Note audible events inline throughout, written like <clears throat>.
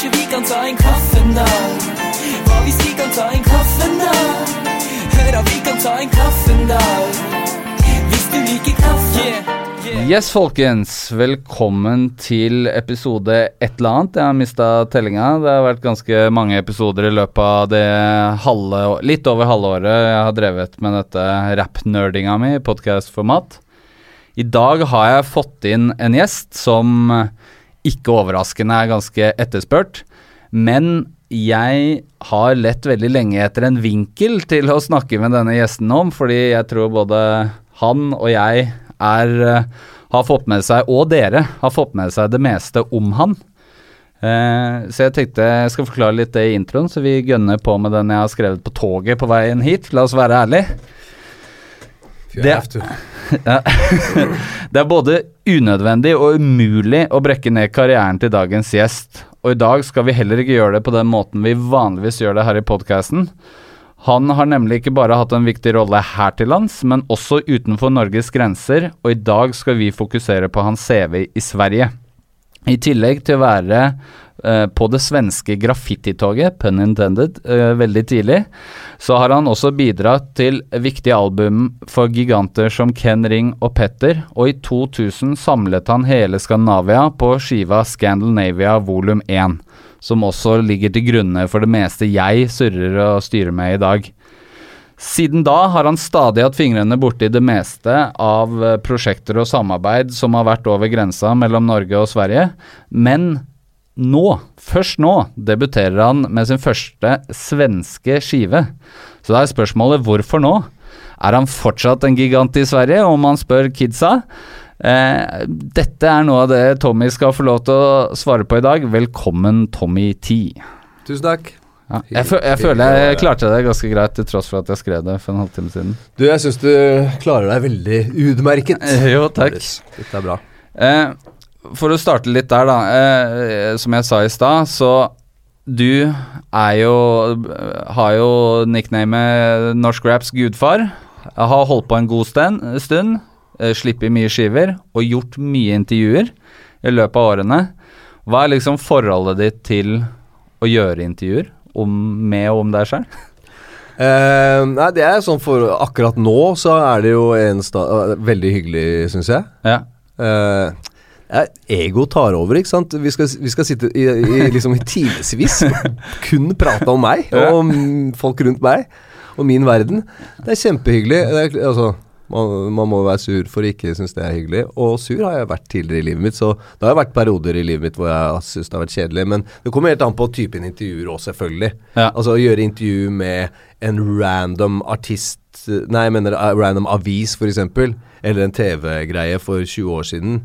Kanskje vi kan ta en kaffe nå? Hva hvis vi kan ta en kaffe nå? Hør, at vi kan ta en kaffe nå. Hvis du liker kaffe. Yeah. Yes, folkens. Velkommen til episode et eller annet. Jeg har mista tellinga. Det har vært ganske mange episoder i løpet av det halve, litt over halvåret jeg har drevet med dette rap-nerdinga mi i podkast-format. I dag har jeg fått inn en gjest som ikke overraskende er ganske etterspurt. Men jeg har lett veldig lenge etter en vinkel til å snakke med denne gjesten om, fordi jeg tror både han og jeg er, eh, har fått med seg, og dere har fått med seg det meste om han. Eh, så jeg tenkte jeg skal forklare litt det i introen, så vi gønner på med den jeg har skrevet på toget på veien hit. La oss være ærlige. Det, <laughs> ja, det er både unødvendig og umulig å brekke ned karrieren til dagens gjest. Og i dag skal vi heller ikke gjøre det på den måten vi vanligvis gjør det her i podkasten. Han har nemlig ikke bare hatt en viktig rolle her til lands, men også utenfor Norges grenser, og i dag skal vi fokusere på hans CV i Sverige. I tillegg til å være på det svenske graffititoget, pun intended, uh, veldig tidlig, så har han også bidratt til viktige album for giganter som Ken Ring og Petter, og i 2000 samlet han hele Skandinavia på skiva Scandinavia volum 1 som også ligger til grunne for det meste jeg surrer og styrer med i dag. Siden da har han stadig hatt fingrene borti det meste av eh, prosjekter og samarbeid som har vært over grensa mellom Norge og Sverige, men nå, først nå, debuterer han med sin første svenske skive. Så da er spørsmålet hvorfor nå? Er han fortsatt en gigant i Sverige, om man spør kidsa? Eh, dette er noe av det Tommy skal få lov til å svare på i dag. Velkommen, Tommy T. Tusen takk. Ja, jeg, jeg, føler jeg klarte det ganske greit, til tross for at jeg skrev det for en halvtime siden. Du, jeg syns du klarer deg veldig utmerket. <laughs> Jo, takk. Dette er bra. Eh, for å starte litt der, da. Eh, som jeg sa i stad, så du er jo Har jo nicknamet Norsk Raps gudfar. Jeg har holdt på en god stund uh, sluppet mye skiver og gjort mye intervjuer i løpet av årene. Hva er liksom forholdet ditt til å gjøre intervjuer om, med og om deg sjøl? Uh, <laughs> nei, det er sånn for akkurat nå så er det jo en sta uh, veldig hyggelig, syns jeg. Ja. Uh, ego tar over, ikke sant. Vi skal, vi skal sitte i, i, liksom i timevis kun prate om meg og folk rundt meg og min verden. Det er kjempehyggelig. Det er, altså man, man, må være sur for å ikke synes det er hyggelig. Og sur har jeg vært tidligere i livet mitt, så det har vært perioder i livet mitt hvor jeg syns det har vært kjedelig. Men det kommer helt an på typen intervjuer òg, selvfølgelig. Ja. Altså å gjøre intervju med en random artist Nei, jeg mener uh, random avis, f.eks. Eller en TV-greie for 20 år siden.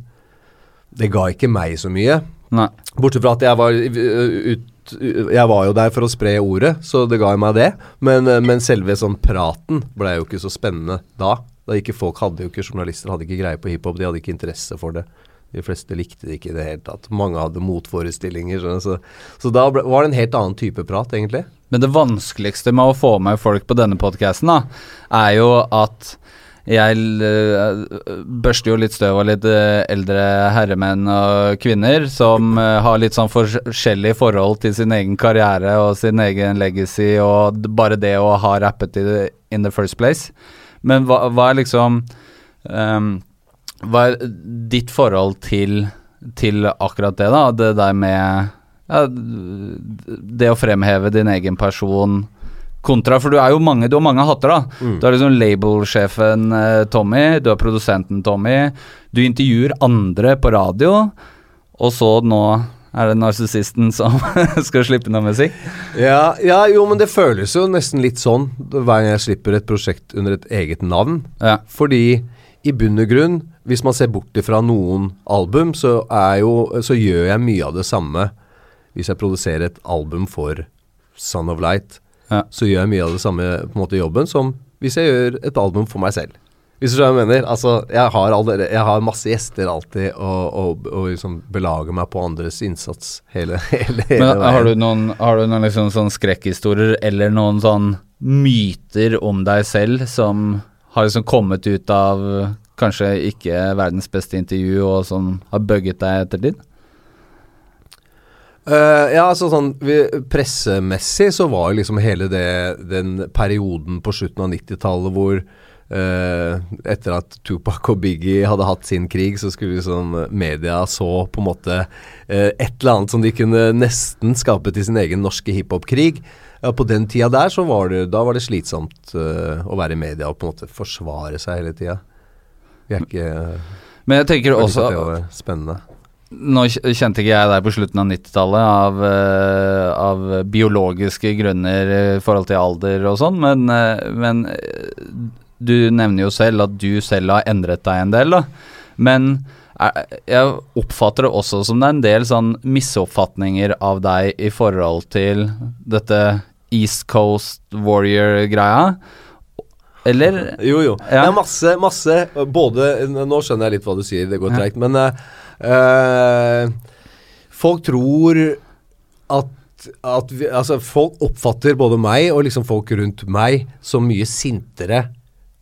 Det ga ikke meg så mye. Nei. Bortsett fra at jeg var ut jeg var jo der for å spre ordet, så det ga meg det. Men, men selve sånn praten ble jo ikke så spennende da. Da ikke folk hadde jo ikke Journalister hadde ikke greie på hiphop, de hadde ikke interesse for det. De fleste likte det ikke i det hele tatt. Mange hadde motforestillinger. Så, så da ble, var det en helt annen type prat, egentlig. Men det vanskeligste med å få med folk på denne podkasten, er jo at jeg uh, børster jo litt støv av litt uh, eldre herremenn og kvinner som uh, har litt sånn forskjellig forhold til sin egen karriere og sin egen legacy og bare det å ha rappet i in the first place. Men hva, hva er liksom um, Hva er ditt forhold til, til akkurat det, da? Det der med ja, Det å fremheve din egen person kontra For du er jo mange, du har mange hatter, da. Mm. Du har liksom labelsjefen eh, Tommy, du har produsenten Tommy. Du intervjuer andre på radio, og så nå er det narsissisten som <laughs> skal slippe noe musikk? Ja, ja, jo, men det føles jo nesten litt sånn hver gang jeg slipper et prosjekt under et eget navn. Ja. Fordi i bunn og grunn, hvis man ser bort fra noen album, så, jo, så gjør jeg mye av det samme hvis jeg produserer et album for Son of Light. Ja. Så gjør jeg mye av det samme på en måte jobben som hvis jeg gjør et album for meg selv. Hvis du skjønner hva jeg mener? Altså, jeg har, allerede, jeg har masse gjester alltid, og, og, og liksom belager meg på andres innsats hele, <laughs> hele, hele Men Har du noen, har du noen liksom sånn skrekkhistorier eller noen sånn myter om deg selv som har liksom kommet ut av kanskje ikke verdens beste intervju, og som har bugget deg etter tid? Eh, ja, altså sånn vi, Pressemessig så var jo liksom hele det den perioden på slutten av 90-tallet hvor uh, etter at Tupac og Biggie hadde hatt sin krig, så skulle liksom media så på en måte uh, et eller annet som de kunne nesten skape til sin egen norske hiphop-krig. Ja, på den tida der så var det, da var det slitsomt å være i media og på en måte forsvare seg hele tida. Vi er ikke Men jeg tenker også spennende. Nå kjente ikke jeg deg på slutten av 90-tallet av, eh, av biologiske grunner i forhold til alder og sånn, men, eh, men eh, du nevner jo selv at du selv har endret deg en del, da. Men er, jeg oppfatter det også som det er en del sånn misoppfatninger av deg i forhold til dette East Coast Warrior-greia. Eller Jo, jo. Ja. Det er masse, masse Både Nå skjønner jeg litt hva du sier, det går Ja. treigt, men eh, eh, Folk tror at at vi, altså Folk oppfatter både meg og liksom folk rundt meg som mye sintere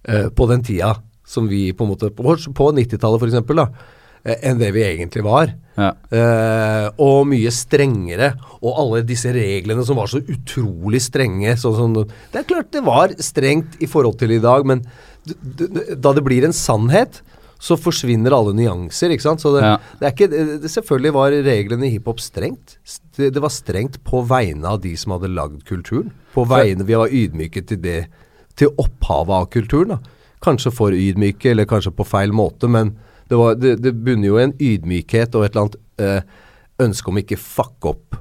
uh, på den tida som vi på en måte På, på 90-tallet, for eksempel, eh, enn det vi egentlig var. ja. Uh, og mye strengere. Og alle disse reglene som var så utrolig strenge. Sånn, som- det er klart det var strengt i forhold til i dag, men da det blir en sannhet, så forsvinner alle nyanser. ikke sant? Så det, Ja. det er ikke, det, selvfølgelig var reglene i hiphop strengt. Det, det var strengt på vegne av de som hadde lagd kulturen. På vegne, Vi var ydmyke til det, til opphavet av kulturen. da. Kanskje for ydmyke, eller kanskje på feil måte, men det, var, det, det bunner jo i en ydmykhet og et eller annet øh, ønske om ikke fucke opp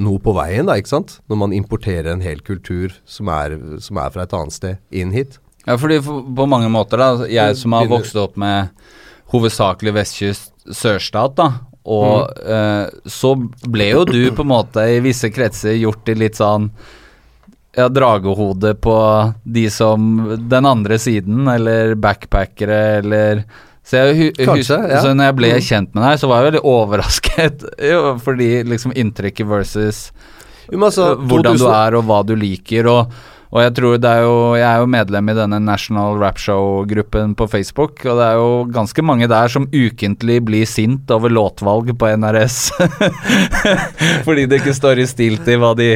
noe på veien, da, ikke sant? Når man importerer en hel kultur som er, som er fra et annet sted, inn hit. Ja, fordi på mange måter, da, jeg som har vokst opp med hovedsakelig vestkyst sørstat, da, og eh, så ble jo du på en måte i visse kretser gjort til litt sånn ja, dragehode på de som den andre siden, eller backpackere, eller så jeg Kanskje, ja. Så når jeg ble Mm. kjent med deg, så var jeg veldig overrasket, <laughs> jo, fordi liksom inntrykket versus Jo, altså, hvordan 2000 du er og hva du liker. Og, og jeg tror det er jo Jeg er jo medlem i denne National Rap Show-gruppen på Facebook, og det er jo ganske mange der som ukentlig blir sint over låtvalg på NRS. <laughs> Fordi det ikke står i stil til hva de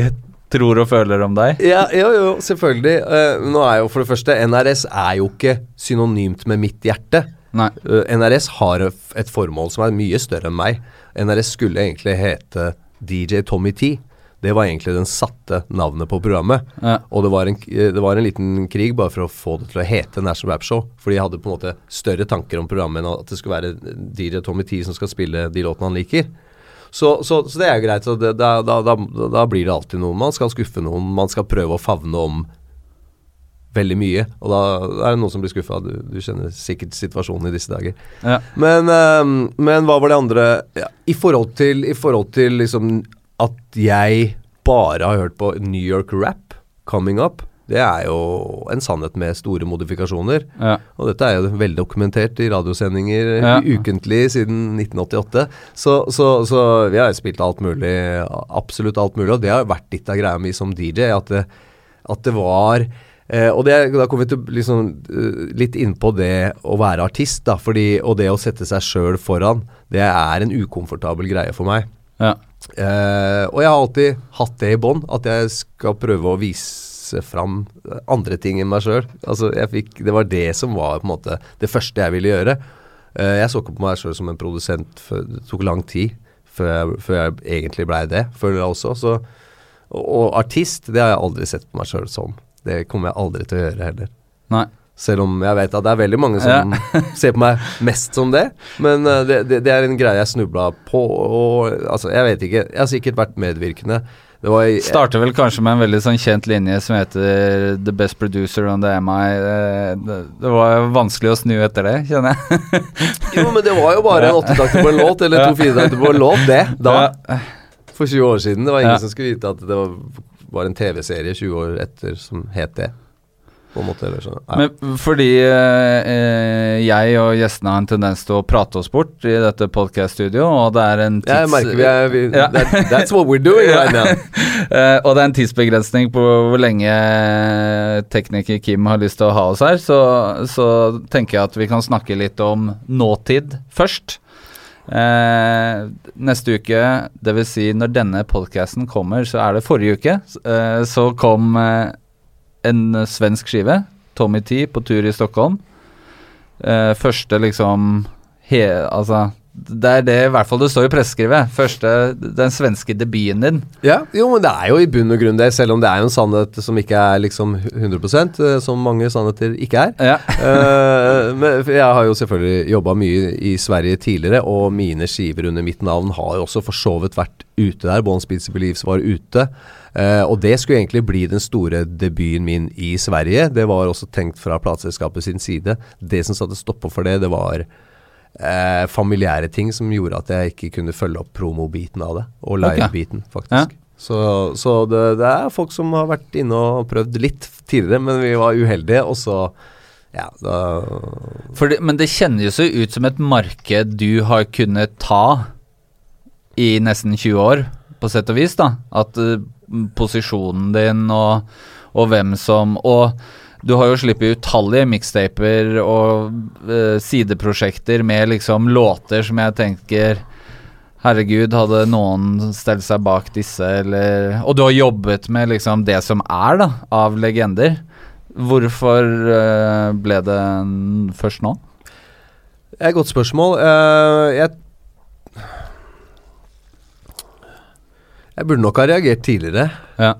tror og føler om deg. Ja, jo, jo, selvfølgelig. Uh, nå er jo for det første NRS er jo ikke synonymt med mitt hjerte. Nei. Eh, NRS har et formål som er mye større enn meg. NRS skulle egentlig hete DJ Tommy T. Det var egentlig den satte navnet på programmet. Ja. Og det var, en, eh, det var en liten krig bare for å få det til å hete National Rap Show. Fordi jeg hadde på en måte større tanker om programmet enn at det skulle være DJ Tommy Tee som skal spille de låtene han liker. Så, så, så det er jo greit. Så det, da, da, da, da blir det alltid noe. Man skal skuffe noen. Man skal prøve å favne om veldig mye. Og da er det noen som blir skuffa. Du, du kjenner sikkert situasjonen i disse dager. Ja. Men, ehm, men hva var det andre ja, I forhold til, i forhold til liksom at jeg bare har hørt på New York rap coming up, det er jo en sannhet med store modifikasjoner. Ja. Og dette er jo veldig dokumentert i radiosendinger Ja. ukentlig siden 1988. Så, så, så vi har spilt alt mulig, absolutt alt mulig, og det har vært litt av greia mi som DJ. At det, at det var eh, Og det, da kommer vi til liksom, litt innpå det å være artist, da. Fordi, og det å sette seg sjøl foran, det er en ukomfortabel greie for meg. Ja. Eh, og jeg har alltid hatt det i bånn, at jeg skal prøve å vise fram andre ting enn meg sjøl. Altså, det var det som var på en måte det første jeg ville gjøre. Eh, jeg så ikke på meg sjøl som en produsent, for det tok lang tid før jeg, før jeg egentlig blei det, føler jeg også. Så, og, og artist, det har jeg aldri sett på meg sjøl som. Det kommer jeg aldri til å gjøre heller. Nei. Selv om jeg vet at det er veldig mange som <laughs> ser på meg mest som det. Men eh, det, det, det er en greie jeg snubla på. Og, altså, jeg vet ikke. Jeg har sikkert vært medvirkende. Det Starter vel kanskje med en veldig sånn kjent linje som heter The best producer on the MI. Eh, Det, var vanskelig å snu etter det, kjenner jeg. Jo, men det var jo bare en <laughs> åttetakter på en låt, eller to firetakter på en låt, det. Da. Ja. For 20 år siden. Det var ingen Ja. som skulle vite at det var, var en TV-serie 20 år etter som het det. På en måte, eller sånn. ja. Men fordi eh, eh, jeg og gjestene har en tendens til å prate oss bort i dette podcast-studioet, og det er en tids... jeg merker vi er vi, Ja. that, That's what we're doing right now. <laughs> Eh, og det er en tidsbegrensning på hvor lenge tekniker Kim har lyst til å ha oss her, så, så tenker jeg at vi kan snakke litt om nåtid først. Eh, neste uke, dvs. Si når denne podcasten kommer, så er det forrige uke, eh, så kom eh, en svensk skive, Tommy T, på tur i Stockholm. Eh, første liksom he, Altså, det er det i hvert fall det står i presseskrivet. Første, den svenske debuten din. Ja, jo, men det er jo i bunn og grunn det, selv om det er en sannhet som ikke er liksom 100 eh, som mange sannheter ikke er. Ja. uh, <laughs> men jeg har jo selvfølgelig jobba mye i Sverige tidligere, og mine skiver under mitt navn har jo også for så vidt vært ute der. Bon Spitzer Beliefs var ute. Uh, og det skulle egentlig bli den store debuten min i Sverige. Det var også tenkt fra plateselskapet sin side. Det som satte stopper for det, det var eh, familiære ting som gjorde at jeg ikke kunne følge opp promo-biten av det, og live-biten, faktisk. Så, så det, det er folk som har vært inne og prøvd litt tidligere, men vi var uheldige, og så ja, da det, men det kjennes jo ut som et marked du har kunnet ta i nesten 20 år, på sett og vis, da. At uh, posisjonen din og, og hvem som Og du har jo sluppet utallige mixtaper og uh, sideprosjekter med liksom låter som jeg tenker Herregud, hadde noen stelt seg bak disse, eller Og du har jobbet med liksom det som er, da, av legender. Hvorfor uh, ble det først nå? Det er et godt spørsmål. Uh, jeg Jeg burde nok ha reagert tidligere. Ja.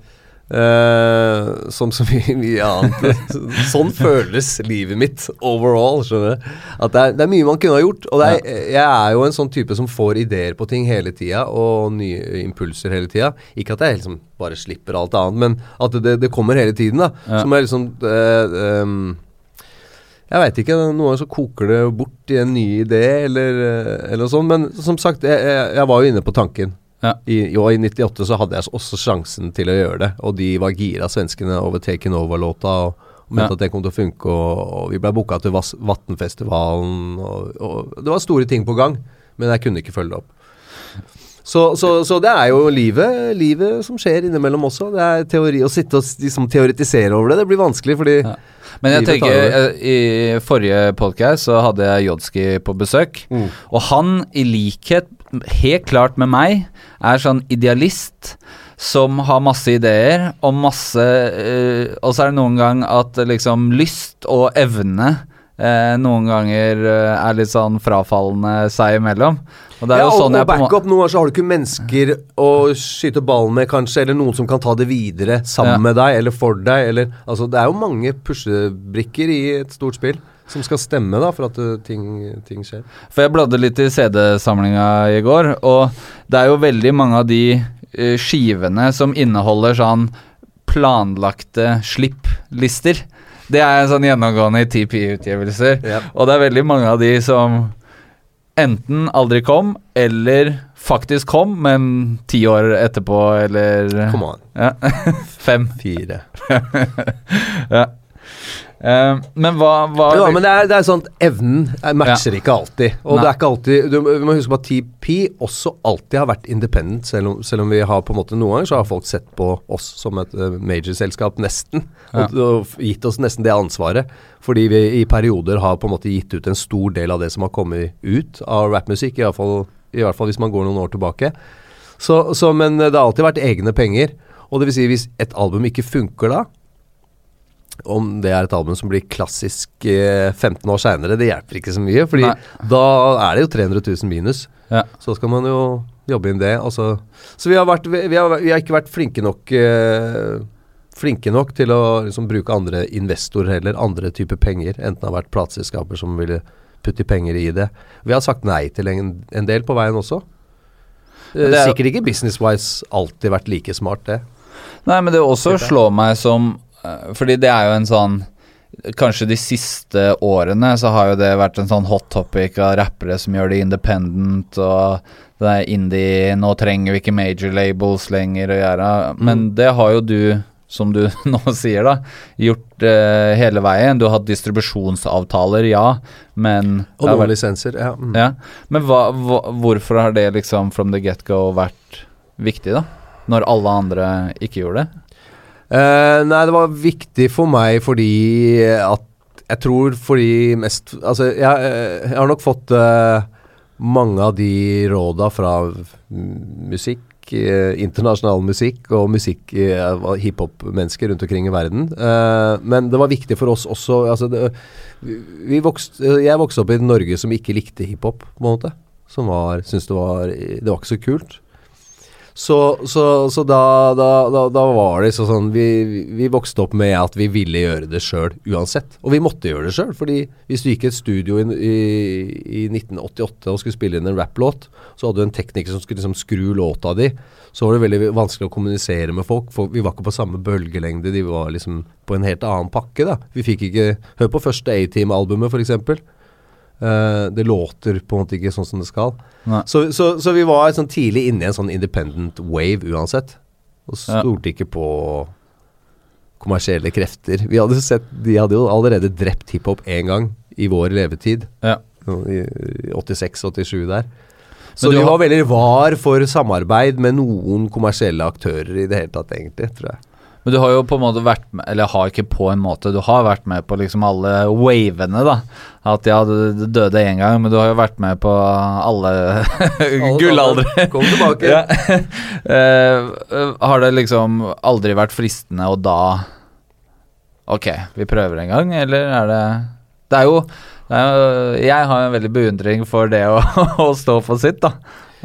Eh, som så mye, mye annet. <laughs> sånn føles livet mitt overall. skjønner du At det er, det er mye man kunne ha gjort. Og er, jeg er jo en sånn type som får ideer på ting hele tida, og nye impulser hele tida. Ikke at jeg liksom bare slipper alt annet, men at det, det kommer hele tiden. da Ja. Som er liksom uh, um, jeg veit ikke. Noen ganger så koker det bort i en ny idé, eller, eh, eller sånt. Men som sagt, jeg, jeg, jeg var jo inne på tanken. Ja. I, jo, I 98 så hadde jeg også sjansen til å gjøre det, og de var gira, svenskene, over Taken Over-låta. Og, mente Ja. at det kom til å funke, og, og vi ble booka til Vatnfestivalen. Og, og det var store ting på gang, men jeg kunne ikke følge det opp. Så, så, så det er jo livet, livet som skjer innimellom også. Det er teori Å sitte og liksom teoretisere over det, det blir vanskelig, fordi Ja. Men jeg tenker, eh, i forrige podcast så hadde jeg Jodski på besøk. Mm. Og han, i likhet helt klart med meg, er sånn idealist som har masse ideer og masse øh, Og så er det noen gang at liksom lyst og evne eh, noen ganger eh, er litt sånn frafallende seg imellom. Og det er ja, jo sånn og jeg på backup. Noen ganger så har du ikke mennesker å skyte ballen med, kanskje, eller noen som kan ta det videre sammen Ja. med deg, eller for deg, eller Altså, det er jo mange puslebrikker i et stort spill som skal stemme, da, for at uh, ting, ting skjer. For jeg bladde litt i CD-samlinga i går, og det er jo veldig mange av de eh, skivene som inneholder sånn planlagte slipp-lister. Det er en sånn gjennomgående i TP-utgivelser. Yep. Og det er veldig mange av de som enten aldri kom, eller faktisk kom, men ti år etterpå, eller Come on. Ja. <laughs> Fem. Fire. <laughs> Ja. Eh, men hva, hva Ja, men det er, det er sånn at evnen matcher matcher ikke alltid. Og Nei. det er ikke alltid du, Vi må huske på at TP også alltid har vært independent, selv om, selv om vi har på en måte noen ganger så har folk sett på oss som et uh, major-selskap, nesten. Og, og gitt oss nesten det ansvaret. Fordi vi i perioder har på en måte gitt ut en stor del av det som har kommet ut av rappmusikk, i, hvert fall- i hvert fall hvis man går noen år tilbake. Så, så, men det har alltid vært egne penger. Og det vil si, hvis et album ikke funker da, om det er et album som blir klassisk eh, 15 år seinere, det hjelper ikke så mye. Fordi Nei. da er det jo 300 000 minus. Ja. Så skal man jo jobbe inn det. Altså. Så vi har, vært, vi, har, vi har ikke vært flinke nok eh, Flinke nok til å liksom, bruke andre investorer heller, andre typer penger. Enten det har vært plateselskaper som ville putte penger i det. Vi har sagt nei til en, en del på veien også. Eh, det er Sikkert ikke business-wise alltid vært like smart, det. Nei, men det også slår meg som eh, Fordi det er jo en sånn Kanskje de siste årene så har jo det vært en sånn hot topic av rappere som gjør det independent og det er indie Nå trenger vi ikke major labels lenger å gjøre. Men Mm. det har jo du, som du <laughs> nå sier, da, gjort eh, hele veien. Du har hatt distribusjonsavtaler, ja, men Og noen vært- lisenser. Ja. Mm. ja. Men hva, hva, hvorfor har det liksom from the get-go vært viktig, da? Når alle andre ikke gjorde det? Eh, nei, det var viktig for meg fordi at Jeg tror fordi mest Altså, jeg, eh, jeg har nok fått uh, mange av de råda fra musikk, uh, internasjonal musikk og musikk uh, hiphop-mennesker rundt omkring i verden. Men det var viktig for oss også altså det, vokste, Jeg vokste opp i Norge som ikke likte hiphop, på en måte. Som var, syntes det var Det var ikke så kult. Så, så, så da, da, da, da var det sånn vi, vi vokste opp med at vi ville gjøre det sjøl uansett. Og vi måtte gjøre det sjøl, fordi hvis du gikk i et studio i, i, i 1988 og skulle spille inn en rapplåt, så hadde du en tekniker som skulle liksom skru låta di. Så var det veldig vanskelig å kommunisere med folk, for vi var ikke på samme bølgelengde. De var liksom på en helt annen pakke, da. Vi fikk ikke Hør på første A-Team-albumet, f.eks. Uh, det låter på en måte ikke sånn som det skal. Så, så, så, vi var sånn tidlig inne i en sånn independent wave uansett. Og stolte ja. ikke på kommersielle krefter. Vi hadde sett, De hadde jo allerede drept hiphop én gang i vår levetid. Ja. I 86-87 der. Så vi var veldig var for samarbeid med noen kommersielle aktører i det hele tatt, egentlig, tror jeg. Men du har jo på en måte vært med Eller har ikke på en måte, du har vært med på liksom alle wavene, da. At ja, du døde én gang, men du har jo vært med på alle gullaldre. Kom tilbake. ja. uh, <laughs> har det liksom aldri vært fristende å da Ok, vi prøver en gang, eller er det Det er jo, det er jo Jeg har en veldig beundring for det å, <laughs> å stå for sitt, da.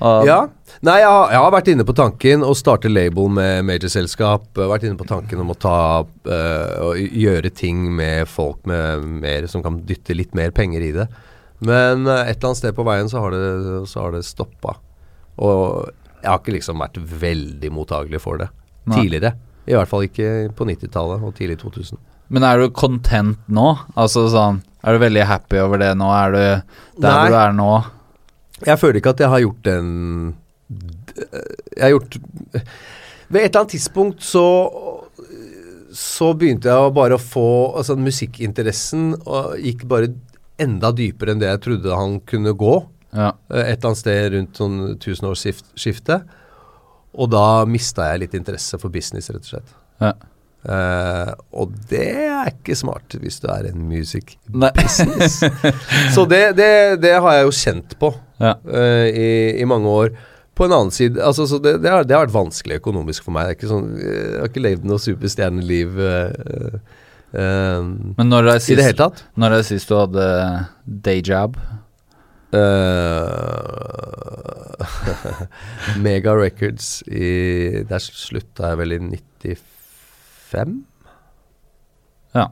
Og ja. Nei, jeg har, jeg har, vært inne på tanken å starte label med major-selskap. Vært inne på tanken om å ta uh, gjøre ting med folk med mer, som kan dytte litt mer penger i det. Men uh, et eller annet sted på veien så har det, så har det stoppa. Og jeg har ikke liksom vært veldig mottagelig for det Nei. tidligere. I hvert fall ikke på 90-tallet og tidlig 2000. Men er du content nå? Altså sånn Er du veldig happy over det nå? Er du der Nei. hvor du er nå? Jeg føler ikke at jeg har gjort en Jeg har gjort Ved et eller annet tidspunkt så så begynte jeg bare å få altså Musikkinteressen og gikk bare enda dypere enn det jeg trodde han kunne gå. Ja. Et eller annet sted rundt sånn tusenårsskiftet. Og da mista jeg litt interesse for business, rett og slett. Ja. Uh, og det er ikke smart hvis du er en music business. <laughs> så det, det, det, har jeg jo kjent på ja. uh, i, i, mange år. På en annen side altså, det, det, har, det, har, vært vanskelig økonomisk for meg. Sånn, jeg har ikke levd noe superstjerneliv uh, Men når er sist, i det hele tatt. Når er det sist du hadde dayjob? <laughs> Mega Records i Der slutta jeg vel i 95? Ja.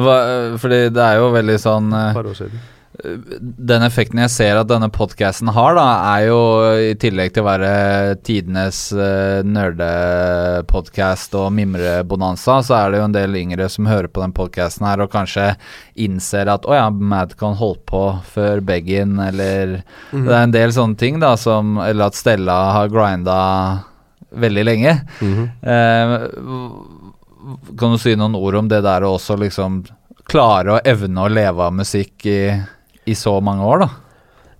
Hva, fordi det er jo veldig sånn Et par år siden. Eh, den effekten jeg ser at denne podkasten har, da, er jo i tillegg til å være tidenes uh, nerdepodkast og mimrebonanza, så er det jo en del yngre som hører på den podkasten her og kanskje innser at å ja, Madcon holdt på før Beggin, eller mm. Det er en del sånne ting, da, som Eller at Stella har grinda veldig lenge. Mm eh, kan du si noen ord om det der å også liksom klare å evne å leve av musikk i, i så mange år, da?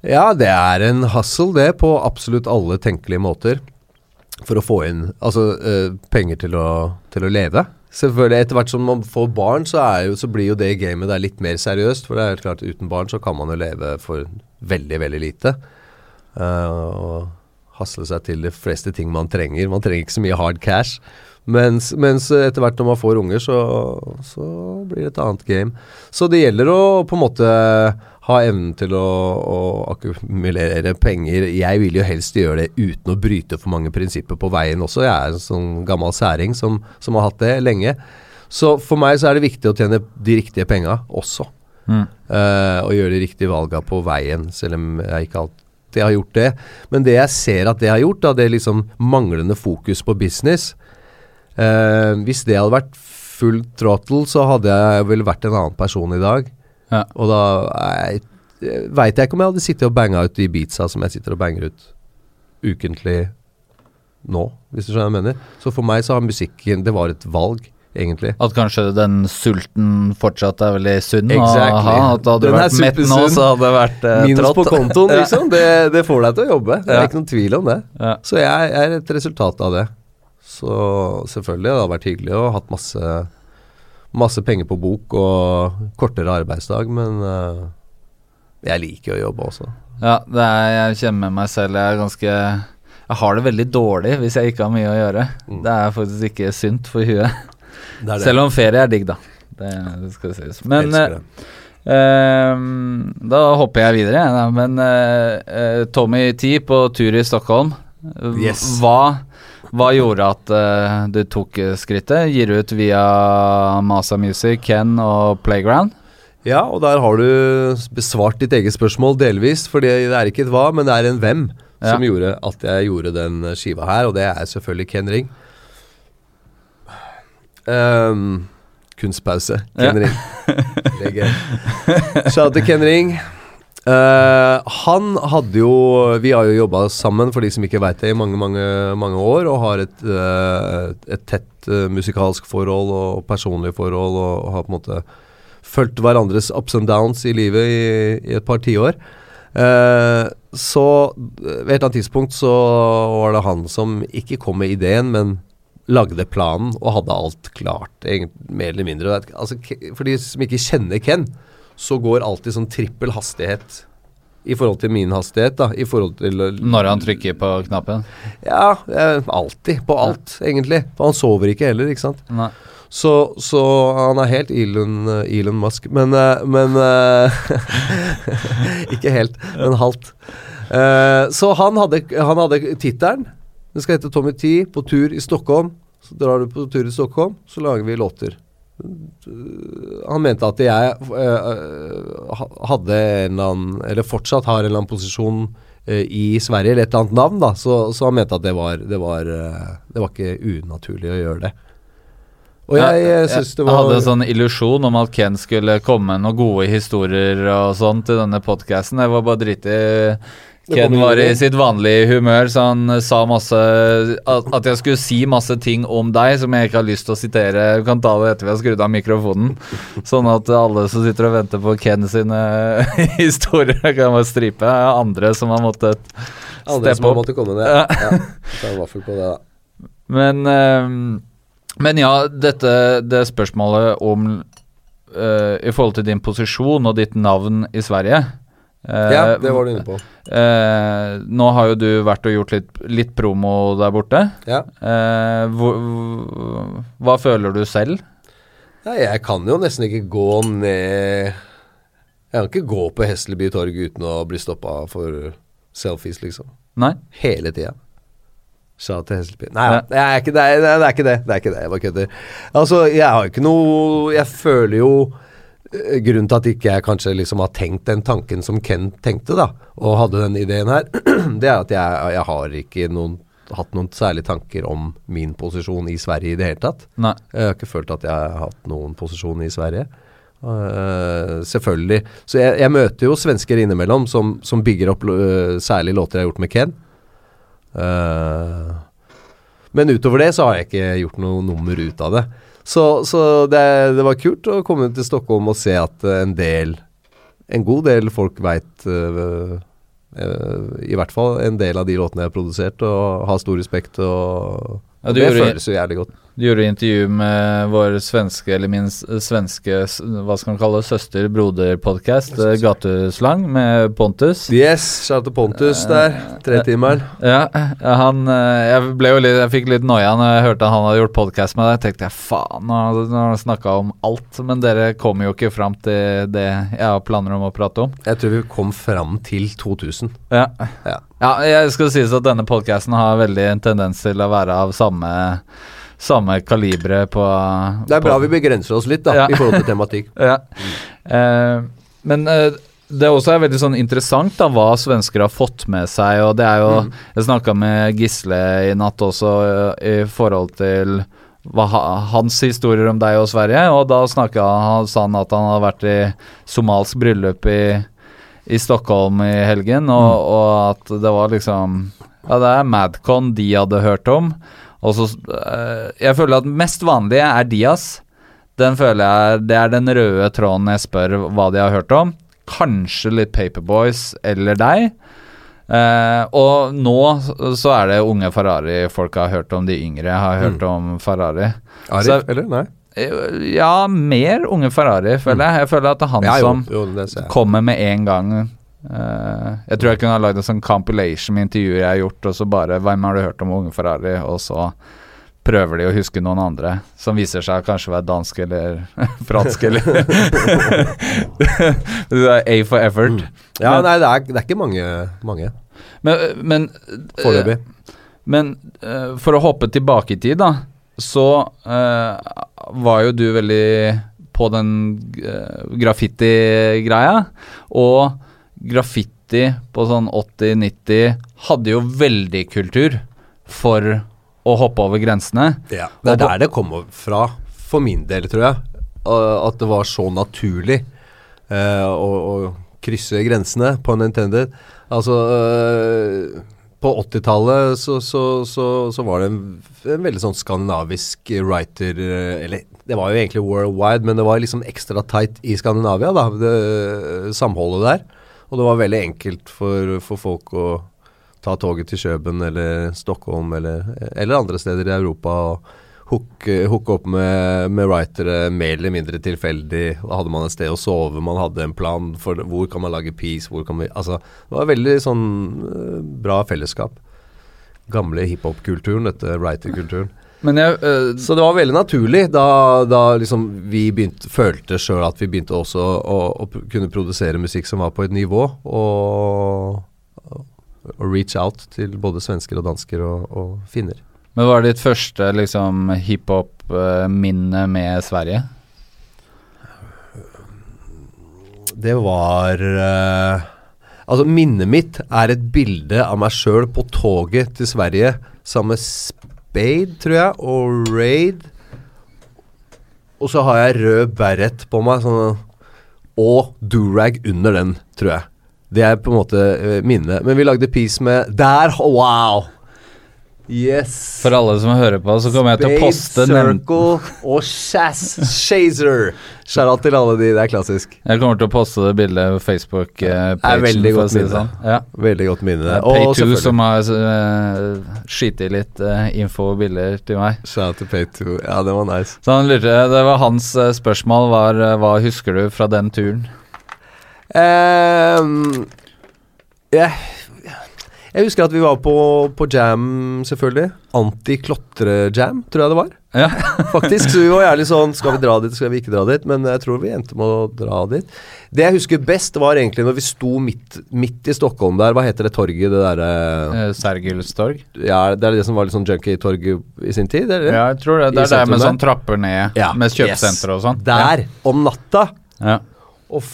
Ja, det er en hustle, det, på absolutt alle tenkelige måter. For å få inn altså, uh, penger til å, til å, leve. Selvfølgelig, Etter hvert som man får barn, så, jo, så blir jo det gamet der litt mer seriøst. For det er helt klart uten barn så kan man jo leve for veldig, veldig lite. Uh, og hasle seg til de fleste ting man trenger. Man trenger ikke så mye hard cash. Mens, mens etter hvert når man får unger, så, så, blir det et annet game. Så det gjelder å på en måte ha evnen til å, å akkumulere penger. Jeg vil jo helst gjøre det uten å bryte for mange prinsipper på veien også. Jeg er en sånn gammel særing som, som har hatt det lenge. Så for meg så er det viktig å tjene de riktige penga også. Mm. Uh, og gjøre de riktige valga på veien, selv om jeg ikke alltid har gjort det. Men det jeg ser at det har gjort, da, det er liksom manglende fokus på business. Uh, hvis det hadde vært full throttle, så hadde jeg vel vært en annen person i dag. Ja. Og da veit jeg ikke om jeg hadde sittet og banga ut de beatsa som jeg sitter og banger ut ukentlig nå, hvis du skjønner hva jeg mener. Så for meg så har musikken Det var et valg egentlig. At kanskje den sulten fortsatt er veldig sunn exactly. å ha? At hadde du vært mett nå, så hadde det vært eh, Minus trått. på kontoen, <laughs> liksom. det, det, får deg til å jobbe. Det er ikke noen tvil om det. Ja. Så jeg er et resultat av det. Så selvfølgelig, det hadde vært hyggelig å ha hatt masse, masse penger på bok og kortere arbeidsdag, men uh, Jeg liker å jobbe også. Ja, det er, jeg kjenner med meg selv. Jeg er ganske Jeg har det veldig dårlig hvis jeg ikke har mye å gjøre. Mm. Det er faktisk ikke sunt for huet. Det det. Selv om ferie er digg, da. Det, det skal sies. Men. Ehm, da hopper jeg videre. Men uh, Tommy T på tur i Stockholm. Yes. Hva, hva gjorde at uh, du tok eh, skrittet? Gir ut via Masa Music, Ken og Playground? Ja, og der har du besvart ditt eget spørsmål delvis. For det er ikke et hva, men det er en hvem som gjorde at jeg gjorde den skiva her, og det er selvfølgelig Ken Ring. Um, kunstpause. Ken Ja. Ring. <laughs> Legger. Shout til Ken Ring. Eh, han hadde jo Vi har jo jobba sammen, for de som ikke veit det, i mange, mange, mange år, og har et, uh, et tett uh, musikalsk forhold og personlig forhold, og, har på en måte fulgt hverandres ups and downs i livet i, i et par tiår. Uh, så ved et eller annet tidspunkt så var det han som ikke kom med ideen, men lagde planen og hadde alt klart, mer eller mindre. Altså, for de som ikke kjenner Ken, så går alltid sånn trippel hastighet i forhold til min hastighet, da. I forhold til Når han trykker på knappen? Ja, eh, alltid. På alt, egentlig. For han sover ikke heller, ikke sant. Nei. Så, så han er helt Elon, eh, Elon Musk, men, eh, men <laughs> Ikke helt, men halvt. Eh, så han hadde, han hadde tittelen. Den skal hete Tommy T på tur i Stockholm. Så drar du på tur i Stockholm, så lager vi låter. Han mente at jeg uh, hadde en eller annen Eller fortsatt har en eller annen posisjon uh, i Sverige, eller et eller annet navn, da. Så, så han mente at det var, det var uh, Det var ikke unaturlig å gjøre det. Og jeg, jeg det Jeg hadde en sånn illusjon om at Ken skulle komme med noen gode historier og sånn til denne podkasten. Jeg var bare dritig Det Ken var i sitt vanlige humør, så han eh, sa masse At jeg skulle si masse ting om deg som jeg ikke har lyst til å sitere. Du kan ta det etter vi har skrudd av mikrofonen. Sånn at alle som sitter og venter på Ken sine <laughs> historier, kan bare stripe. Andre som har måttet andre steppe som opp. måtte komme ned. Ja. Ja. <laughs> Ta en vaffel på det, da. Men, ehm, men ja, dette det spørsmålet om eh, I forhold til din posisjon og ditt navn i Sverige eh, Ja, det var du inne på. eh, nå har jo du vært og gjort litt, litt promo der borte. Ja. Eh, hvor, hva føler du selv? ja, jeg kan jo nesten ikke gå ned Jeg kan ikke gå på Hesselby torg uten å bli stoppa for selfies, liksom. Nei? Hele tida. Sa til Hesselby Nei, ja. det, er ikke det, det, er- det er ikke det. Det er ikke det. Jeg bare kødder. Altså, jeg har ikke noe Jeg føler jo eh, Grunnen til at ikke jeg kanskje liksom har tenkt den tanken som Ken tenkte, da, og hadde den ideen her, <clears throat> det er at jeg, jeg har ikke noen, hatt noen særlige tanker om min posisjon i Sverige i det hele tatt. Nei. Jeg har ikke følt at jeg har hatt noen posisjon i Sverige. Uh, selvfølgelig. Så jeg, jeg møter jo svensker innimellom som, som bygger opp uh, særlig låter jeg har gjort med Ken. Uh, men utover det så har jeg ikke gjort noe nummer ut av det. Så, så det, det var kult å komme til Stockholm og se at eh, en del En god del folk veit I hvert fall en del av de låtene jeg har produsert, og har stor respekt. Og, Ja, det gjorde- føles jo jævlig godt. Du gjorde intervju med vår svenske, eller min svenske, hva skal man kalle det, søster-broder-podkast, Gateslang, med Pontus. Yes, shout til Pontus der. Tretimeren. Ja, han eh, Jeg ble jo litt Jeg fikk litt noia når jeg hørte han hadde gjort podkast med deg. tenkte jeg faen, nå har han snakka om alt. Men dere kommer jo ikke fram til det jeg har planer om å prate om. Jeg tror vi kom fram til 2000. Ja, Ja. Ja jeg skal sies at denne podkasten har veldig en tendens til å være av samme samme kalibre på Det er bra på, vi begrenser oss litt, da, Ja. i forhold til tematikk. <laughs> Ja. Uh, men uh, det er også veldig sånn interessant da hva svensker har fått med seg. Og det er jo Mm. Jeg snakka med Gisle i natt også eh, i forhold til hva, hans historier om deg og Sverige. Og da snakka han, sa han at han hadde vært i somalsk bryllup i, i Stockholm i helgen, og, og at det var liksom Ja, det er Madcon de hadde hørt om. Og så eh, Jeg føler at mest vanlige er Diaz. Den føler jeg Det er den røde tråden jeg spør hva de har hørt om. Kanskje litt Paperboys eller deg. Uh, og nå så- er det unge Ferrari folk har hørt om. De yngre har hørt om Ferrari. Arif, Så- eller? Nei. Eh, Ja, mer Unge Ferrari, føler jeg. Jeg føler at det er han Ja, jo, som jo, det ser kommer med en gang. uh, jeg tror jeg kunne ha lagd en sånn compilation med intervjuer jeg har gjort, og så bare Hvem har du hørt om Unge Ferrari? Og så prøver de å huske noen andre som viser seg kanskje å være dansk eller <laughs> fransk eller <laughs> er A for effort. Mm. Ja, Men- nei, det er, det er ikke mange, mange Men, men eh, foreløpig. Men uh, for å hoppe tilbake i tid, da, så eh, var jo du veldig på den uh, graffiti-greia. Og graffiti på sånn 80-90 hadde jo veldig kultur for å hoppe over grensene. Ja, det er der det kommer fra, for min del, tror jeg. At det var så naturlig uh, å, å krysse grensene på Nintendo. Altså uh, På 80-tallet så, så, så, så var det en, en veldig sånn skandinavisk writer uh, Eller det var jo egentlig worldwide, men det var liksom ekstra tight i Skandinavia, da. Det samholdet der. Og det var veldig enkelt for, for folk å ta toget til Kjøben eller Stockholm eller, eller andre steder i Europa og hooke, hooke opp med, med writere mer eller mindre tilfeldig. Da hadde man et sted å sove, man hadde en plan for hvor kan man lage peace, hvor kan vi Altså, det var veldig sånn eh, bra fellesskap. Gamle hiphop-kulturen, dette writer-kulturen. <laughs> Jeg eh, Så det var veldig naturlig da, da liksom vi begynte, følte sjøl at vi begynte også å, å kunne produsere musikk som var på et nivå, og, og reach out til både svensker og dansker og, og finner. Men hva er ditt første liksom hiphop-minne med Sverige? Det var uh, Altså, minnet mitt er et bilde av meg sjøl på toget til Sverige sammen med Spade, tror jeg, og Raid. Og så har jeg rød beret på meg, sånn, og durag under den, tror jeg. Det er på en måte uh, minnet. Men vi lagde peace med Der! Wow! Yes! For alle som hører på, så kommer jeg til å poste Spade, Circle og Shaz Shazer. Shout-out til alle de, det er klassisk. Jeg kommer til å poste det bildet på Facebook-pagen. er veldig godt si sånn. Ja. Veldig godt minne. Det er Pay2 selvfølgelig- som har uh, skitt i litt uh, info og bilder til meg. Shout out til Pay2. Ja, det var nice. Så han lurte, Det var hans uh, spørsmål var uh, hva husker du fra den turen? Um, jeg, jeg husker at vi var på, på jam, selvfølgelig. Anti-klotre-jam, tror jeg det var. Ja. <laughs> Faktisk, så vi var gjerne sånn Skal vi dra dit, skal vi ikke dra dit? Men jeg tror vi endte med å dra dit. Det jeg husker best, var egentlig når vi sto midt, midt i Stockholm der. Hva heter det torget? Det derre eh, Sergels torg? Ja, det er det som var litt sånn junkie-torg i sin tid? Eller? Ja, jeg tror det. Det er der med sånn trapper ned, Ja, med yes. og sånn. Der, om natta. Ja. Og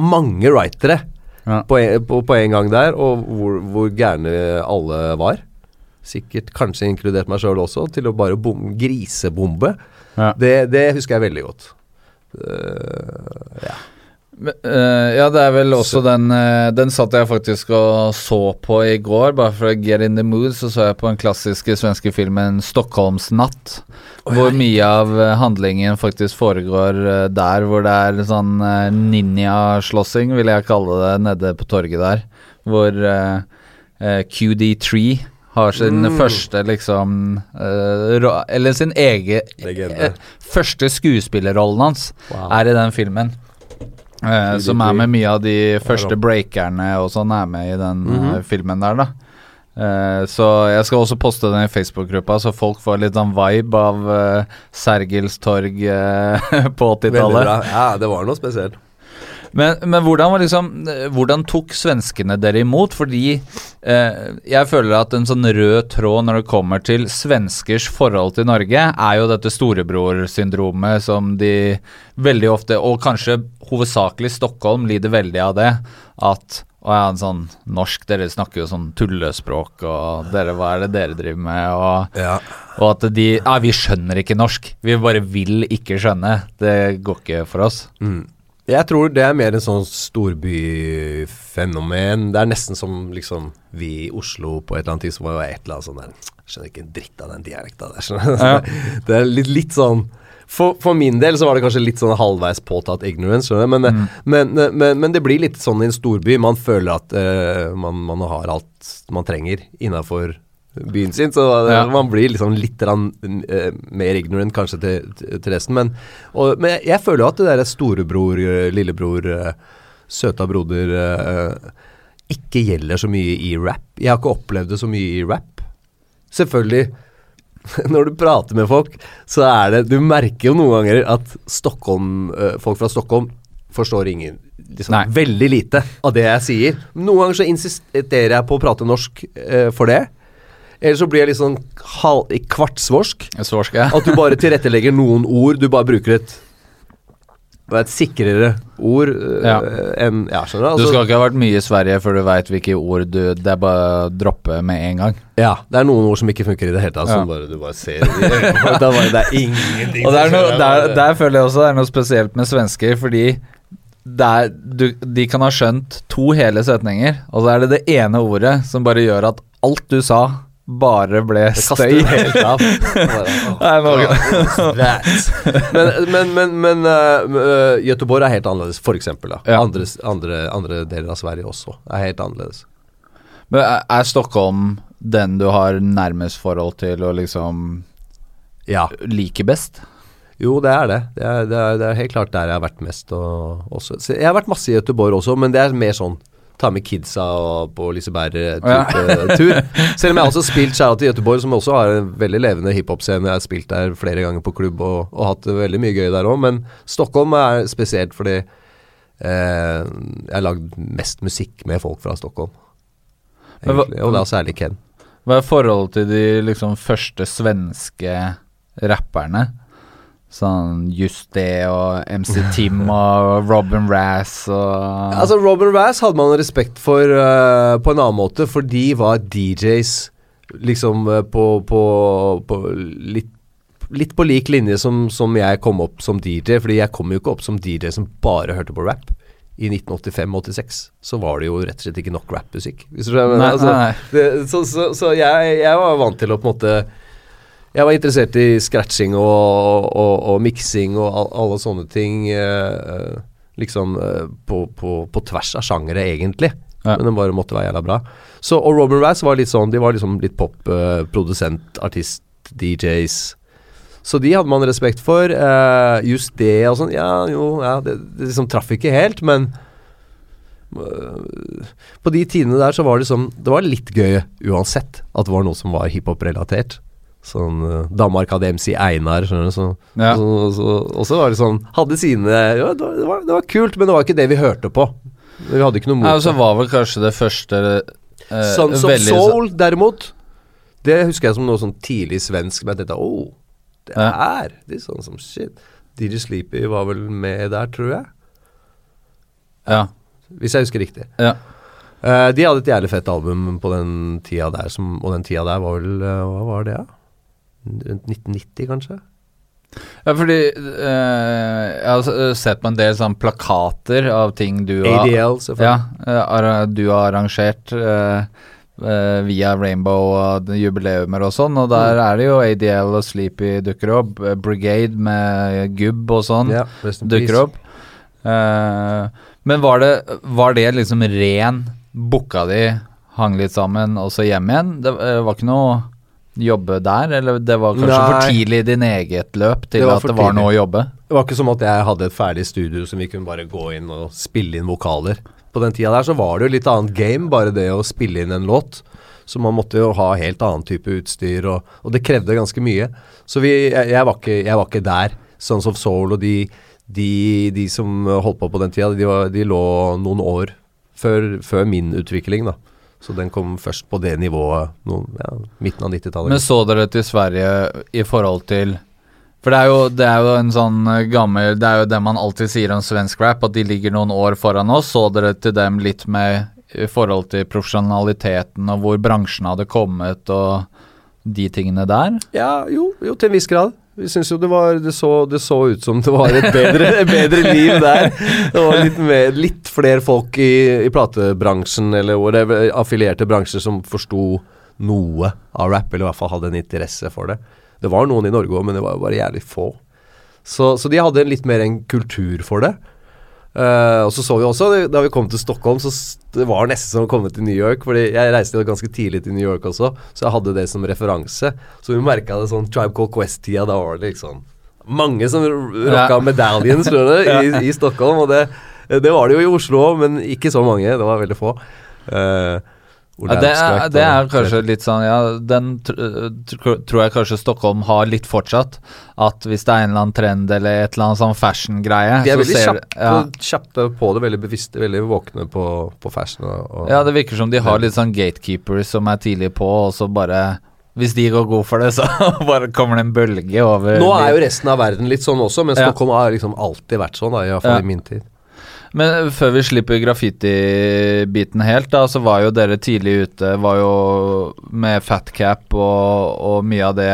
mange writere Ja. på, en, på, på en gang der, og hvor, hvor gærne alle var. Sikkert kanskje inkludert meg sjøl også, til å bare bom, grisebombe. Ja. Det, det husker jeg veldig godt. Uh, ja. Men, eh, ja, det er vel også den uh, Den satt jeg faktisk og så på i går, bare for å get in the mood. Så så jeg på den klassiske svenske filmen 'Stockholmsnatt'. hvor mye av eh, handlingen faktisk foregår uh, der hvor det er sånn uh, ninjaslåssing, vil jeg kalle det, nede på torget der. Hvor eh, eh, QD3 har sin Mm. første liksom uh, ro- Eller sin egen Legende. eh, Første skuespillerrollen hans Wow. er i den filmen. Eh, som er med mye av de første breakerne og sånn er med i den mm -hmm. filmen der, da. Eh, så jeg skal også poste den i Facebook-gruppa, så folk får litt sånn vibe av eh, Sergels torg eh, <laughs> på 80-tallet. Ja, det var noe spesielt. Men, men hvordan, var liksom, eh, hvordan tok svenskene dere imot? Fordi eh, jeg føler at en sånn rød tråd når det kommer til svenskers forhold til Norge, er jo dette storebror-syndromet som de veldig ofte, og kanskje hovedsakelig Stockholm, lider veldig av det. At å ja, en sånn norsk, dere snakker jo sånn tullespråk, og dere, hva er det dere driver med? Og, Ja. og at de Ja, vi skjønner ikke norsk. Vi bare vil ikke skjønne. Det går ikke for oss. Mm. Jeg tror det er mer en sånn storbyfenomen. Det er nesten som liksom vi i Oslo på et eller annet tidspunkt var et eller annet sånn der Skjønner ikke en dritt av den dialekta der. Ja. <laughs> Det er litt, litt sånn for, for min del så var det kanskje litt sånn halvveis påtatt ignorance. Men, men, men, men det blir litt sånn i en storby. Man føler at uh, man, man har alt man trenger innafor byen sin, så Ja. man blir liksom litt rann, uh, mer ignorant kanskje til, til resten. Men, og, men jeg, føler jo at det der storebror, eh, lillebror, uh, søta broder uh, ikke gjelder så mye i rap. Jeg har ikke opplevd det så mye i rap. Selvfølgelig, <laughs> når du prater med folk, så er det Du merker jo noen ganger at Stockholm, eh, folk fra Stockholm forstår ingen liksom, Veldig lite av det jeg sier. Noen ganger så insisterer jeg på å prate norsk eh, for det. Eller så blir jeg litt sånn halv, kvartsvorsk. kvartsvorsk. ja. At du bare tilrettelegger noen ord. Du bare bruker et et sikrere ord eh, Ja. enn Ja, skjønner Du Altså, skal ikke ha vært mye i Sverige før du veit hvilke ord du Det er bare å droppe med en gang. Ja, det er noen ord som ikke funker i det hele tatt. Ja. Som bare, du bare ser det. <laughs> Bare, Det er ingenting Og det er noe, der, der føler jeg også det er noe spesielt med svensker, fordi det er, du, de kan ha skjønt to hele setninger, og så er det det ene ordet som bare gjør at alt du sa, bare ble støy. helt av. Men- men men, men, men uh, Göteborg er helt annerledes, for eksempel. Da. Ja. Andre, andre, andre deler av Sverige også er helt annerledes. Men er, Stockholm den du har nærmest forhold til og liksom Ja. like best? Jo, det er det. Det er, det er, det er helt klart der jeg har vært mest. Og, også. Jeg har vært masse i Göteborg også, men det er mer sånn ta med kidsa på Liseberg-tur. Selv om jeg har også spilt skjæra til Göteborg, som også har en veldig levende hiphop-scene. Jeg har spilt der flere ganger på klubb og, og hatt det veldig mye gøy der òg. Men Stockholm er spesielt fordi eh, jeg har lagd mest musikk med folk fra Stockholm. Egentlig. Og da særlig Ken. Hva er forholdet til de liksom første svenske rapperne? Sånn Just det og MC Tim <laughs> og Robin Rass og Altså Robin Rass hadde man respekt for uh, på en annen måte, for de var DJs liksom eh, på, på, på litt, litt på lik linje som, som jeg kom opp som DJ, fordi jeg kom jo ikke opp som DJ som bare hørte på rap. I 1985-86 så var det jo rett og slett ikke nok rappmusikk. Altså, så så, så jeg, jeg var vant til å på en måte Jeg var interessert i scratching og, og, og miksing og all, alle sånne ting. eh, eh, liksom eh, på, på, på tvers av sjangere, egentlig. Ja. Men den bare måtte være jævla bra. Så, og Robin Razz var litt sånn De var liksom litt pop, eh, produsent, artist, DJs. Så de hadde man respekt for. eh, just det og sånn, ja jo, ja, det, det liksom traff ikke helt, men på de tidene der så var det liksom Det var litt gøy uansett at det var noe som var hiphop-relatert. Sånn øh, Danmark hadde MC Einar, skjønner du. Så, Ja. så, så, og så var det sånn Hadde sine Ja, det var, det, var, det kult, men det var ikke det vi hørte på. Vi hadde ikke noe mot og så var vel kanskje det første eh, Sons of veldig Soul, derimot, det husker jeg som noe sånn tidlig svensk. Men dette, oh, det er Det er sånn som shit. DJ Sleepy var vel med der, tror jeg. Ja. Hvis jeg husker riktig. ja. Uh, de hadde et jævlig fett album på den tida der, som, og den tida der var vel eh, Hva var det, da? Rundt 1990, kanskje? Ja, fordi eh, jeg har sett på en del sånn plakater av ting du har ADL, selvfølgelig. Ja, eh, du har arrangert eh, eh, via Rainbow og jubileumer og sånn, og der Mm. er det jo ADL og Sleepy dukker opp. eh, Brigade med gubb og sånn Ja, dukker opp. Uh, men var det, var det liksom ren booka di, hang litt sammen, og så hjem igjen? Det eh, var ikke noe jobbe der, eller det var kanskje for tidlig i din eget løp til Det at det var tidlig. noe å jobbe? Det var ikke som at jeg hadde et ferdig studio som vi kunne bare gå inn og spille inn vokaler. På den tida der så var det jo litt annet game, bare det å spille inn en låt. Så man måtte jo ha helt annen type utstyr, og, og det krevde ganske mye. Så vi, jeg, jeg, var ikke, jeg var ikke der. Sons of Soul og de, de, de som holdt på på den tida, de, var, de lå noen år før, før min utvikling, da. Så den kom først på det nivået noen, ja, midten av 90-tallet. Men så dere til Sverige i forhold til For det er, jo, det er jo en sånn eh, gammel Det er jo det man alltid sier om svensk rap, at de ligger noen år foran oss. Så dere til dem litt med i forhold til profesjonaliteten og hvor bransjen hadde kommet og de tingene der? Ja, jo, jo til en viss grad. Vi syns jo det var det så, det så ut som det var et bedre, bedre liv der. Det var litt, litt flere folk i, i platebransjen eller whatever, affilierte bransjer som forsto noe av rap, eller i hvert fall hadde en interesse for det. Det var noen i Norge òg, men det var jo bare jævlig få. Så, så de hadde litt mer en kultur for det. Eh, og så så vi også, da vi kom til Stockholm, så det var nesten som å komme til New York. Fordi jeg reiste jo ganske tidlig til New York også, så jeg hadde det som referanse. Så vi merka det sånn Tribe Called Quest-tida. Da var det liksom mange som rocka Ja. medaljen, <laughs> i, i Stockholm. Og det, det var det jo i Oslo men ikke så mange. Det var veldig få. Ole Ja, det, er, det er kanskje litt sånn Ja, den tr tr tror jeg kanskje Stockholm har litt fortsatt. At hvis det er en eller annen trend eller et eller annet sånn fashion-greie De er veldig ser- kjappe, ja. kjappe på det, veldig bevisste, veldig våkne på, på fashion. Og, ja, det virker som de har litt sånn gatekeepers som er tidlig på, og så bare Hvis de går god for det, <laughs> så bare kommer det en bølge over Nå er jo resten av verden litt sånn også, men Ja. Stockholm har liksom alltid vært sånn, da, i hvert fall Ja. i min tid. Men før vi slipper graffiti-biten helt, da, så var jo dere tidlig ute. Var jo med fatcap og, og mye av det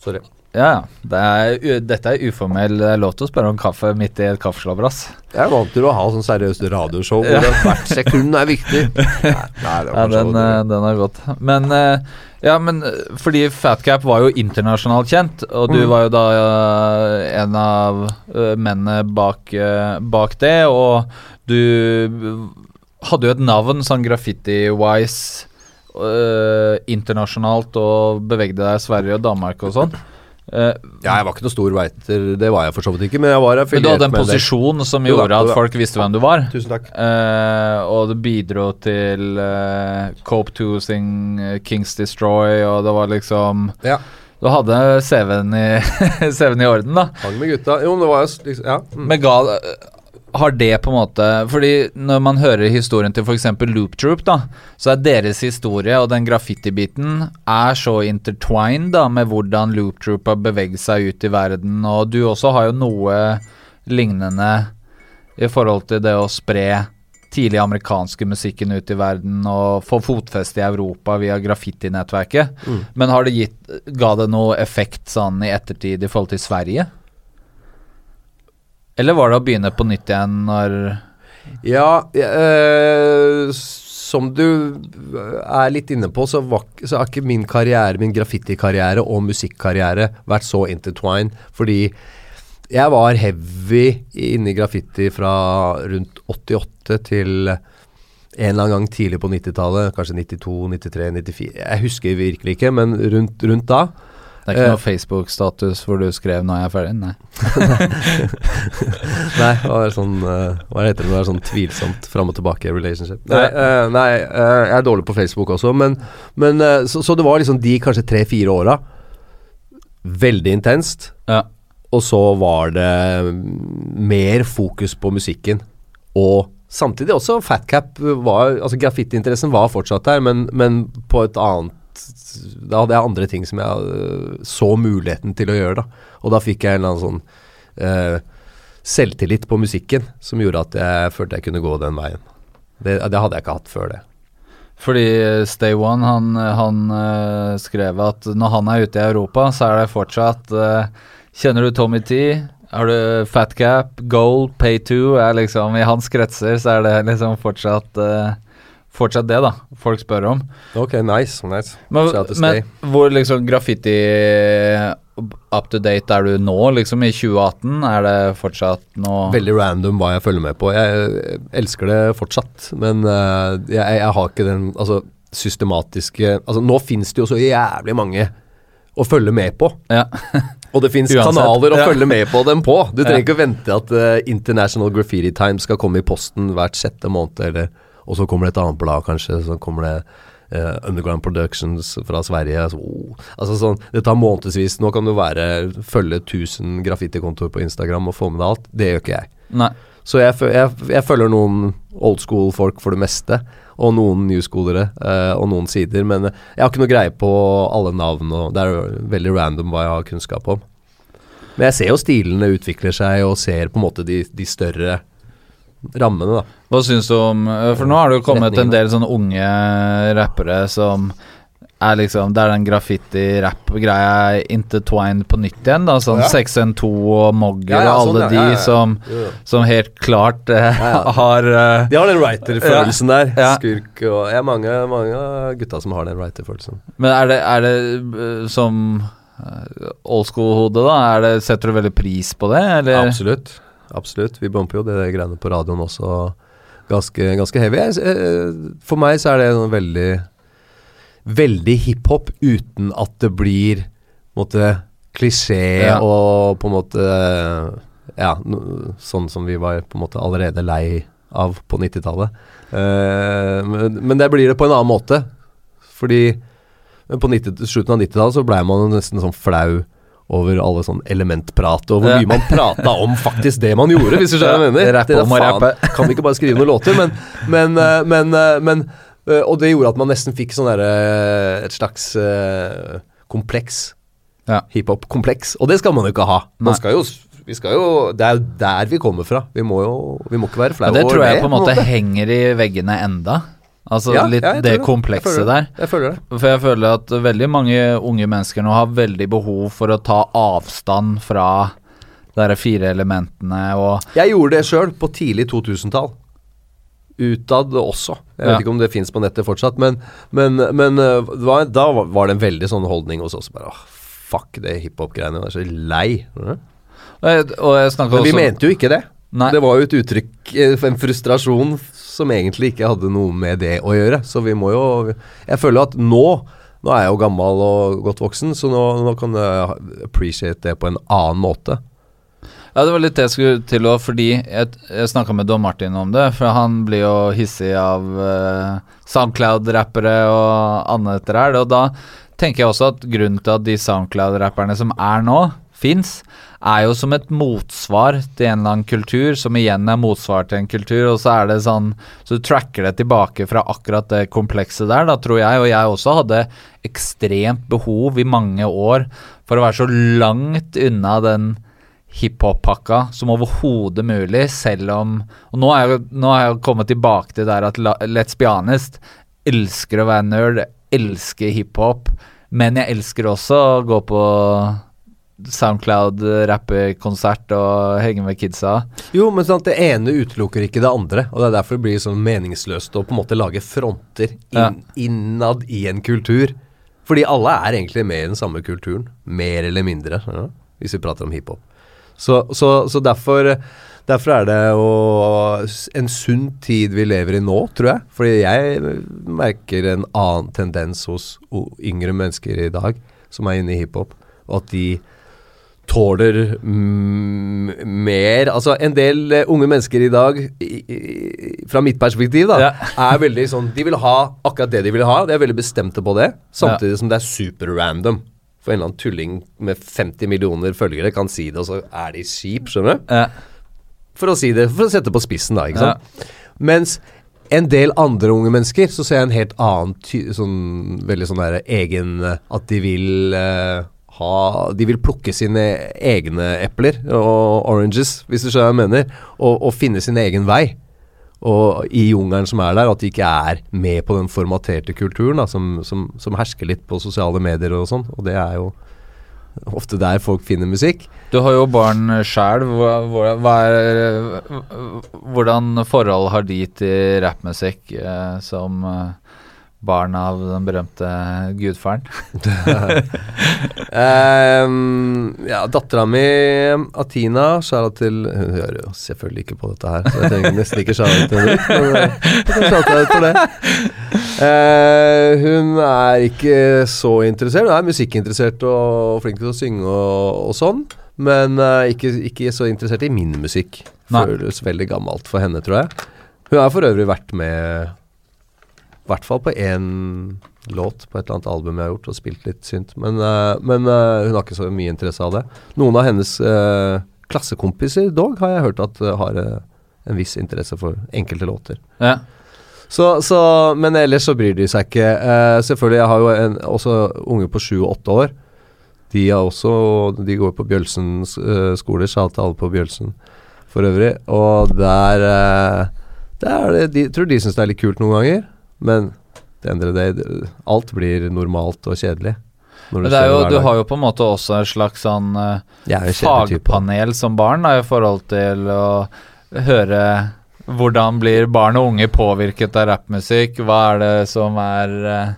Sorry. Ja. Det er, dette er uformell. Lov til å spørre om kaffe midt i et kaffeslabber, ass. Jeg er vant til å ha sånn seriøst radioshow hvor hvert sekund er viktig. <laughs> Nei, nei, det Ja, den, eh, den er godt. Men eh, Ja, men eh, fordi Fatcap var jo internasjonalt kjent, og du Mm. var jo da en av mennene bak, bak det, og du hadde jo et navn sånn graffiti-wise internasjonalt og bevegde deg i Sverige og Danmark og sånn. Eh, Ja, jeg var ikke noe stor veiter, det var jeg for så vidt ikke, men jeg var men du hadde en med det. posisjon som Jo gjorde at folk visste hvem du var. Tusen takk. Uh, og det bidro til uh, Cope 2 sin eh, Kings Destroy, og det var liksom Ja. Du hadde CV-en i, <laughs> CV i orden, da. Hang med gutta. Jo, men det var jo liksom Ja. Mm. Men ga, har det på en måte Fordi når man hører historien til f.eks. Loop Troop, da, så er deres historie og den graffiti-biten er så intertwined da med hvordan Loop Troop har beveget seg ut i verden, og du også har jo noe lignende i forhold til det å spre tidlig amerikanske musikken ut i verden og få fotfeste i Europa via graffiti-nettverket. Mm. Men har det gitt Ga det noe effekt sånn i ettertid i forhold til Sverige? Eller var det å begynne på nytt igjen når Ja, eh, som du er litt inne på, så, var, så har ikke min karriere, min graffitikarriere og musikkarriere vært så intertwined, fordi jeg var heavy inne i graffiti fra rundt 88 til en eller annen gang tidlig på 90-tallet, kanskje 92, 93, 94 Jeg husker virkelig ikke, men rundt, rundt da. Det er ikke Eh. noe Facebook-status hvor du skrev 'nå er jeg ferdig'? Nei. <laughs> Nei, det var sånn eh, Hva heter det når det er sånn tvilsomt fram og tilbake relationship? Nei, nei eh, jeg er dårlig på Facebook også, men, men så, så det var liksom de kanskje tre-fire åra. Veldig intenst. Ja. Og så var det mer fokus på musikken. Og samtidig også Fatcap var Altså graffitiinteressen var fortsatt der, men, men på et annet Da hadde jeg andre ting som jeg øh, så muligheten til å gjøre, da. Og da fikk jeg en eller annen sånn øh, selvtillit på musikken som gjorde at jeg følte jeg kunne gå den veien. Det, det hadde jeg ikke hatt før det. Fordi Stay One, han, han eh, skrev at når han er ute i Europa, så er det fortsatt eh, Kjenner du Tommy T? Har du Fat Cap, Gold, Pay 2? Er liksom, I hans kretser så er det liksom fortsatt eh, Fortsatt det, da. Folk spør om. Ok, nice. nice. Men, men hvor liksom graffiti up to date er du nå, liksom i 2018? Er det fortsatt noe Veldig random hva jeg følger med på. Jeg elsker det fortsatt, men uh, jeg, jeg har ikke den altså, systematiske Altså, nå fins det jo så jævlig mange å følge med på. Ja. Og det fins <laughs> kanaler å ja. følge med på dem på. Du <laughs> trenger Ja. ikke å vente at uh, International Graffiti Times skal komme i posten hvert sjette måned, eller, og så kommer det et annet blad, kanskje. Så kommer det eh, Underground Productions fra Sverige. Så, oh. altså sånn, det tar månedsvis. Nå kan du være, følge 1000 graffitikontoer på Instagram og få med deg alt. Det gjør ikke jeg. Nei. Så jeg, jeg, jeg følger noen old school-folk for det meste, og noen newschoolere eh, og noen sider, men jeg har ikke noe greie på alle navn, og det er veldig random hva jeg har kunnskap om. Men jeg ser jo stilene utvikler seg, og ser på en måte de, de større rammene, da. Hva syns du om eh, For nå har det jo kommet en del sånne unge rappere som er liksom Det er den graffiti-rap-greia intertwined på nytt igjen, da. Sånn Ja. 612 og Mogger Ja, ja, og alle sånn, ja. de Ja, ja. som, som helt klart eh, Ja, ja. <laughs> har eh, De har den writer-følelsen der. Ja. Skurk og ja, mange, mange av gutta som har den writer-følelsen. Men er det, er det eh, som old school-hodet, da? Er det, setter du veldig pris på det, eller? Absolutt. Absolutt. Vi bumper jo det greiene på radioen også ganske, ganske heavy. Eh, For meg så er det en veldig Veldig hiphop uten at det blir på måte klisjé Ja. og på en måte Ja, no, sånn som vi var på en måte allerede lei av på 90-tallet. Uh, men, men det blir det på en annen måte. Fordi på 90, slutten av 90-tallet så blei man nesten sånn flau over alle sånn elementprat, og hvor mye man prata om faktisk det man gjorde, hvis du skjønner hva jeg mener. Er. Kan vi ikke bare skrive noen låter? Men, men, eh, men, eh, men eh, Og det gjorde at man nesten fikk sånn derre Et slags kompleks. Ja. Hiphop-kompleks. Og det skal man jo ikke ha. Man skal jo, vi skal jo Det er jo der vi kommer fra. Vi må jo Vi må ikke være flaue over det Det tror jeg på en måte. henger i veggene enda. Altså Ja, litt ja, det tror komplekset der. Jeg føler det. For jeg føler at veldig mange unge mennesker nå har veldig behov for å ta avstand fra de fire elementene og Jeg gjorde det sjøl på tidlig 2000-tall. Utad også. Jeg vet Ja. ikke om det fins på nettet fortsatt, men, men, men var, da var det en veldig sånn holdning hos oss. Bare, fuck det hiphop-greiene. Jeg er så lei. Mhm. Og jeg, og jeg Men vi også mente jo ikke det. Nei. Det var jo et uttrykk, eh, en frustrasjon som egentlig ikke hadde noe med det å gjøre. Så vi må jo Jeg føler at nå Nå er jeg jo gammel og godt voksen, så nå, nå kan jeg appreciate det på en annen måte. Ja, det var litt det jeg skulle til òg, fordi jeg, jeg snakka med Don Martin om det. For han blir jo hissig av uh, Soundcloud-rappere og annet der. Og da tenker jeg også at grunnen til at de Soundcloud-rapperne som er nå, fins, er jo som et motsvar til en eller annen kultur, som igjen er motsvar til en kultur, og så er det sånn Så du tracker det tilbake fra akkurat det komplekset der, da tror jeg, og jeg også hadde ekstremt behov i mange år for å være så langt unna den hiphop-pakka som overhodet mulig, selv om Og nå er jeg, nå har jeg kommet tilbake til der at Let's be honest elsker å være nerd, elsker hiphop, men jeg elsker også å gå på Soundcloud-rappekonsert og henge med kidsa. Jo, men sant, det ene utelukker ikke det andre. Og det er derfor det blir sånn meningsløst å på en måte lage fronter inn, Ja. innad i en kultur. Fordi alle er egentlig med i den samme kulturen. Mer eller mindre, ja, hvis vi prater om hiphop. Så, så, så derfor, derfor er det jo en sunn tid vi lever i nå, tror jeg. Fordi jeg merker en annen tendens hos yngre mennesker i dag som er inne i hiphop, og at de tåler mer Altså, en del uh, unge mennesker i dag, i, i, fra mitt perspektiv, da, Ja. <laughs> er veldig sånn De vil ha akkurat det de vil ha, de er veldig bestemte på det, samtidig som det er super random. For en eller annen tulling med 50 millioner følgere kan si det, og så er de kjip, skjønner du? Ja. For å si det, for å sette på spissen, da, ikke sant. Mens en del andre unge mennesker, så ser jeg en helt annen ty sånn, veldig sånn der egen eh, At de vil eh, ha De vil plukke sine egne epler og oranges, hvis du skjønner hva jeg mener, og, og finne sin egen vei. Og i jungelen som er der, at de ikke er med på den formaterte kulturen da, som, som, som hersker litt på sosiale medier og sånn. Og det er jo ofte der folk finner musikk. Du har jo barn sjæl. Hvordan forhold har de til rappmusikk eh, som eh, barn av den berømte gudfaren? um, <laughs> ja, dattera mi, Atina, skjæra til Hun hører jo selvfølgelig ikke på dette her, så jeg trenger nesten ikke skjæra til henne. Men. Eh, hun er ikke så interessert. Hun er musikkinteressert og flink til å synge og, og sånn, men uh, ikke, ikke så interessert i min musikk. Føles veldig gammelt for henne, tror jeg. Hun har for øvrig vært med i hvert fall på én låt på et eller annet album jeg har gjort, og spilt litt synt. Men, uh, men uh, hun har ikke så mye interesse av det. Noen av hennes uh, klassekompiser dog har jeg hørt at har en viss interesse for enkelte låter. Ja. Så, så, men ellers så bryr de seg ikke. Selvfølgelig, jeg har jo en, også unge på sju og åtte år. De også De går på Bjølsen skole. Shout til alle på Bjølsen for øvrig. Og der, der er det, de, tror de syns det er litt kult noen ganger, men det endrer det Alt blir normalt og kjedelig. Men det er jo, du har jo på en måte også en slags sånn type. fagpanel som barn da, i forhold til å høre hvordan blir barn og unge påvirket av rappmusikk? Hva er det som er uh,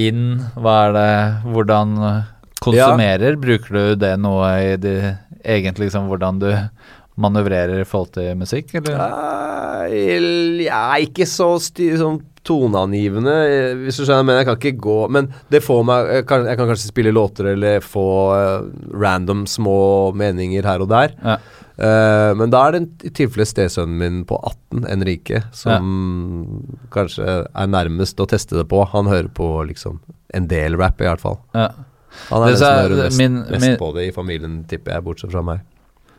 in? Hva er det Hvordan konsumerer? Bruker du det noe i de, egentlig liksom hvordan du manøvrerer i forhold til musikk, eller? Nei, ja, ikke så styr, sånn toneangivende, eh, hvis du skjønner. Men jeg kan ikke gå Men det får meg Jeg kan, jeg kan kanskje spille låter eller få eh, random små meninger her og der. Ja. Uh, men da er det i tilfelle stesønnen min på 18, Enrique, som kanskje er nærmest å teste det på. Han hører på liksom en del rap, i hvert fall. Ja. Han er Det den som hører mest, min- mest min- på det i familien, tipper jeg, bortsett fra meg.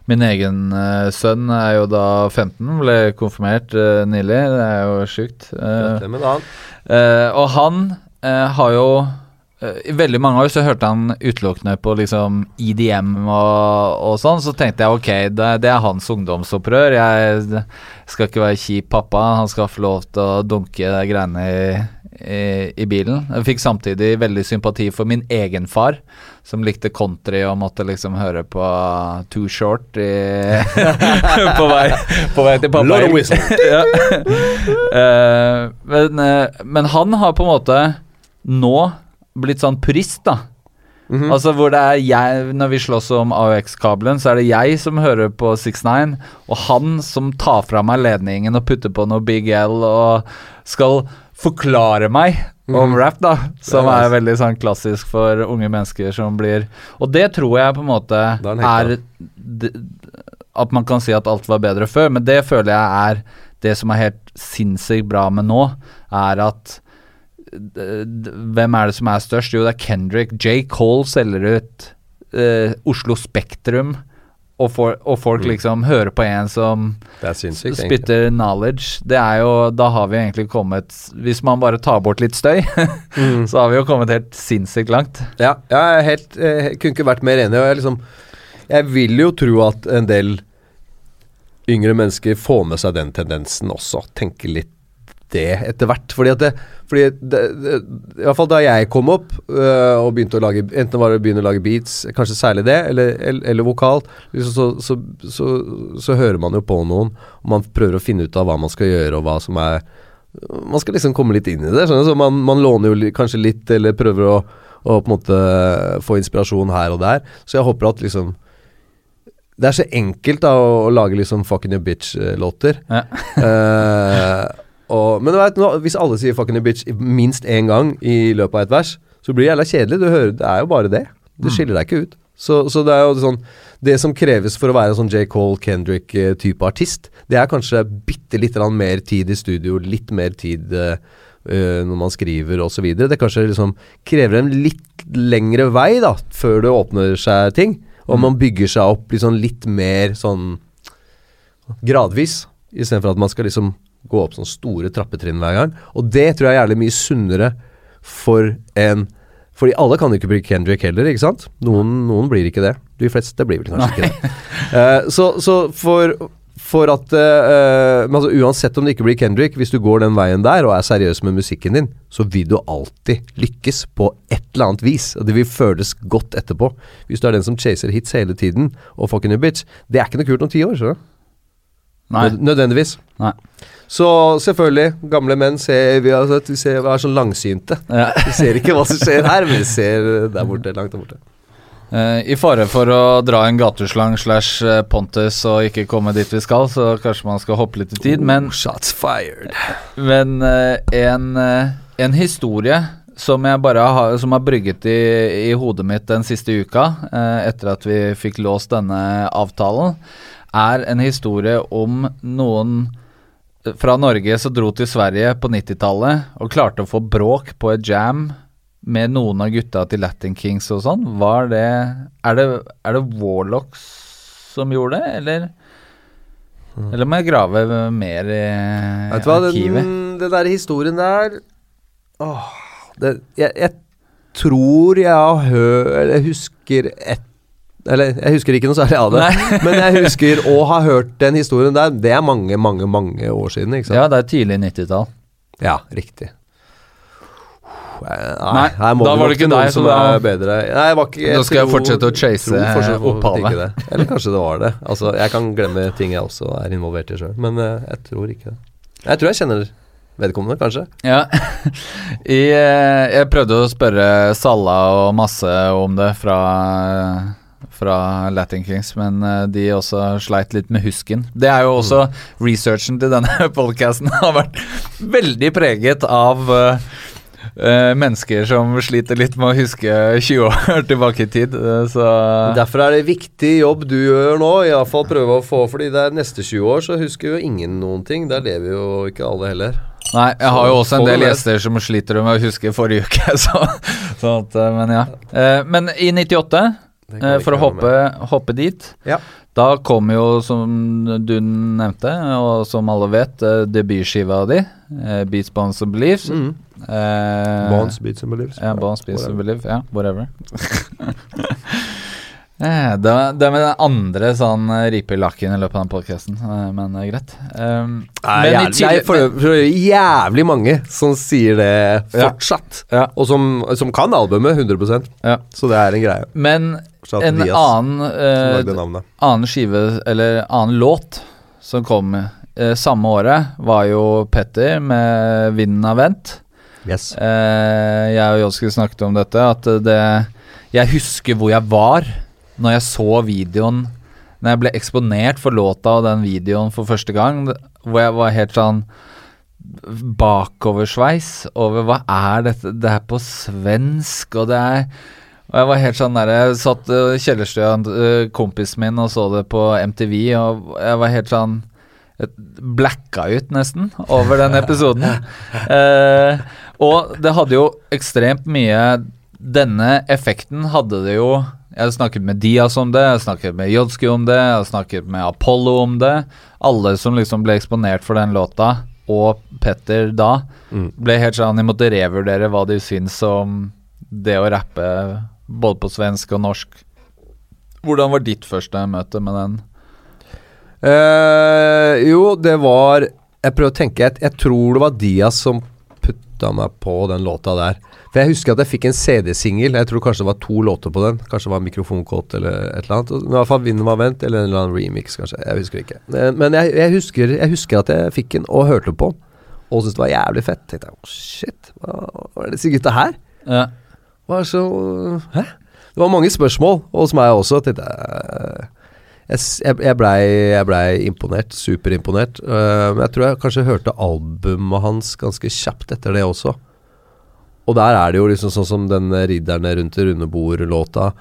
Min egen eh, sønn er jo da 15, ble konfirmert uh, nylig. Det er jo sjukt. Uh. Eh, og han har jo I veldig mange år så hørte han utelukkende på liksom EDM og, og sånn. Så tenkte jeg ok, det, det er hans ungdomsopprør. Jeg skal ikke være kjip pappa. Han skal få lov til å dunke de greiene i, i, i bilen. Jeg fikk samtidig veldig sympati for min egen far, som likte country og måtte liksom høre på Too Short i, <laughs> på, vei, på vei til pappa. <laughs> Ja. uh, men, uh, men han har på en måte nå blitt sånn purist, da. Mhm. Altså hvor det er jeg Når vi slåss om AUX-kabelen, så er det jeg som hører på 69, og han som tar fra meg ledningen og putter på noe Big L og skal forklare meg om Mhm. rap, da. Som er veldig sånn klassisk for unge mennesker som blir Og det tror jeg på en måte er At man kan si at alt var bedre før, men det føler jeg er det som er helt sinnssykt bra med nå, er at Hvem er det som er størst? Jo, det er Kendrick. J. Cole selger ut eh, Oslo Spektrum, og, for, og folk Mm. liksom hører på en som Det spytter egentlig. knowledge. Det er jo Da har vi egentlig kommet Hvis man bare tar bort litt støy, <laughs> Mm. så har vi jo kommet helt sinnssykt langt. Ja, jeg er helt jeg Kunne ikke vært mer enig. Og jeg, liksom, jeg vil jo tro at en del yngre mennesker får med seg den tendensen også. Tenker litt det etter hvert. Fordi at det, fordi det, det I hvert fall da jeg kom opp øh, og begynte å lage Enten var det å begynne å lage beats, kanskje særlig det, eller, eller, eller vokal, liksom så, så, så, så hører man jo på noen, og man prøver å finne ut av hva man skal gjøre, og hva som er Man skal liksom komme litt inn i det. Så man, man låner jo kanskje litt, eller prøver å, å på en måte få inspirasjon her og der. Så jeg håper at liksom Det er så enkelt da å, å lage liksom fucking your bitch-låter. Ja. Eh, og, men du vet, nå, hvis alle sier 'fucking a bitch' minst én gang i løpet av et vers, så blir det jævla kjedelig. Du hører, det er jo bare det. Det Mm. skiller deg ikke ut. Så, så det er jo sånn Det som kreves for å være en sånn J. Cole, Kendrick-type artist, det er kanskje bitte litt mer tid i studio, litt mer tid eh, når man skriver osv. Det kanskje liksom krever en litt lengre vei da, før det åpner seg ting. Og Mm. man bygger seg opp liksom litt mer sånn gradvis, istedenfor at man skal liksom gå opp sånne store trappetrinn hver gang. Og det tror jeg er jævlig mye sunnere for en Fordi alle kan jo ikke bli Kendrick heller, ikke sant? Noen, noen blir ikke det. De fleste blir vel kanskje ikke det. Uh, så, så for, for at uh, men altså Uansett om det ikke blir Kendrick, hvis du går den veien der og er seriøs med musikken din, så vil du alltid lykkes på et eller annet vis. Og det vil føles godt etterpå. Hvis du er den som chaser hits hele tiden og fucking a bitch, det er ikke noe kult om ti år. skjønner du? Nei. Nødvendigvis. Nei. Så selvfølgelig, gamle menn ser, vi, er, vi ser, er sånn langsynte. Ja. <laughs> Vi ser ikke hva som skjer her, men vi ser der borte, langt der borte. Uh, I fare for å dra en gateslang slash eh, Pontus og ikke komme dit vi skal, så kanskje man skal hoppe litt i tid. Men, Oh, shots fired. men uh, en, uh, en historie som jeg bare har, som har brygget i, i hodet mitt den siste uka, etter at vi fikk låst denne avtalen, er en historie om noen fra Norge som dro til Sverige på 90-tallet og klarte å få bråk på et jam med noen av gutta til Latin Kings og sånn. Var det Er det, er det Warlocks som gjorde det, eller? Eller må jeg grave mer i Vet du hva, arkivet? den, den der historien der Åh, det, jeg, jeg tror jeg har hørt Eller husker et Eller jeg husker ikke noe særlig av det, <laughs> men jeg husker å ha hørt den historien der. Det er mange, mange, mange år siden, ikke sant? Ja, det er tidlig 90-tall. Ja, riktig. Nei, Nei, da var det ikke deg, som er bedre. Nei, jeg var ikke, Da skal jeg fortsette å chase fortsatt opphavet. Eller kanskje det var det. Altså, jeg kan glemme ting jeg også er involvert i sjøl, men eh, jeg tror ikke det. Jeg tror jeg kjenner vedkommende, kanskje. Ja. <laughs> I, eh, jeg prøvde å spørre Salla og Masse om det fra, fra Latin Kings, men eh, de også sleit litt med husken. Det er jo også Researchen til denne <laughs> podcasten har vært veldig preget av uh, uh, mennesker som sliter litt med å huske 20 år tilbake i tid. Uh, så Derfor er det viktig jobb du gjør nå, iallfall prøve å få Fordi det er neste 20 år, så husker jo ingen noen ting. Der lever jo ikke alle heller. Nei, jeg har jo også en del gjester som sliter med å huske forrige uke, <laughs> så, at, Men ja. Men i 98, Eh, for å hoppe, hoppe dit Ja. Da kommer jo, som du nevnte, og som alle vet, eh, debutskiva di, eh, 'Beats, Bones and Beliefs'. Mm. Eh, Bones, beats and beliefs. Ja, Bones, Beats and Beliefs. Ja, whatever. <laughs> Eh, det, det er med den andre sånn eh, ripe i lakken i løpet av den podkasten, men det er greit. Um, Nei, men jævlig, tidlig- for, for jævlig mange som sier det Ja. fortsatt. Ja. Og som, som kan albumet 100 Ja. Så det er en greie. Men Shout en Diaz, annen, som lagde eh, navnet. annen skive, eller annen låt, som kom eh, samme året, var jo Petter med 'Vinden har vendt'. Yes. Eh, jeg og Joski snakket om dette, at det Jeg husker hvor jeg var når jeg så videoen Når jeg ble eksponert for låta og den videoen for første gang, hvor jeg var helt sånn bakoversveis over hva er dette Det er på svensk, og det er og jeg var helt sånn der Jeg satt i kjellerstua, uh, kompisen min, og så det på MTV, og jeg var helt sånn blacka ut nesten over den episoden. <laughs> Eh, og det hadde jo ekstremt mye Denne effekten hadde det jo Jeg har snakket med Diaz om det, jeg har snakket med Jodski om det, jeg har snakket med Apollo om det. Alle som liksom ble eksponert for den låta, og Petter da, Mm. ble helt sånn De måtte revurdere hva de syns om det å rappe både på svensk og norsk. Hvordan var ditt første møte med den? Eh, jo, det var Jeg prøver å tenke Jeg, jeg tror det var Diaz som putta meg på den låta der. For Jeg husker at jeg fikk en CD-singel. Jeg tror kanskje det var to låter på den. Kanskje det var Mikrofonkåt eller et eller annet. I hvert fall Vinden var vendt, eller en eller annen remix, kanskje. Jeg husker ikke. Eh, Men jeg, jeg, husker, jeg husker at jeg fikk den og hørte på den. Og syntes det var jævlig fett. Tenkte jeg, oh, shit, hva er disse gutta her? Ja. Hva er så Hæ? Det var mange spørsmål hos meg også. Tenkte jeg jeg, jeg, jeg blei ble imponert. Superimponert. Øh, men jeg tror jeg kanskje hørte albumet hans ganske kjapt etter det også. Og der er det jo liksom sånn som den 'Ridderne rundt det runde bord'-låta,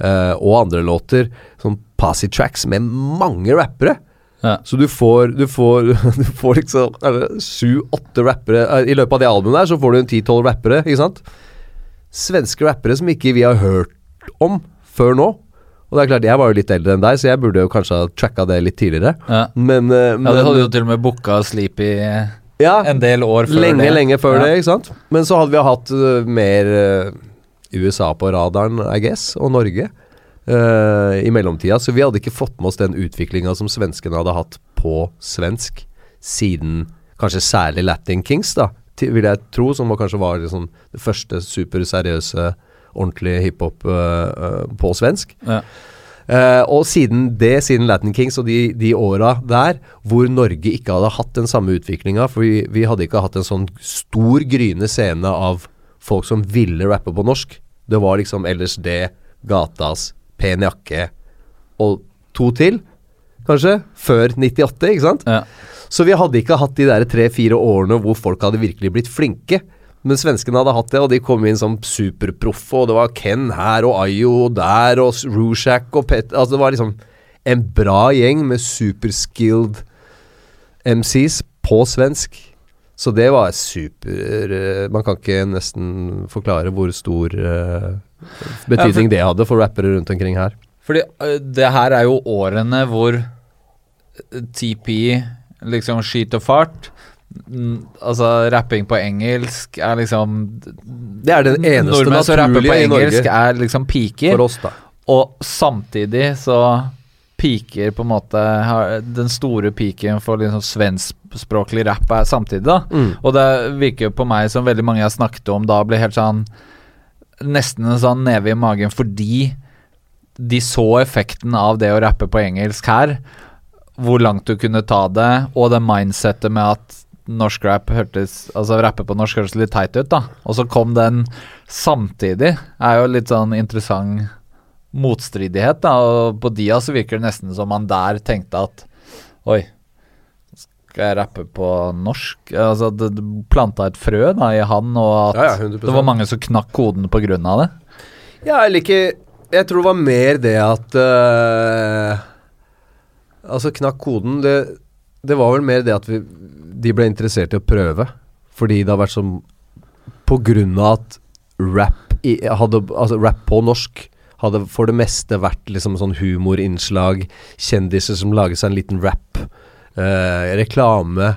øh, og andre låter, sånn passy tracks med mange rappere. Ja. Så du får, du får, <laughs> du får liksom sju-åtte rappere I løpet av det albumet der så får du en ti-tolv rappere, ikke sant? Svenske rappere som ikke vi har hørt om før nå. Og det er klart, jeg var jo litt eldre enn deg, så jeg burde jo kanskje ha tracka det litt tidligere. Ja. Men, men, ja, du hadde jo til og med booka Sleepy ja, en del år før lenge, det. lenge lenge før ja. det, ikke sant? Men så hadde vi hatt uh, mer uh, USA på radaren, I guess, og Norge uh, i mellomtida. Så vi hadde ikke fått med oss den utviklinga som svenskene hadde hatt på svensk siden kanskje særlig Latin Kings, da, vil jeg tro, som var, kanskje var liksom det første superseriøse, ordentlige hiphop eh, på svensk. Ja. Uh, og siden det, siden Latin Kings og de, de åra der, hvor Norge ikke hadde hatt den samme utviklinga, for vi, vi hadde ikke hatt en sånn stor, gryende scene av folk som ville rappe på norsk. Det var liksom LSD, Gatas, Pen jakke og to til, kanskje, før 98, ikke sant? Ja. Så vi hadde ikke hatt de der tre-fire årene hvor folk hadde virkelig blitt flinke. Men svenskene hadde hatt det, og de kom inn som superproffe, og det var Ken her og Ayo der, og Rushak og Pet Altså, det var liksom en bra gjeng med superskilled MCs på svensk. Så det var super eh, Man kan ikke nesten forklare hvor stor eh, betydning det hadde for rappere rundt omkring her. Fordi det her er jo årene hvor TP liksom skyter fart. Mm, altså rapping på engelsk er liksom Det er den eneste Nordmenn som rapper på naturlige i engelsk Norge er liksom peaker. for oss, da. Og samtidig så peaker på en måte Den store peaken for liksom svenskspråklig rapp er samtidig, da. Mm. Og det virker jo på meg som veldig mange jeg har snakket om da, blir helt sånn Nesten en sånn neve i magen fordi de så effekten av det å rappe på engelsk her. Hvor langt du kunne ta det, og det mindsettet med at norsk rap hørtes Altså rappe på norsk hørtes litt teit ut, da. Og så kom den samtidig. Er jo litt sånn interessant motstridighet. da, og På Dia så virker det nesten som han der tenkte at Oi, skal jeg rappe på norsk? Altså Det planta et frø da i han, og at Ja, ja, det var mange som knakk koden på grunn av det. Ja, eller ikke Jeg tror det var mer det at eh, Altså, knakk koden det, det var vel mer det at vi, de ble interessert i å prøve. Fordi det har vært sånn På grunn av at rap, i, hadde, altså rap på norsk hadde for det meste vært liksom sånn humorinnslag, kjendiser som lager seg en liten rap, eh, reklame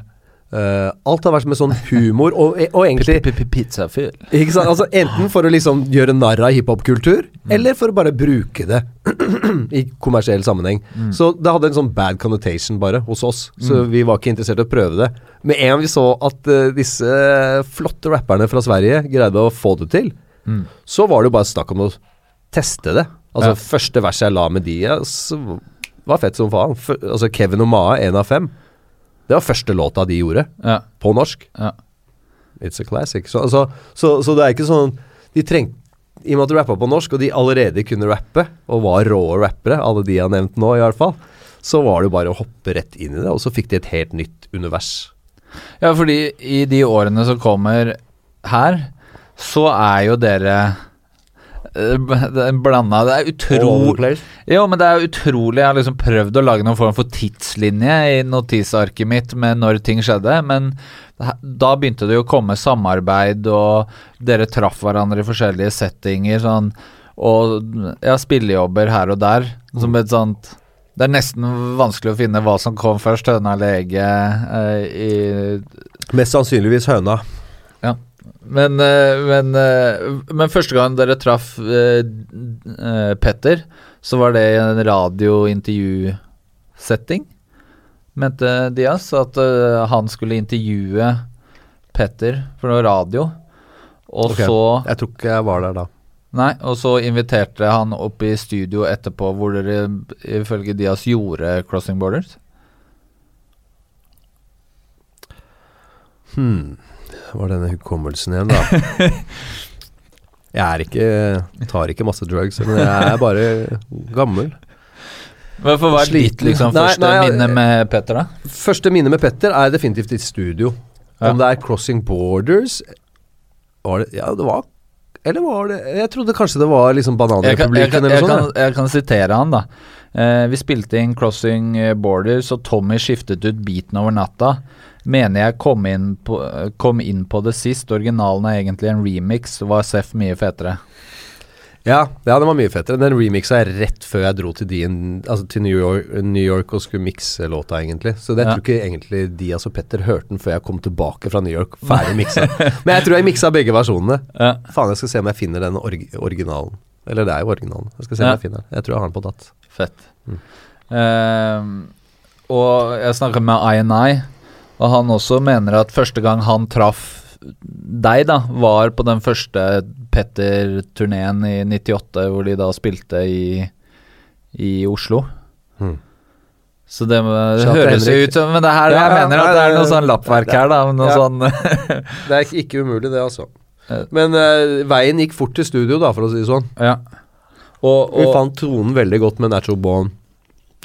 eh, Alt har vært med sånn humor, og, og egentlig Pizzafyll. ikke sant? Altså Enten for å liksom gjøre narr av hiphopkultur, mm. eller for å bare bruke det <clears throat> i kommersiell sammenheng. Så det hadde en sånn bad connotation bare hos oss, så vi var ikke interessert i å prøve det. Med en gang vi så at uh, disse flotte rapperne fra Sverige greide å få det til, Mm. så var det jo bare snakk om å teste det. Altså Ja. Første verset jeg la med de, så var fett som faen. Altså Kevin og Maa, én av fem. Det var første låta de gjorde, Ja, på norsk. ja. It's a classic. Så, altså, så, så det er ikke sånn De trengte I og med at de rappa på norsk, og de allerede kunne rappe, og var rå rappere, alle de jeg har nevnt nå i hvert fall, så var det bare å hoppe rett inn i det, og så fikk de et helt nytt univers. Ja, fordi i de årene som kommer her, så er jo dere blanda Det er utrolig Jo, men det er utrolig. Jeg har liksom prøvd å lage noen form for tidslinje i notisarket mitt med når ting skjedde, men da begynte det jo å komme samarbeid, og dere traff hverandre i forskjellige settinger, sånn, og ja, spillejobber her og der, som et sånt det er nesten vanskelig å finne hva som kom først, høna eller egget, eh, i Mest sannsynligvis høna. Men, eh, men, eh, men første gang dere traff eh, Petter, så var det i en radiointervjusetting, mente Diaz. At han skulle intervjue Petter for noe radio. Og Ok. så Jeg tror ikke jeg var der da. Nei, og så inviterte han opp i studio etterpå, hvor dere ifølge Diaz gjorde Crossing Borders. Hmm. Var denne hukommelsen igjen, da. <laughs> Jeg er ikke Tar ikke masse drugs, men jeg er bare gammel. Hvorfor var ditt liksom første nei, minne med Petter, da? Første minne med Petter er definitivt i studio. Ja. Om det er Crossing Borders Var det Ja, det var Eller var det Jeg trodde kanskje det var liksom Jeg Bananrepublikken eller jeg, noe sånt. jeg kan sitere han, da. Eh, vi spilte inn Crossing Borders, og Tommy skiftet ut beaten over natta. Mener jeg kom inn, på, kom inn på det sist. Originalen er egentlig en remix. Var Seff mye fetere. Ja, ja, den var mye fetere. Den remixa jeg rett før jeg dro til, Dien, altså til New, York, New York og skulle mikse låta, egentlig. Så jeg Ja. tror ikke egentlig de, og Petter hørte den før jeg kom tilbake fra New York, ferdig <laughs> miksa. Men jeg tror jeg miksa begge versjonene. Ja. Faen, jeg skal se om jeg finner den org originalen. Eller det er jo originalen. Jeg skal se om Ja. jeg finner den. Jeg tror jeg har den på datt. Fett. Mm. Uh, og jeg snakker med INI, og han også mener at første gang han traff deg, da, var på den første Petter-turneen i 98, hvor de da spilte i, i Oslo. Mm. Så det, det høres jo ut som Men det er her Ja, jeg ja, mener at det er noe sånn lappverk her, da. Noe Ja. sånn <laughs> Det er ikke, umulig, det, altså. Men uh, veien gikk fort til studio, da, for å si det sånn. Ja. Og, Vi fant tronen veldig godt med Natural Born,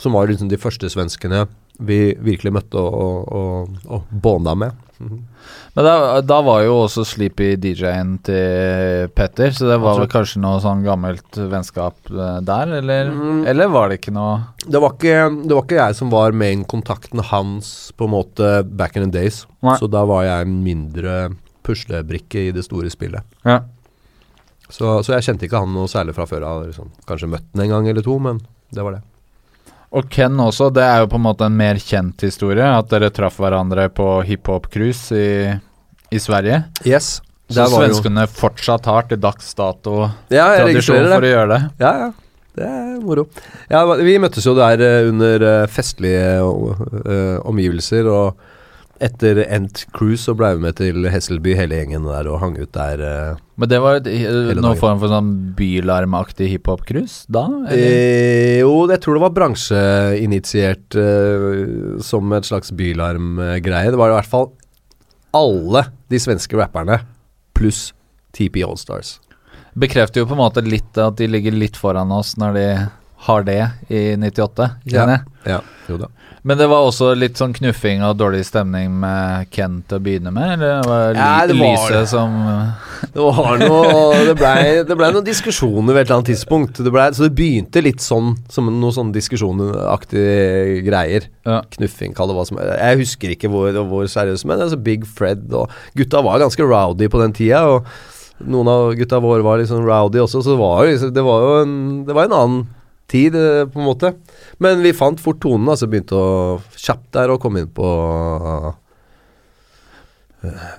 som var liksom de første svenskene vi virkelig møtte og, og, og, bonda med. Men da, da var jo også Sleepy DJ-en til Petter, så det var vel kanskje noe sånn gammelt vennskap eh, der, eller? Mm. Eller var det ikke noe Det var ikke, det var ikke jeg som var main-kontakten hans på en måte back in the days. Nei. Så da var jeg en mindre puslebrikke i det store spillet. Ja. Så, så jeg kjente ikke han noe særlig fra før. av. liksom, kanskje møtt han en gang eller to, men det var det. Og Ken også, det er jo på en måte en mer kjent historie, at dere traff hverandre på hiphop-cruise i, i Sverige. Yes. Så var jo- svenskene fortsatt har til dags dato Ja, tradisjon for å gjøre det. Ja, ja. Det er moro. Ja, vi møttes jo der eh, under eh, festlige eh, omgivelser, og etter endt cruise så ble vi med til Hesselby hele gjengen der og hang ut der. eh. Men det var et- noen form for sånn bylarmaktig hiphop-cruise da? Eh, jo, jeg tror det var bransjeinitiert eh, som et slags bylarmgreie. Det var i hvert fall alle de svenske rapperne pluss TP Allstars. Bekrefter jo på en måte litt at de ligger litt foran oss når de har det i 98, kjenner jeg. Ja. Men det var også litt sånn knuffing og dårlig stemning med Ken til å begynne med, eller var det Ja, det var det. som <laughs> Det var noe Det blei det ble noen diskusjoner ved et eller annet tidspunkt. Det ble, så det begynte litt sånn som noen sånn diskusjonaktige greier. Ja. Knuffing, kall det hva som er. Jeg husker ikke hvor, hvor seriøst, men altså Big Fred og Gutta var ganske rowdy på den tida. Og noen av gutta våre var litt sånn rowdy også, så det var jo, liksom, det var jo en, det var en annen tid, eh, på en måte. Men vi fant fort tonen, altså begynte å kjapt der og komme inn på uh,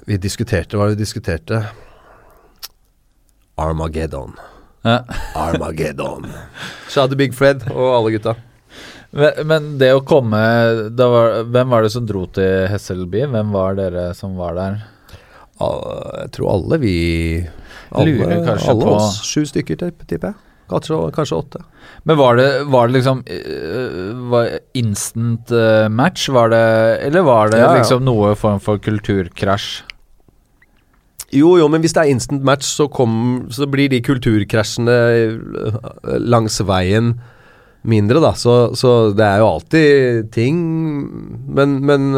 Vi diskuterte, hva vi diskuterte? Armageddon. ja. Armageddon. Shout to Big Fred og alle gutta. Men, men det å komme da var, Hvem var det som dro til Hesselby? Hvem var dere som var der? Jeg tror alle vi Alle, alle oss. Sju stykker, tipp- tipper jeg. Kanskje, kanskje åtte. Men var det, var det liksom øh, var instant øh, match, var det Eller var det Ja, ja. liksom noe form for kulturkrasj? Jo, jo, men hvis det er instant match, så, kom, så blir de kulturkrasjene øh, langs veien mindre, da. Så, så det er jo alltid ting Men, men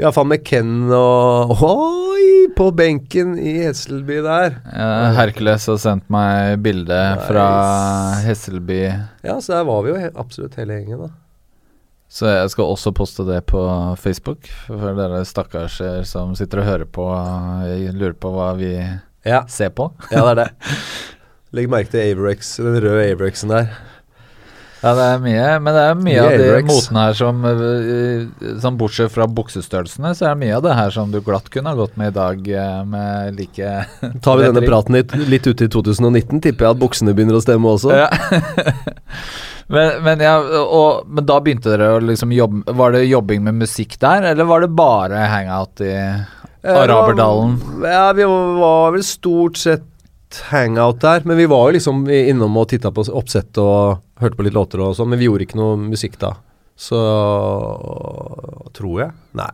Iallfall med Ken og Oi! På benken i Hesselby der. Ja, Hercules har sendt meg bilde Nice. fra Hesselby, Ja, så der var vi jo absolutt hele gjengen, da. så jeg skal også poste det på Facebook. For dere stakkarser som sitter og hører på, jeg lurer på hva vi Ja, ser på. ja det er det. <laughs> Legg merke til Averex, den røde Averexen der. Ja, det er mye, men det er mye av de motene her som øh, Sånn Bortsett fra buksestørrelsene, så er det mye av det her som du glatt kunne ha gått med i dag eh, med like <laughs> Tar vi denne praten litt, litt ute i 2019, tipper jeg at buksene begynner å stemme også. Ja. <laughs> men, men, ja, og, men da begynte dere å liksom jobbe Var det jobbing med musikk der, eller var det bare hangout i Eh, Araberdalen? Ja, vi var vel stort sett hangout der. Men vi var jo liksom innom og titta på oppsett og hørte på litt låter og sånn. Men vi gjorde ikke noe musikk da. Så tror jeg. Nei.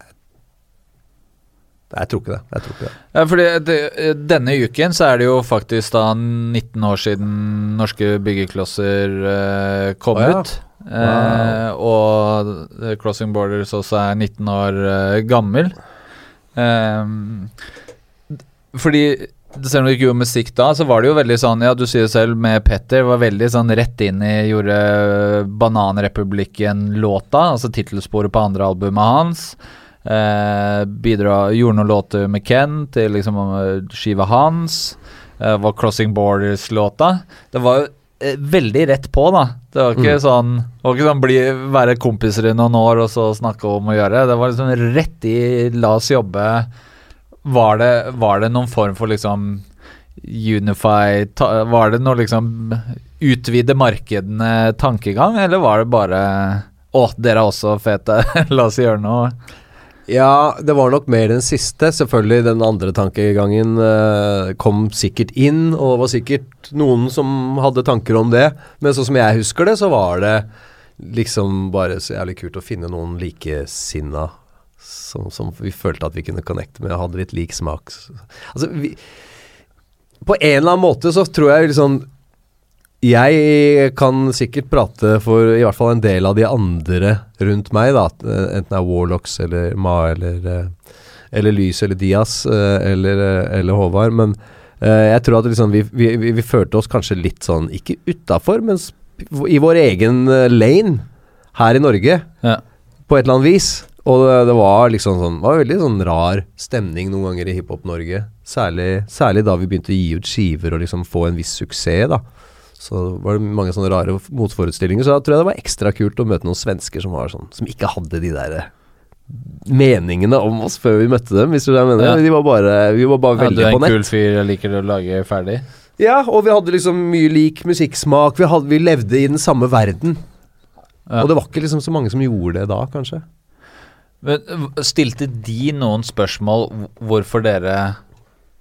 Nei, Jeg tror ikke det. Jeg tror ikke det. Ja, fordi det, denne uken så er det jo faktisk da 19 år siden norske byggeklosser eh, kom ah, ja. ut. Eh, og eh, Crossing Borders også er 19 år eh, gammel. Eh, fordi selv om du ikke gjorde musikk da, så var det jo veldig sånn Ja, du sier selv med Petter, var veldig sånn rett inn i Gjorde Bananrepublikken-låta, altså tittelsporet på andre albumet hans. Eh, bidra, gjorde noen låter med Ken til liksom eh, skiva hans. Eh, var Crossing Borders-låta. Det var jo eh, veldig rett på, da. Det var ikke Mm. sånn Det var ikke sånn bli, være kompiser i noen år og så snakke om å gjøre. Det var liksom rett i la oss jobbe. Var det, var det noen form for liksom unify ta, Var det noe liksom utvide markedene tankegang, eller var det bare å, dere er også fete, <laughs> la oss gjøre noe. Ja, det var nok mer den siste. Selvfølgelig, den andre tankegangen eh, kom sikkert inn, og det var sikkert noen som hadde tanker om det. Men sånn som jeg husker det, så var det liksom bare så jævlig kult å finne noen likesinna som, som vi følte at vi kunne connecte med, og hadde litt lik smak. Altså, vi På en eller annen måte så tror jeg liksom jeg kan sikkert prate for i hvert fall en del av de andre rundt meg, da. Enten det er Warlocks eller Ma eller, eh, eller Lys eller Diaz eh, eller, eh, eller Håvard. Men jeg tror at liksom vi, vi, vi, følte oss kanskje litt sånn, ikke utafor, men i vår egen lane her i Norge, Ja. på et eller annet vis. Og det, det var liksom sånn Det var veldig sånn rar stemning noen ganger i Hiphop-Norge. Særlig, særlig da vi begynte å gi ut skiver og liksom få en viss suksess, da. Så var det mange sånne rare motforestillinger. Så da tror jeg det var ekstra kult å møte noen svensker som var sånn Som ikke hadde de der eh, meningene om oss før vi møtte dem, hvis du mener. Ja. De var bare, vi var bare Ja, du veldig er på en kul fyr, jeg liker å lage ferdig. Ja, og vi hadde liksom mye lik musikksmak. Vi, hadde, vi levde i den samme verden. Ja. Og det var ikke liksom så mange som gjorde det da, kanskje. Men Stilte de noen spørsmål hvorfor dere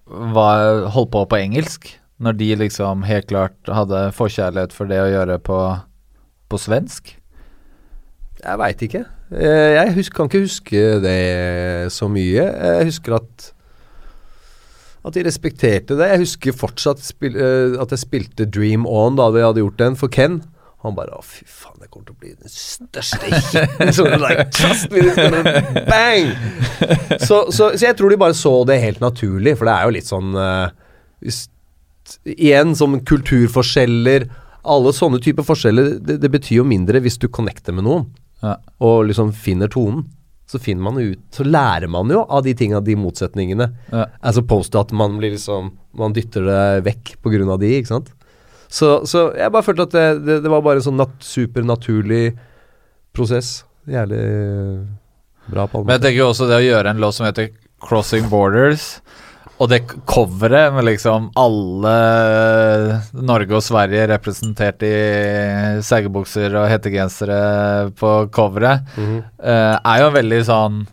var, holdt på på engelsk? Når de liksom helt klart hadde forkjærlighet for det å gjøre på, på svensk? Jeg veit ikke. Eh, Jeg husker, kan ikke huske det så mye. Jeg husker at At de respekterte det. Jeg husker fortsatt spil, eh, at jeg spilte Dream On da de hadde gjort den for Ken. Han bare Å, fy faen, det kommer til å bli den største hiten. Så, like, bang! Så, så, så jeg tror de bare så det helt naturlig, for det er jo litt sånn uh, Igjen, som kulturforskjeller Alle sånne typer forskjeller, det, det betyr jo mindre hvis du connecter med noen Ja. og liksom finner tonen. Så finner man ut Så lærer man jo av de tinga, de motsetningene. Ja. As opposed to at man blir liksom Man dytter det vekk av de, ikke sant. Så, så jeg bare følte at det, det, det var bare en sånn nat supernaturlig prosess. Jævlig bra på alle Men jeg tenker jo også det å gjøre en låt som heter 'Crossing Borders', og det coveret med liksom alle Norge og Sverige representert i seggebukser og hettegensere på coveret, mm -hmm. er jo veldig sånn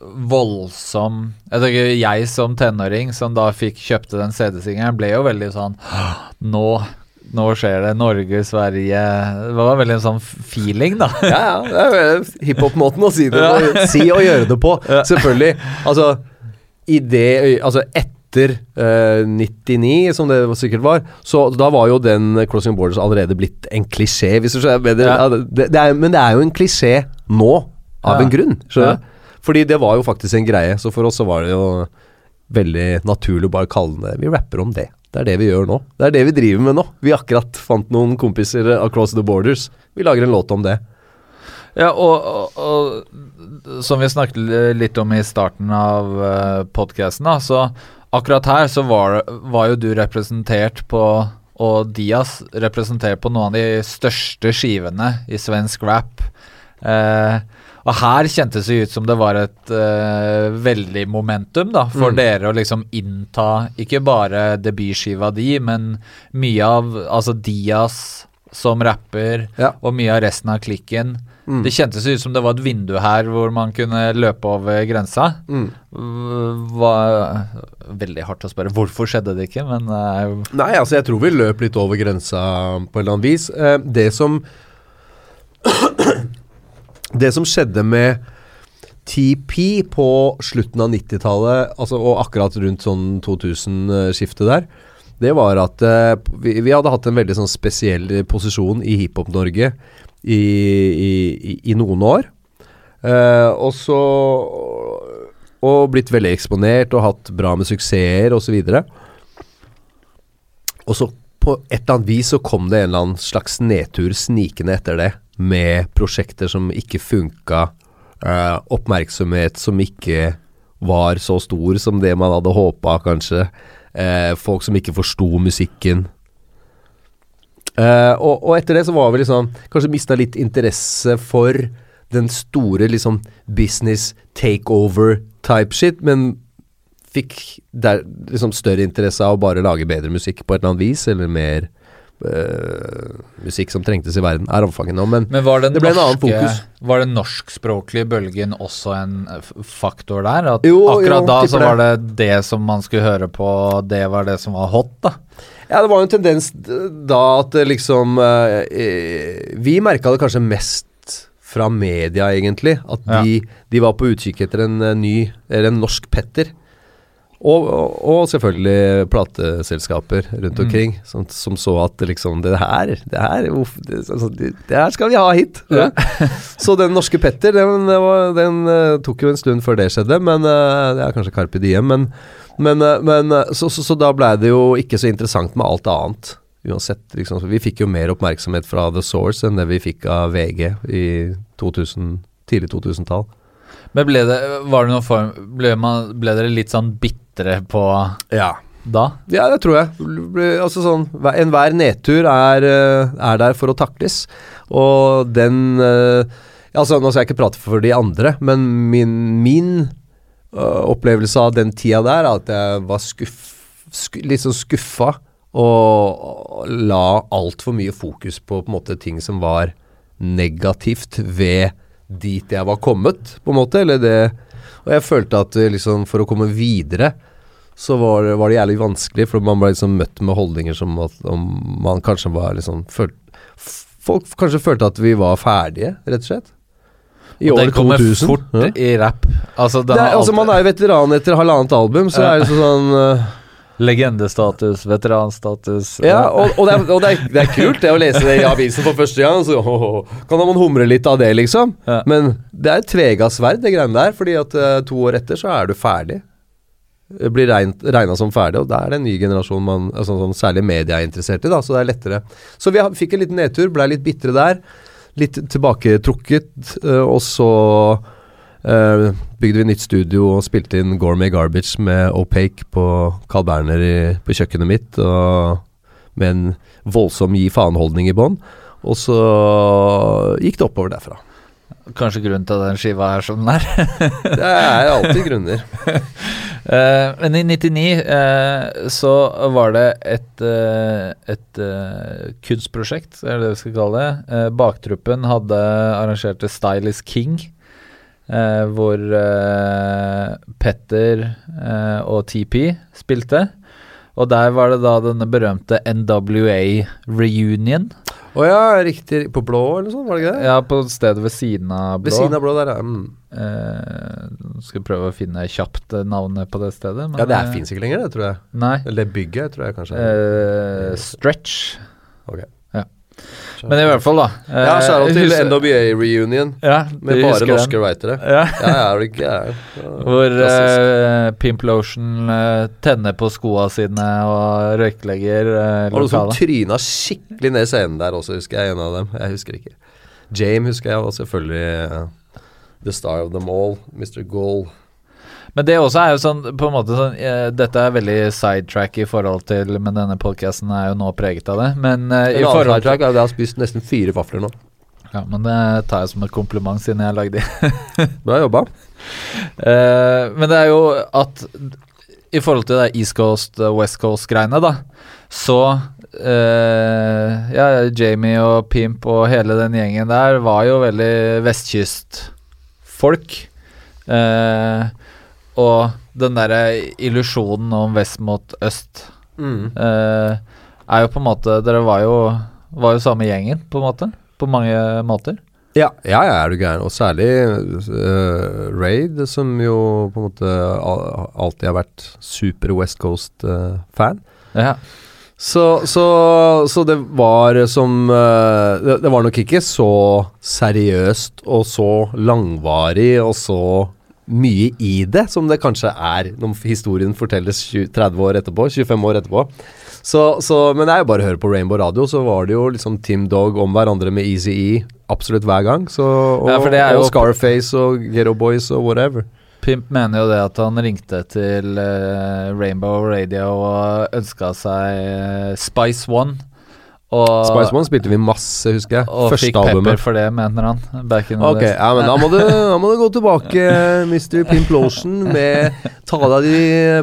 voldsom Jeg tenker jeg som tenåring som da fikk kjøpte den CD-singelen, ble jo veldig sånn Nå nå skjer det. Norge, Sverige Det var veldig en sånn feeling, da. <laughs> Ja, ja. Det er hiphop-måten å si det på. <laughs> Si og gjøre det på. <laughs> Selvfølgelig. Altså, i det Altså, etter uh, 99, som det sikkert var, så da var jo den Crossing Borders allerede blitt en klisjé, hvis du skjønner. Ja. det, det er, men det er jo en klisjé nå, av Ja. en grunn. Skjønner Ja. Fordi det var jo faktisk en greie, så for oss så var det jo veldig naturlig å bare kalle det Vi rapper om det. Det er det vi gjør nå. Det er det vi driver med nå. Vi akkurat fant noen kompiser across the borders. Vi lager en låt om det. Ja, og, og, og som vi snakket litt om i starten av uh, podkasten, så akkurat her så var, var jo du representert på og Diaz representert på noen av de største skivene i svensk rap. Eh, og her kjentes det ut som det var et uh, veldig momentum da, for Mm. dere å liksom innta ikke bare debutskiva di, men mye av altså Dias som rapper, Ja. og mye av resten av klikken. Mm. Det kjentes ut som det var et vindu her hvor man kunne løpe over grensa. Mm. Var veldig hardt å spørre hvorfor skjedde det ikke, men er Nei, altså jeg tror vi løp litt over grensa på et eller annet vis. Uh, det som Det som skjedde med TP på slutten av 90-tallet, altså, og akkurat rundt sånn 2000-skiftet der, det var at uh, vi, vi hadde hatt en veldig sånn spesiell posisjon i Hiphop-Norge i, i, i, noen år. Uh, og så Og blitt veldig eksponert og hatt bra med suksesser osv. Og så på et eller annet vis så kom det en eller annen slags nedtur snikende etter det, med prosjekter som ikke funka, eh, oppmerksomhet som ikke var så stor som det man hadde håpa, kanskje. Eh, folk som ikke forsto musikken. Eh, og, og etter det så var vi liksom Kanskje mista litt interesse for den store liksom business takeover type shit, men fikk der, liksom større interesse av å bare lage bedre musikk på et eller annet vis, eller mer eh, musikk som trengtes i verden, er omfanget nå, men Men var den Det ble en annen fokus. Var den norskspråklige bølgen også en faktor der? At Jo, akkurat jo, da så var det det som man skulle høre på, det var det som var hot, da? Ja, det var jo en tendens da at liksom eh, eh, Vi merka det kanskje mest fra media, egentlig. At Ja. de, de var på utkikk etter en ny Eller en norsk Petter. Og, og, selvfølgelig plateselskaper rundt Mm. omkring som, som så at det liksom Det her Det her, uff, det, altså, det, det her skal vi ha hit! Ja. <laughs> så den norske Petter, den, den, den eh, tok jo en stund før det skjedde, men eh, det er kanskje Carpe Diem. Men, men, eh, men så, så, så da blei det jo ikke så interessant med alt annet. Uansett, liksom, Vi fikk jo mer oppmerksomhet fra The Source enn det vi fikk av VG i 2000, tidlig 2000-tall. Men ble det, var det noen form ble, man, ble dere litt sånn bitre på Ja. da? Ja, det tror jeg. Altså sånn, hver- Enhver nedtur er, eh, er der for å takles. Og den eh, Altså, Nå skal jeg ikke prate for de andre, men min, min eh, opplevelse av den tida der er at jeg var skuff, sku, litt sånn skuffa og, og la altfor mye fokus på på måte ting som var negativt ved dit jeg var kommet, på en måte. Eller det Og jeg følte at eh, liksom for å komme videre så var det, var det jævlig vanskelig, for man ble liksom møtt med holdninger som at om man kanskje var liksom følt, Folk kanskje følte at vi var ferdige, rett og slett. I Og år den kommer 2000. fort Ja. i rap. Altså, Det altså, man er jo veteran etter halvannet album, så Ja. er det sånn øh, Legendestatus, veteranstatus. Ja, og, og, det, er, og det, er, det, er, kult det å lese det i avisen for første gang. Så oh, kan man humre litt av det, liksom. Ja. Men det er tvega sverd, det greiene der. Fordi at uh, to år etter så er du ferdig. Blir regna som ferdig, og da er det en ny generasjon man altså, sånn, særlig media er interessert i. da, Så det er lettere. Så vi fikk en liten nedtur, blei litt bitre der. Litt tilbaketrukket, uh, og så Uh, bygde vi nytt studio og spilte inn Gourmet Garbage med Opaque på Carl Berner i, på kjøkkenet mitt, og med en voldsom gi faen-holdning i bånn. Og så gikk det oppover derfra. Kanskje grunnen til at den skiva er som den er? <laughs> det er alltid grunner. uh, <laughs> men i 99 uh, så var det et, et kunstprosjekt, er det det vi skal kalle det. Baktruppen hadde arrangert Stylist King eh, hvor eh, Petter eh, og TP spilte. Og der var det da denne berømte NWA reunion. Å oh ja, riktig. På blå, eller sånn, var det ikke det? Ja, på stedet ved siden av blå. Ved siden av blå der, ja. Mm. Eh, skal prøve å finne kjapt navnet på det stedet. ja, det er fins ikke lenger, det, tror jeg. Nei. Eller det bygget, tror jeg kanskje. Eh, stretch. Okay. Men i hvert fall, da. ja, shout til NWA-reunion ja, med bare norske writere. Ja. ja, <laughs> er det ikke Hvor uh, Pimp Lotion uh, tenner på skoa sine og røyklegger uh, lokalet. Og noen som tryna skikkelig ned scenen der også, husker jeg. En av dem. Jeg husker ikke. Jame husker jeg, og selvfølgelig uh, The Star of them all, Mr. Goal. Men det også er jo sånn på en måte sånn eh, Dette er veldig sidetrack i forhold til Men denne podkasten er jo nå preget av det. Men eh, i forhold til sidetrack er at jeg har spist nesten fire vafler nå. Ja, men det tar jeg som et kompliment siden jeg lagde de. Bra jobba. <laughs> Eh, men det er jo at i forhold til det East Coast, uh, West Coast-greiene, da, så eh, Ja, Jamie og Pimp og hele den gjengen der var jo veldig vestkystfolk. Eh, og den derre illusjonen om vest mot øst mm. eh, er jo på en måte Dere var jo, var jo samme gjengen, på en måte. På mange måter. Ja, ja, ja er du gæren. Og særlig uh, Raid, som jo på en måte alltid har vært super West Coast-fan. Uh, ja. Så, så, så, det var som uh, det, det, var nok ikke så seriøst og så langvarig og så mye i det, som det kanskje er når historien fortelles 20, 30 år etterpå, 25 år etterpå. Så, så, men det er jo bare å høre på Rainbow Radio, så var det jo liksom Tim Dog om hverandre med Easy E absolutt hver gang. Så, og, ja, og Scarface og Ghetto Boys og whatever. Pimp mener jo det at han ringte til uh, Rainbow Radio og ønska seg uh, Spice One. Og, Spice One spilte vi masse, husker jeg. Og Første fikk albumet. pepper for det, mener han. Ok, ja, men da må, du, <laughs> da må du gå tilbake, Mr. Pimplotion, med Ta av deg de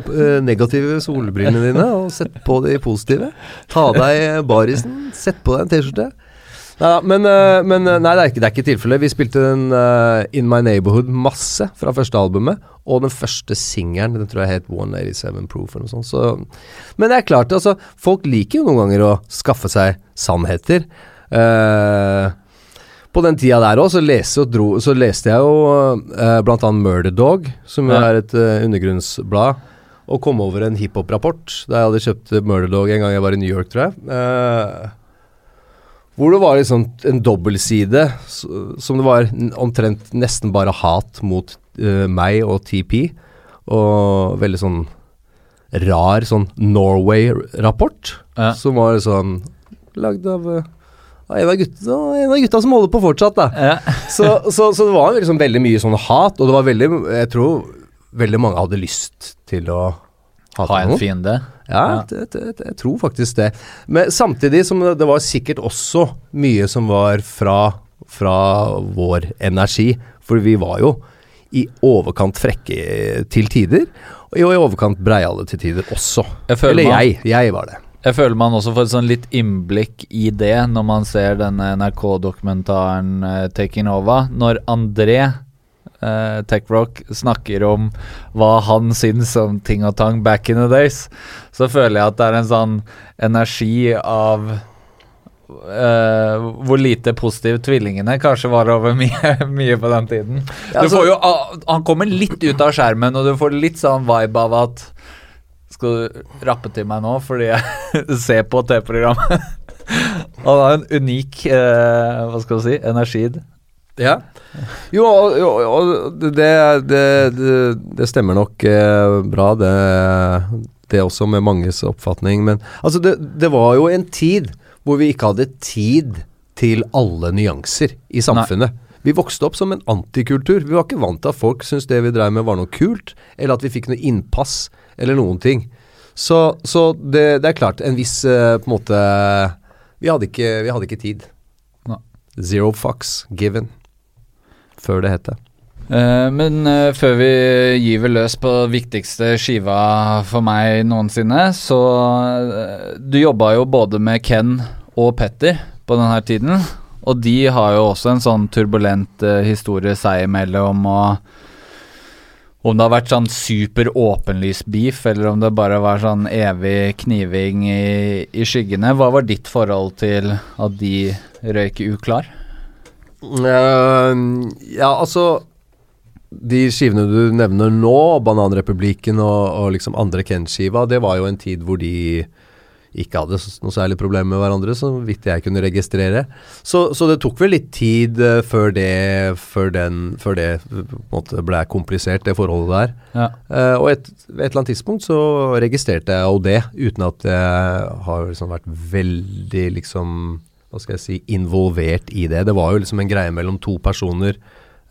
uh, negative solbrillene dine og sett på de positive. Ta av deg barisen, sett på deg en T-skjorte. Ja, men, uh, men nei, det er ikke, det ikke tilfellet. Vi spilte den uh, In My Neighborhood masse fra første albumet. Og den første singelen, den tror jeg het 187 Proof eller noe sånt. Så, men det er klart, altså, folk liker jo noen ganger å skaffe seg sannheter. Uh, på den tida der òg, så, så, leste jeg jo uh, blant annet Murder Dog, som ja. er et uh, undergrunnsblad, og kom over en hiphop-rapport da jeg hadde kjøpt Murder Dog en gang jeg var i New York, tror jeg. Uh, hvor det var liksom en dobbeltside som det var omtrent nesten bare hat mot uh, meg og TP. Og veldig sånn rar sånn Norway-rapport. Ja. Som var sånn lagd av uh, en av, gutta, en av gutta som holder på fortsatt, da. Ja. <laughs> så, så, så, det var liksom veldig mye sånn hat, og det var veldig Jeg tror veldig mange hadde lyst til å hate Ha en fiende? Ja, ja. Det, det, det, jeg tror faktisk det. Men samtidig som det var sikkert også mye som var fra, fra vår energi. For vi var jo i overkant frekke til tider, og i overkant breiale til tider også. Jeg Eller man, jeg. Jeg var det. Jeg føler man også får et sånn litt innblikk i det når man ser denne NRK-dokumentaren uh, 'Taking Over'. Når André uh, Techrock snakker om hva han syns om ting og tang back in the days, så føler jeg at det er en sånn energi av Uh, hvor lite positiv tvillingene kanskje var over <laughs> mye, mye på den tiden. Altså, jo, uh, han kommer litt ut av skjermen, og du får litt sånn vibe av at skal du rappe til meg nå fordi jeg <laughs> ser på TV-programmet. <laughs> Han har en unik uh, Hva skal du si energid. Ja. Jo, jo, og det, det, det, det stemmer nok eh, bra, det, det også med manges oppfatning. Men altså, det, det var jo en tid hvor vi ikke hadde tid til alle nyanser i samfunnet. Vi vokste opp som en antikultur. Vi var ikke vant til at folk syntes det vi drev med var noe kult, eller at vi fikk noe innpass, eller noen ting. Så, så det, det er klart, en viss eh, på en måte Vi hadde ikke, vi hadde ikke tid. Nei. Zero fucks given. Før det het det. Eh, men eh, før vi gyver løs på viktigste skiva for meg noensinne, så eh, Du jobba jo både med Ken og Petter på denne tiden. Og de har jo også en sånn turbulent historie seg imellom. og om det har vært sånn super åpenlys beef, eller om det bare var sånn evig kniving i, i skyggene. Hva var ditt forhold til at de røyk uklar? Uh, ja, altså De skivene du nevner nå, Bananrepublikken og, og liksom andre Ken-skiva, det var jo en tid hvor de ikke hadde noe særlig problem med hverandre, så vidt jeg kunne registrere. Så, så det tok vel litt tid eh, før det Før, den, før det eh, måte ble komplisert, det forholdet der. Ja. Uh, og et, et eller annet tidspunkt så registrerte jeg jo det, uten at jeg har liksom vært veldig liksom Hva skal jeg si involvert i det. Det var jo liksom en greie mellom to personer.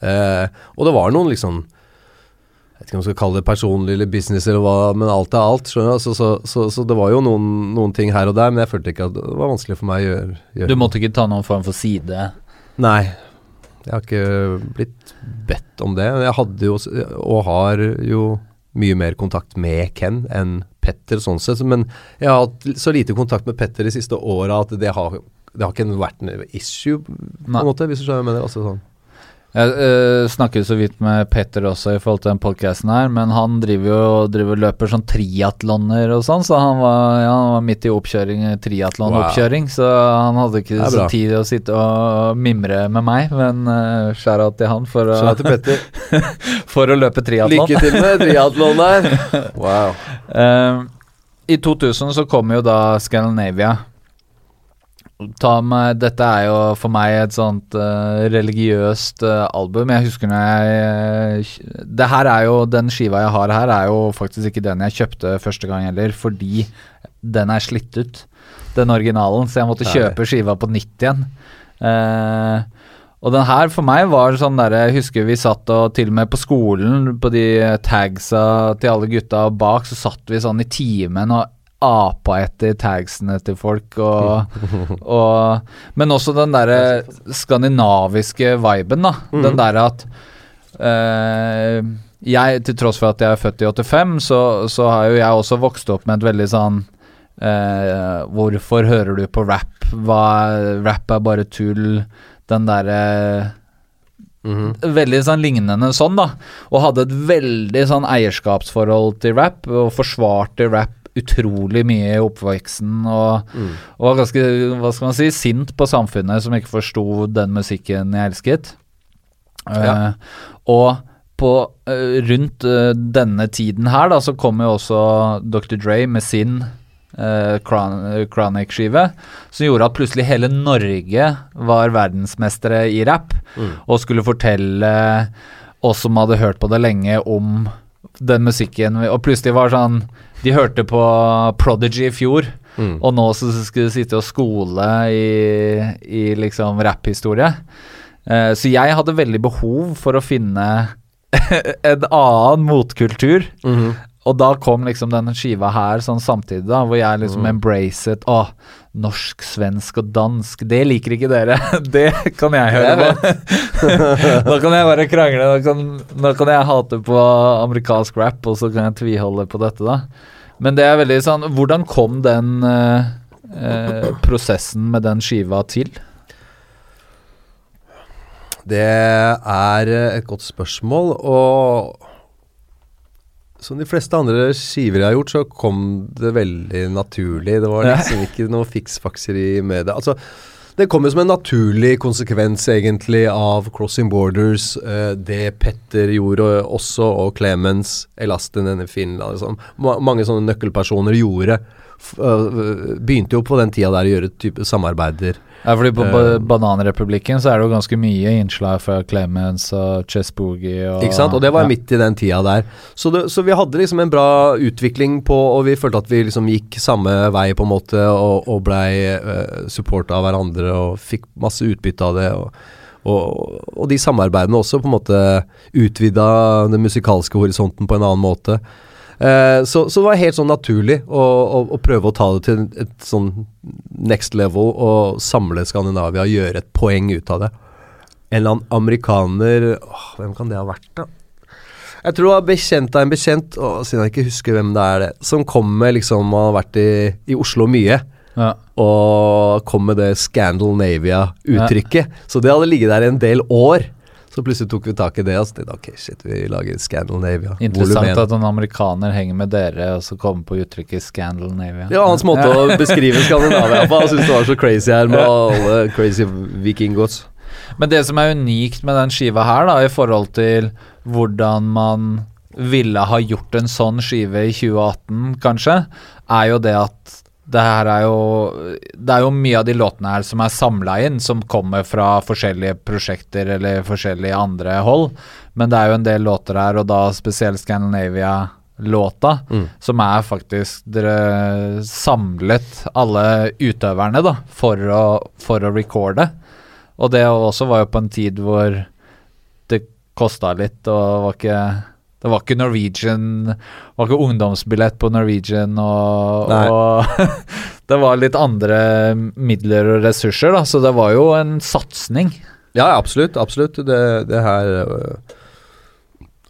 Eh, og det var noen liksom Jeg vet ikke om jeg skal kalle det personlig eller business eller hva, men alt er alt. skjønner du? Så, så, så, så det var jo noen, noen ting her og der, men jeg følte ikke at det var vanskelig for meg å gjøre, gjøre Du måtte ikke ta noen form for side? Nei. Jeg har ikke blitt bedt om det. Jeg hadde jo, og har jo, mye mer kontakt med Ken enn Petter, sånn sett. Men jeg har hatt så lite kontakt med Petter de siste åra at det har, det har ikke vært en issue, på en måte, hvis du skjønner hva jeg mener. Altså, sånn. Jeg uh, snakket så vidt med Petter også i forhold til den podcasten her, men han driver jo driver løper sånn triatloner og sånn, så han var, ja, han var midt i oppkjøring, triatlonoppkjøring, wow. så han hadde ikke så tid til å sitte og mimre med meg, men uh, shout-out til han for å, <laughs> for å løpe triatlon. Lykke til med triatlon der. <laughs> Wow. Uh, I 2000 så kom jo da Scandinavia. Ta med, dette er jo for meg et sånt uh, religiøst uh, album. Jeg husker når jeg uh, Det her er jo Den skiva jeg har her, er jo faktisk ikke den jeg kjøpte første gang heller, fordi den er slitt ut. Den originalen, så jeg måtte Nei. kjøpe skiva på nytt igjen. Eh, og den her for meg var sånn der Jeg husker vi satt og til og med på skolen, på de tagsa til alle gutta bak, så satt vi sånn i timen og apa etter tagsene til folk og, <laughs> og Men også den derre skandinaviske viben, da. Den derre at eh, jeg, til tross for at jeg er født i 85, så, så har jo jeg også vokst opp med et veldig sånn eh, Hvorfor hører du på rap? Hva, rap er bare tull. Den derre Mhm. Veldig sånn lignende sånn, da. Og hadde et veldig sånn eierskapsforhold til rap, og forsvarte rap utrolig mye i oppveksten. Og, Mm. og var ganske, hva skal man si, sint på samfunnet som ikke forsto den musikken jeg elsket. Ja. Uh, og på, uh, rundt uh, denne tiden her, da, så kom jo også Dr. Dre med sin Chronic-skive, som gjorde at plutselig hele Norge var verdensmestere i rap, Mm. og skulle fortelle oss som hadde hørt på det lenge, om den musikken. Og plutselig var sånn De hørte på Prodigy i fjor, Mm. og nå så skulle de sitte og skole i, i liksom rapphistorie. Uh, så jeg hadde veldig behov for å finne <laughs> en annen motkultur. Mhm. Og da kom liksom denne skiva her sånn samtidig, da, hvor jeg liksom Mm. embracet Å, norsk, svensk og dansk, det liker ikke dere. <laughs> Det kan jeg høre Jeg på. <laughs> da kan jeg bare krangle. Da kan, da kan jeg hate på amerikansk rap, og så kan jeg tviholde på dette, da. Men det er veldig sånn Hvordan kom den eh, eh, prosessen med den skiva til? Det er et godt spørsmål, og som de fleste andre skiver jeg har gjort, så kom det veldig naturlig. Det var liksom ikke noe fiksfakseri med det. Altså, Det kom jo som en naturlig konsekvens egentlig av Crossing Borders, eh, det Petter gjorde også, og Clemens, Elasten, denne Finland liksom. Ma Mange sånne nøkkelpersoner gjorde. Begynte jo på den tida der å gjøre type samarbeider. Ja, fordi på uh, Bananrepublikken så er det jo ganske mye innslag fra Clemens og Chess Boogie og Ikke sant? Og det var ja. midt i den tida der. Så, det, så vi hadde liksom en bra utvikling på Og vi følte at vi liksom gikk samme vei, på en måte, og, og blei uh, supporta av hverandre og fikk masse utbytte av det. og og, og de samarbeidene også på en måte utvida den musikalske horisonten på en annen måte. Eh, så, så det var helt sånn naturlig å, å, å prøve å ta det til et sånn next level og samle Skandinavia og gjøre et poeng ut av det. En eller annen amerikaner åh, Hvem kan det ha vært, da? Jeg tror det var bekjent av en bekjent, åh, siden jeg ikke husker hvem det er, det som kom med liksom Har vært i, i Oslo mye. Ja. Og kom med det Scandinavia-uttrykket. Så det hadde ligget der en del år. Så plutselig tok vi tak i det og så tenkte ok, shit, vi lager Scandinavia. Interessant volum 1. at en amerikaner henger med dere og så kommer på uttrykket Scandinavia. Ja, hans måte å beskrive <laughs> Skandinavia på. Han syntes det var så crazy her med alle crazy vikinggods. Men det som er unikt med den skiva her, da, i forhold til hvordan man ville ha gjort en sånn skive i 2018, kanskje, er jo det at det her er jo Det er jo mye av de låtene her som er samla inn, som kommer fra forskjellige prosjekter eller forskjellige andre hold. Men det er jo en del låter her, og da spesielt Scandinavia-låta, Mm. som er faktisk Dere samlet alle utøverne, da, for å, for å recorde. Og det også var jo på en tid hvor det kosta litt, og var ikke det var ikke Norwegian Det var ikke ungdomsbillett på Norwegian, og, og <laughs> det var litt andre midler og ressurser, da, så det var jo en satsing. Ja, ja, absolutt. Absolutt. Det, det her øh,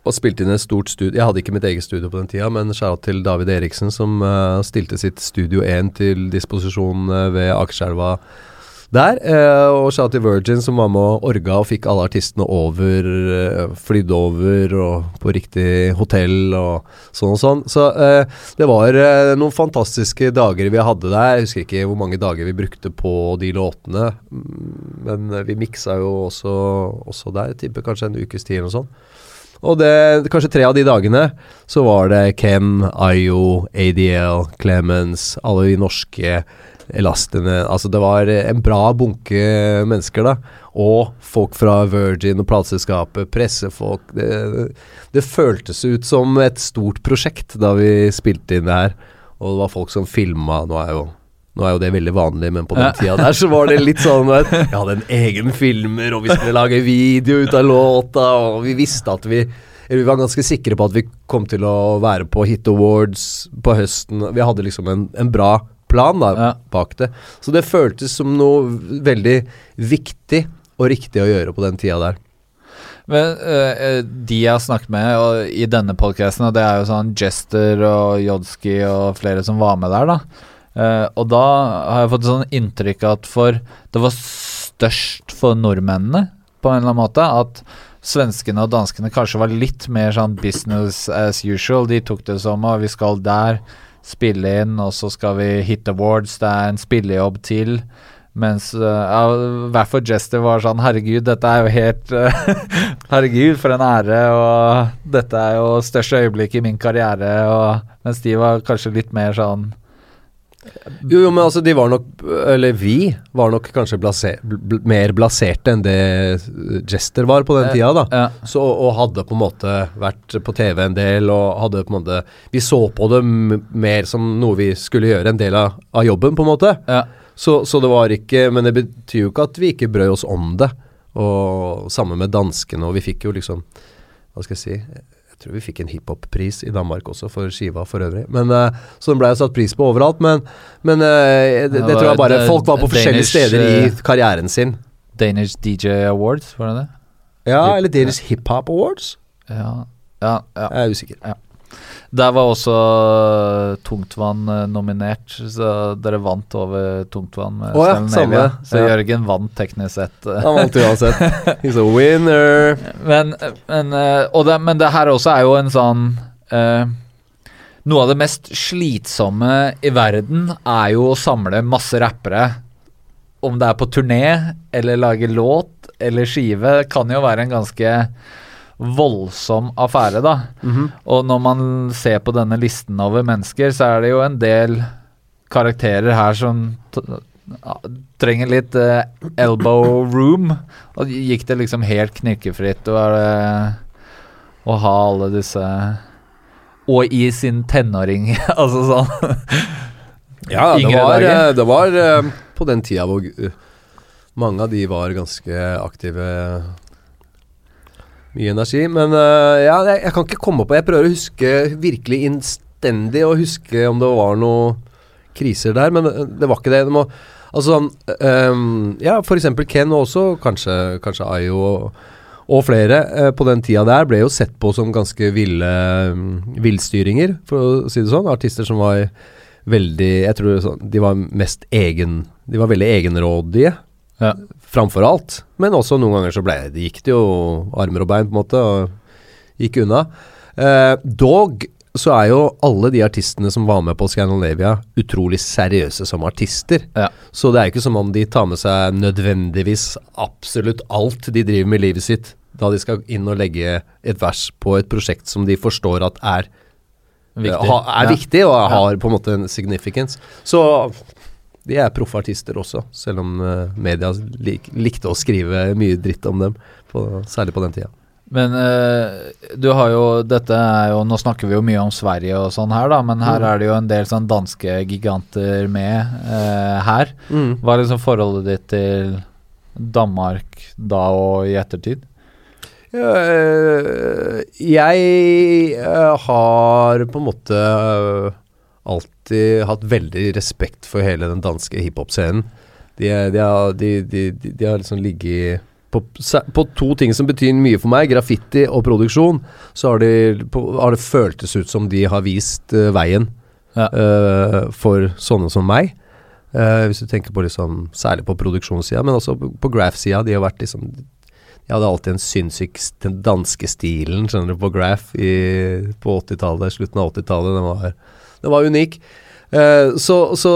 Og spilte inn et stort studio Jeg hadde ikke mitt eget studio på den tida, men shout til David Eriksen, som øh, stilte sitt Studio 1 til disposisjon øh, ved Akerselva der. øh, og shout Virgin, som var med og orga og fikk alle artistene over, øh, flydd over og på riktig hotell og sånn og sånn. Så øh, det var noen fantastiske dager vi hadde der. Jeg husker ikke hvor mange dager vi brukte på de låtene. Mm, Men eh, vi miksa jo også, også der. Tipper kanskje en ukes tid eller noe sånt. Og det, kanskje tre av de dagene så var det Ken, Ayo, ADL, Clemens, alle de norske elastene. Altså det var en bra bunke mennesker, da. Og folk fra Virgin og plateselskapet, pressefolk. Det, det føltes ut som et stort prosjekt da vi spilte inn det her. Og det var folk som filma. Nå er jo nå er jo det veldig vanlig, men på den tida der så var det litt sånn vet, <laughs> Jeg hadde en egen filmer, og vi skulle lage video ut av låta, og vi visste at vi Vi var ganske sikre på at vi kom til å være på Hit Awards på høsten. Vi hadde liksom en, en bra plan da, Ja. bak det. Så det føltes som noe veldig viktig og riktig å gjøre på den tida der. Men eh, de jeg har snakket med og, i denne podcasten, og det er jo sånn Jester og Jodski og flere som var med der, da. Uh, og da har jeg fått sånn inntrykk at for Det var størst for nordmennene, på en eller annen måte. At svenskene og danskene kanskje var litt mer sånn business as usual. De tok det som at vi skal der, spille inn, og så skal vi hit awards. Det er en spillejobb til. Mens uh, ja, hvert fall Jester var sånn Herregud, dette er jo helt uh, <laughs> Herregud, for en ære, og dette er jo største øyeblikk i min karriere. Og, mens de var kanskje litt mer sånn Jo, jo, men altså, de var nok Eller vi var nok kanskje blase, bl mer blaserte enn det Jester var på den Eh, tida, da. ja. Så, og hadde på en måte vært på TV en del, og hadde på en måte Vi så på det mer som noe vi skulle gjøre, en del av, av jobben, på en måte. Ja. Så, så det var ikke Men det betyr jo ikke at vi ikke brød oss om det. Og sammen med danskene, og vi fikk jo liksom Hva skal jeg si tror vi fikk en hiphop-pris i Danmark også, for skiva for øvrig. Men, uh, så den ble jo satt pris på overalt. Men, men uh, det, det tror jeg bare Folk var på forskjellige steder i eh, karrieren sin. Danish DJ Awards, var det det? Ja, eller Danish Hip Hop Awards? Ja. Ja, ja. Jeg er usikker. Der var også Tungtvann eh, nominert, så dere vant over Tungtvann med Å ja, Scandinavia. Så Ja. Jørgen vant teknisk sett. eh. <laughs> Han vant uansett. He's a winner. Men, men, eh, og det, men det her også er jo en sånn eh, Noe av det mest slitsomme i verden er jo å samle masse rappere om det er på turné eller lage låt eller skive, kan jo være en ganske voldsom affære, da. Mhm. Og når man ser på denne listen over mennesker, så er det jo en del karakterer her som trenger litt uh, elbow room. Og gikk det liksom helt knirkefritt å, ha alle disse Og i sin tenåring, <laughs> altså sånn. Ja, det var, eh, det var eh, på den tida hvor mange av de var ganske aktive. Mye energi. Men uh, ja, jeg, jeg kan ikke komme på Jeg prøver å huske virkelig innstendig å huske om det var noe kriser der, men eh, det var ikke det. det må, altså sånn um, Ja, eksempel Ken og også kanskje, kanskje Ayo og, flere eh, på den tida der ble jo sett på som ganske ville um, villstyringer, for å si det sånn. Artister som var veldig Jeg tror sånn, de var mest egen De var veldig egenrådige Ja. Framfor alt. Men også noen ganger så ble, det gikk det jo armer og bein, på en måte, og gikk unna. Eh, dog så er jo alle de artistene som var med på Scandinavia, utrolig seriøse som artister. Ja. Så det er jo ikke som om de tar med seg nødvendigvis absolutt alt de driver med i livet sitt, da de skal inn og legge et vers på et prosjekt som de forstår at er Viktig. ha, er Ja. viktig og har på en måte en significance. Så de er proffe artister også, selv om eh, media lik, likte å skrive mye dritt om dem, på, særlig på den tida. Men eh, du har jo Dette er jo Nå snakker vi jo mye om Sverige og sånn her, da, men her Mm. er det jo en del sånn danske giganter med eh, her. Hva er liksom forholdet ditt til Danmark da og i ettertid? Øh, jeg har på en måte alltid hatt veldig respekt for hele den danske hiphop-scenen. De, de, de, de, de, de har liksom ligget på, på to ting som betyr mye for meg, graffiti og produksjon, så har, de, på, har det føltes ut som de har vist uh, veien Ja. uh, for sånne som meg. Uh, hvis du tenker på liksom, særlig på produksjonssida, men også på, på graph-sida. De har vært liksom Jeg hadde alltid en sinnssyk Den danske stilen, skjønner du, på graph i, på 80-tallet, slutten av 80-tallet. Den var, den var unik. Eh, så, så,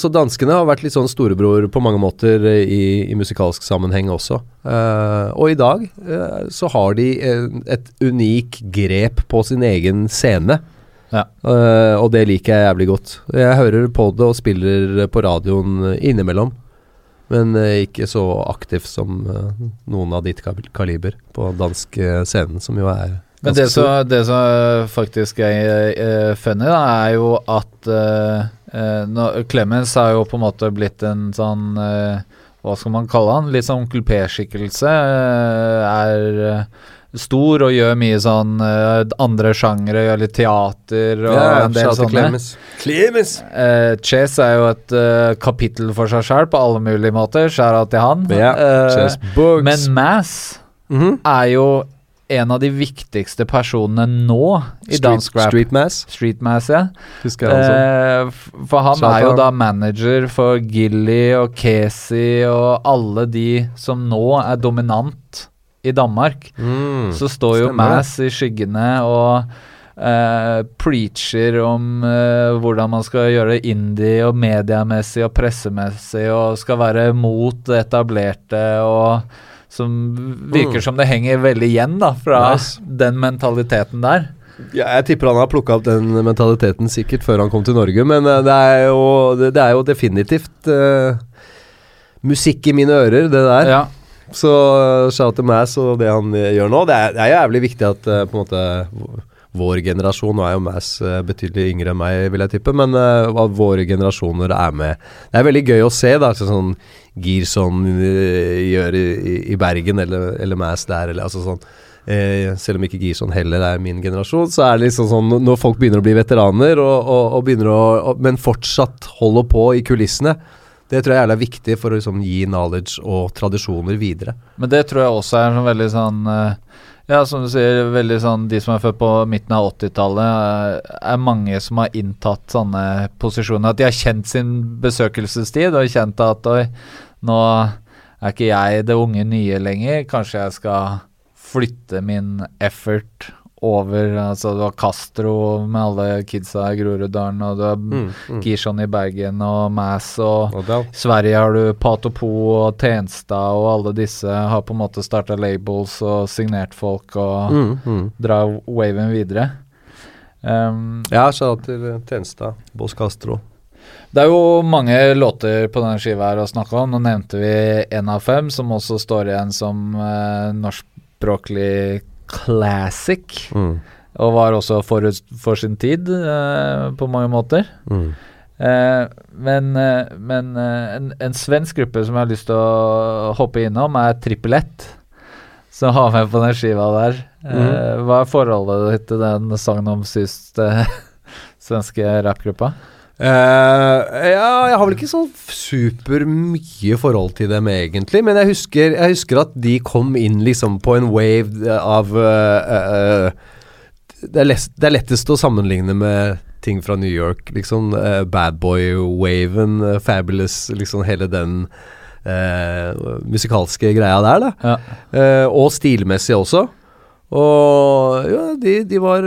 så danskene har vært litt sånn storebror på mange måter i, i musikalsk sammenheng også. Eh, og i dag eh, så har de et unik grep på sin egen scene. Ja. Og det liker jeg jævlig godt. Jeg hører på det og spiller på radioen innimellom. Men ikke så aktivt som noen av ditt kaliber på dansk scenen, som jo er Men det som, det som faktisk er uh, funny, da, er jo at uh, eh, nå, Clemens har jo på en måte blitt en sånn uh, Hva skal man kalle han? Litt sånn eh, er eh, stor og gjør mye sånn uh, andre sjangere, gjør litt teater og en del sånne. Clemens! Uh, Chase er jo et uh, kapittel for seg sjøl på alle mulige måter. Skjæra til han. Ja, Eh, men Mass Mhm. er jo en av de viktigste personene nå i Street, dansk rap. Street Mass, Street Mass, ja. husker jeg også. Eh, for han Shout er jo da manager for Gilly og Casey og alle de som nå er dominant i Danmark. Mm, Så står jo stemmer. Mass i skyggene og eh, preacher om eh, hvordan man skal gjøre det indie og mediemessig og pressemessig og skal være mot det etablerte og som virker Mm. som det henger veldig igjen da fra Nice. den mentaliteten der. Ja, jeg tipper han har plukka opp den mentaliteten sikkert før han kom til Norge, men eh, det er jo, det, er jo definitivt uh, musikk i mine ører, det der. Ja. Så uh, shout to Mass og det han eh, gjør nå. Det er, det er jævlig viktig at uh, på en måte vår generasjon Nå er jo Mass eh, betydelig yngre enn meg, vil jeg tippe, men uh, våre generasjoner er med. Det er veldig gøy å se, da. Sånn, sånn Girson eh, gjør i, i- Bergen, eller, eller Mass der, eller altså sånn. Eh, selv om ikke Girson heller er min generasjon, så er det liksom sånn når folk begynner å bli veteraner, og, og, og begynner å, og, men fortsatt holder på i kulissene. Det tror jeg er viktig for å liksom gi knowledge og tradisjoner videre. Men det tror jeg også er en veldig sånn eh, Ja, som du sier, veldig sånn De som er født på midten av 80-tallet, eh, er mange som har inntatt sånne posisjoner. At de har kjent sin besøkelsestid og kjent at oi, nå er ikke jeg det unge nye lenger. Kanskje jeg skal flytte min effort over Altså, du har Castro med alle kidsa i Groruddalen, og du har Mm, mm. Gishon i Bergen og Mass og Og Sverige har du Pato Po og Tenstad og alle disse har på en måte starta labels og signert folk og Mm, mm. dra waven videre. Um, Ja, shout til eh, Tenstad, Boss Castro. det er jo mange låter på denne skiva her å snakke om. Nå nevnte vi én av fem, som også står igjen som uh, norskspråklig classic. Mm. Og var også forut for sin tid uh, på mange måter. Mm. Uh, men uh, men en, en svensk gruppe som jeg har lyst til å hoppe innom, er Trippelett. Som har med på den skiva der. Eh, hva er forholdet ditt til den sagnomsuste <laughs> svenske rappgruppa? Eh, ja, jeg har vel ikke så super mye forhold til dem egentlig, men jeg husker, jeg husker at de kom inn liksom på en wave av uh, uh, det, er lest, det er lettest å sammenligne med ting fra New York, liksom. Uh, Badboy-waven, Fabulous, liksom hele den musikalske greia der, da. Ja. Og stilmessig også. Og ja, de, de var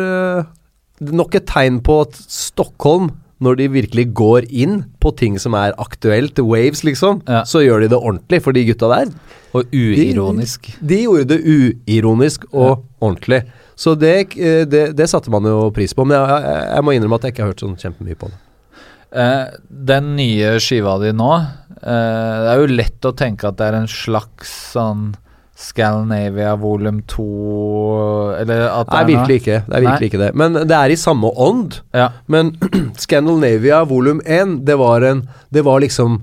nok et tegn på at Stockholm, når de virkelig går inn på ting som er aktuelt, waves liksom, Ja. så gjør de det ordentlig. For de gutta der, Og uironisk. de gjorde det uironisk og ordentlig. Så det, eh, det, det satte man jo pris på. Men jeg, jeg, jeg må innrømme at jeg ikke har hørt sånn kjempemye på det. Eh, den nye skiva di nå eh, Det er jo lett å tenke at det er en slags sånn Scandinavia volum 2 Eller at det Nei, virkelig ikke. Det er virkelig Nei. ikke det. Men det er i samme ånd. Ja. Men <clears throat> Scandinavia volum 1, det var en Det var liksom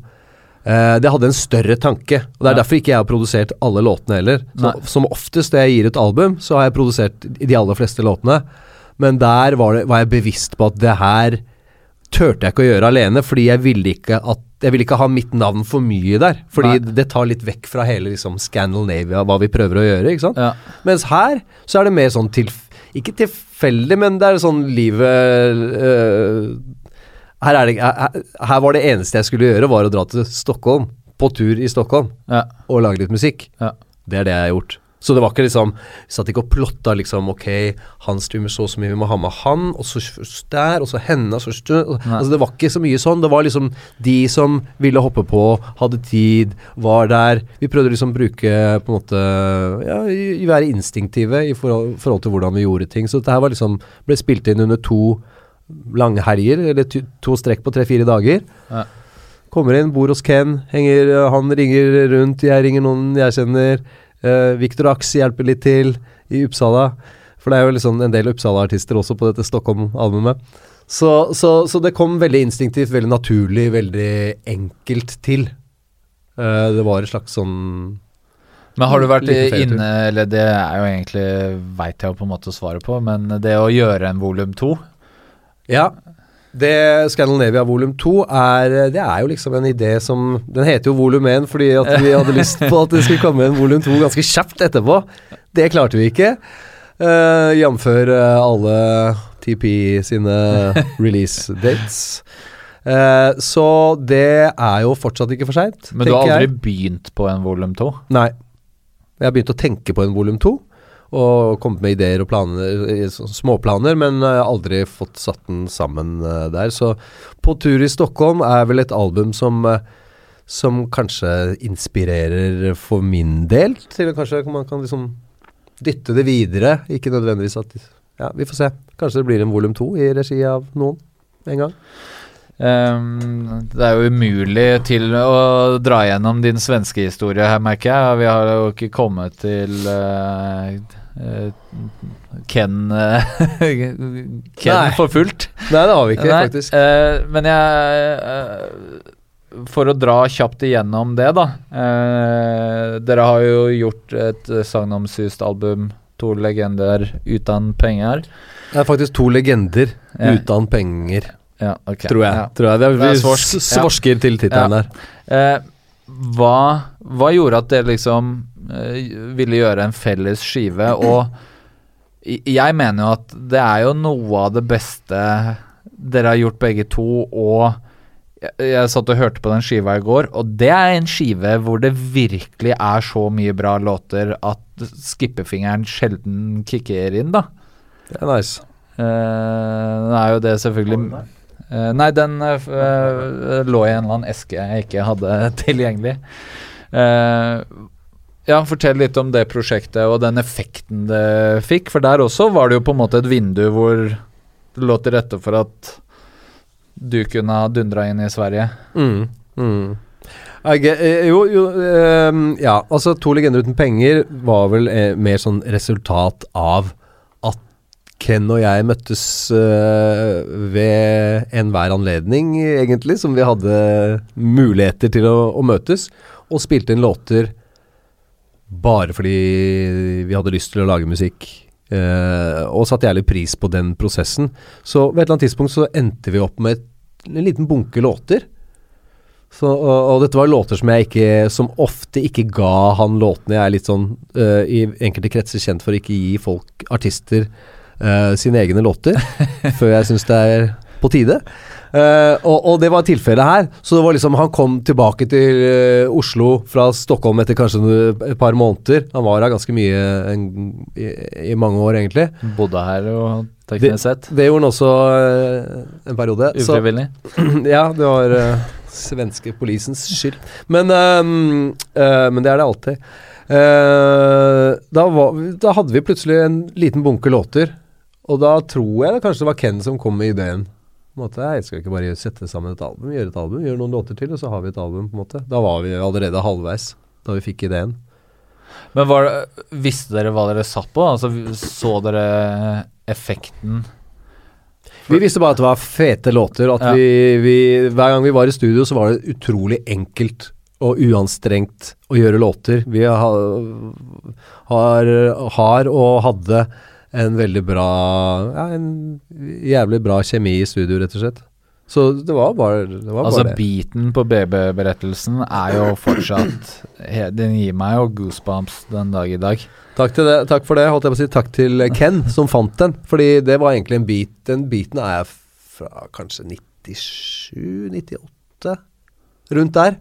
eh, Det hadde en større tanke. Og Det er Ja. derfor ikke jeg har produsert alle låtene heller. Så, som oftest når jeg gir ut album, så har jeg produsert de aller fleste låtene. Men der var, det, var jeg bevisst på at det her turte jeg ikke å gjøre alene, fordi jeg ville ikke at jeg ville ikke ha mitt navn for mye der. Fordi Nei. det tar litt vekk fra hele liksom Scandinavia, hva vi prøver å gjøre. ikke sant? Ja. Mens her så er det mer sånn tilf... Ikke tilfeldig, men det er sånn livet øh, her, er det, her, her var det eneste jeg skulle gjøre, var å dra til Stockholm. På tur i Stockholm Ja. og lage litt musikk. Ja. Det er det jeg har gjort. Så det var ikke liksom Vi satt ikke og plotta liksom Ok, han streamer så og så mye, vi må ha med han, og så der, og så henne, og så. Altså Det var ikke så mye sånn. Det var liksom de som ville hoppe på, hadde tid, var der. Vi prøvde liksom å bruke på en måte Ja, være instinktive i forhold, forhold til hvordan vi gjorde ting. Så dette her var liksom ble spilt inn under to langhelger, eller to, to strekk på tre-fire dager. Ja. Kommer inn, bor hos Ken, henger, han ringer rundt, jeg ringer noen jeg kjenner. Uh, Victor Ax hjelper litt til i Uppsala. For det er jo liksom en del Uppsala-artister også på dette Stockholm-albumet. Så, så, så det kom veldig instinktivt, veldig naturlig, veldig enkelt til. Uh, det var et slags sånn Men har du vært inne Eller det er jo egentlig Veit jeg på en måte svaret på, men det å gjøre en volum 2 Ja. Det Scandinavia volum 2 er Det er jo liksom en idé som Den heter jo volum 1 fordi at vi <laughs> hadde lyst på at det skulle komme en volum 2 ganske kjapt etterpå. Det klarte vi ikke. Uh, Jf. alle TP sine release dates. Uh, så det er jo fortsatt ikke for seint. Men du har aldri begynt på en volum 2? Nei. Jeg har begynt å tenke på en volum to, og kommet med ideer og planer, eh, småplaner, men aldri fått satt den sammen eh, der. Så På tur i Stockholm er vel et album som eh, som kanskje inspirerer for min del, til kanskje man kan liksom dytte det videre. Ikke nødvendigvis at Ja, vi får se. Kanskje det blir en volum to i regi av noen en gang. Um, det er jo umulig til å dra gjennom din svenske historie her, merker jeg. Vi har jo ikke kommet til eh, eh, Ken eh, <laughs> Ken for fullt. Nei, det har vi ikke, Nei, faktisk. eh, men jeg eh, For å dra kjapt igjennom det, da. eh, dere har jo gjort et sagnomsust album, to legender uten penger. Det er faktisk to legender Ja. uten penger. Ja, okay. Tror jeg. Ja. Tror jeg. Vi svorsk. s- svorsker til tittelen der. Eh, hva, hva gjorde at det liksom eh, ville gjøre en felles skive? Og jeg mener jo at det er jo noe av det beste dere har gjort begge to, og jeg, jeg satt og hørte på den skiva i går, og det er en skive hvor det virkelig er så mye bra låter at skippefingeren sjelden kicker inn, da. Det er nice. Uh, det er jo det selvfølgelig Uh, Nei, den uh, eh, lå i en eller annen eske jeg ikke hadde <laughs> tilgjengelig. Ja, fortell litt om det prosjektet og den effekten det fikk. For der også var det jo på en måte et vindu hvor det lå til rette for at du kunne ha dundra inn i Sverige. Mm. Mm. Jeg, eh, jo, jo ehm, Ja, altså To legender uten penger var vel eh, mer sånn resultat av at Ken og jeg møttes eh, ved enhver anledning, egentlig, som vi hadde muligheter til å, å møtes, og spilte inn låter bare fordi vi hadde lyst til å lage musikk. eh, og satte jævlig pris på den prosessen. Så ved et eller annet tidspunkt så endte vi opp med et, en liten bunke låter. Så, og, og dette var låter som jeg ikke Som ofte ikke ga han låtene. Jeg er litt sånn eh, i enkelte kretser kjent for å ikke gi folk, artister, eh, sine egne låter <laughs> før jeg syns det er på tide. Eh, og, og det var tilfellet her. Så det var liksom Han kom tilbake til uh, Oslo fra Stockholm etter kanskje et par måneder. Han var her ganske mye en, i, i mange år, egentlig. Bodde her og teknisk sett. Det gjorde han også uh, en periode. Så- Ufrivillig. <clears throat> ja, det var svenske polisens skyld. Men, men det er det alltid. Da, var, da hadde vi plutselig en liten bunke låter, og da tror jeg det kanskje det var Ken som kom med ideen. Måte, jeg skal ikke bare sette sammen et album, gjøre et album, gjøre noen låter til, og så har vi et album. på en måte. Da var vi allerede halvveis, da vi fikk ideen. Men det, visste dere hva dere satt på? Altså, så dere effekten? Vi visste bare at det var fete låter. At Ja. vi, vi, hver gang vi var i studio, så var det utrolig enkelt og uanstrengt å gjøre låter. Vi har, har, har og hadde en veldig bra Ja, en jævlig bra kjemi i studio, rett og slett. Så det var bare, det var Altså bare det. Beaten på BB-berettelsen er jo fortsatt Den gir meg jo goosebumps den dag i dag. Takk, det, takk for det. Holdt jeg på å si takk til Ken som fant den. Fordi det var egentlig en beat Den beaten er fra kanskje 97-98, rundt der.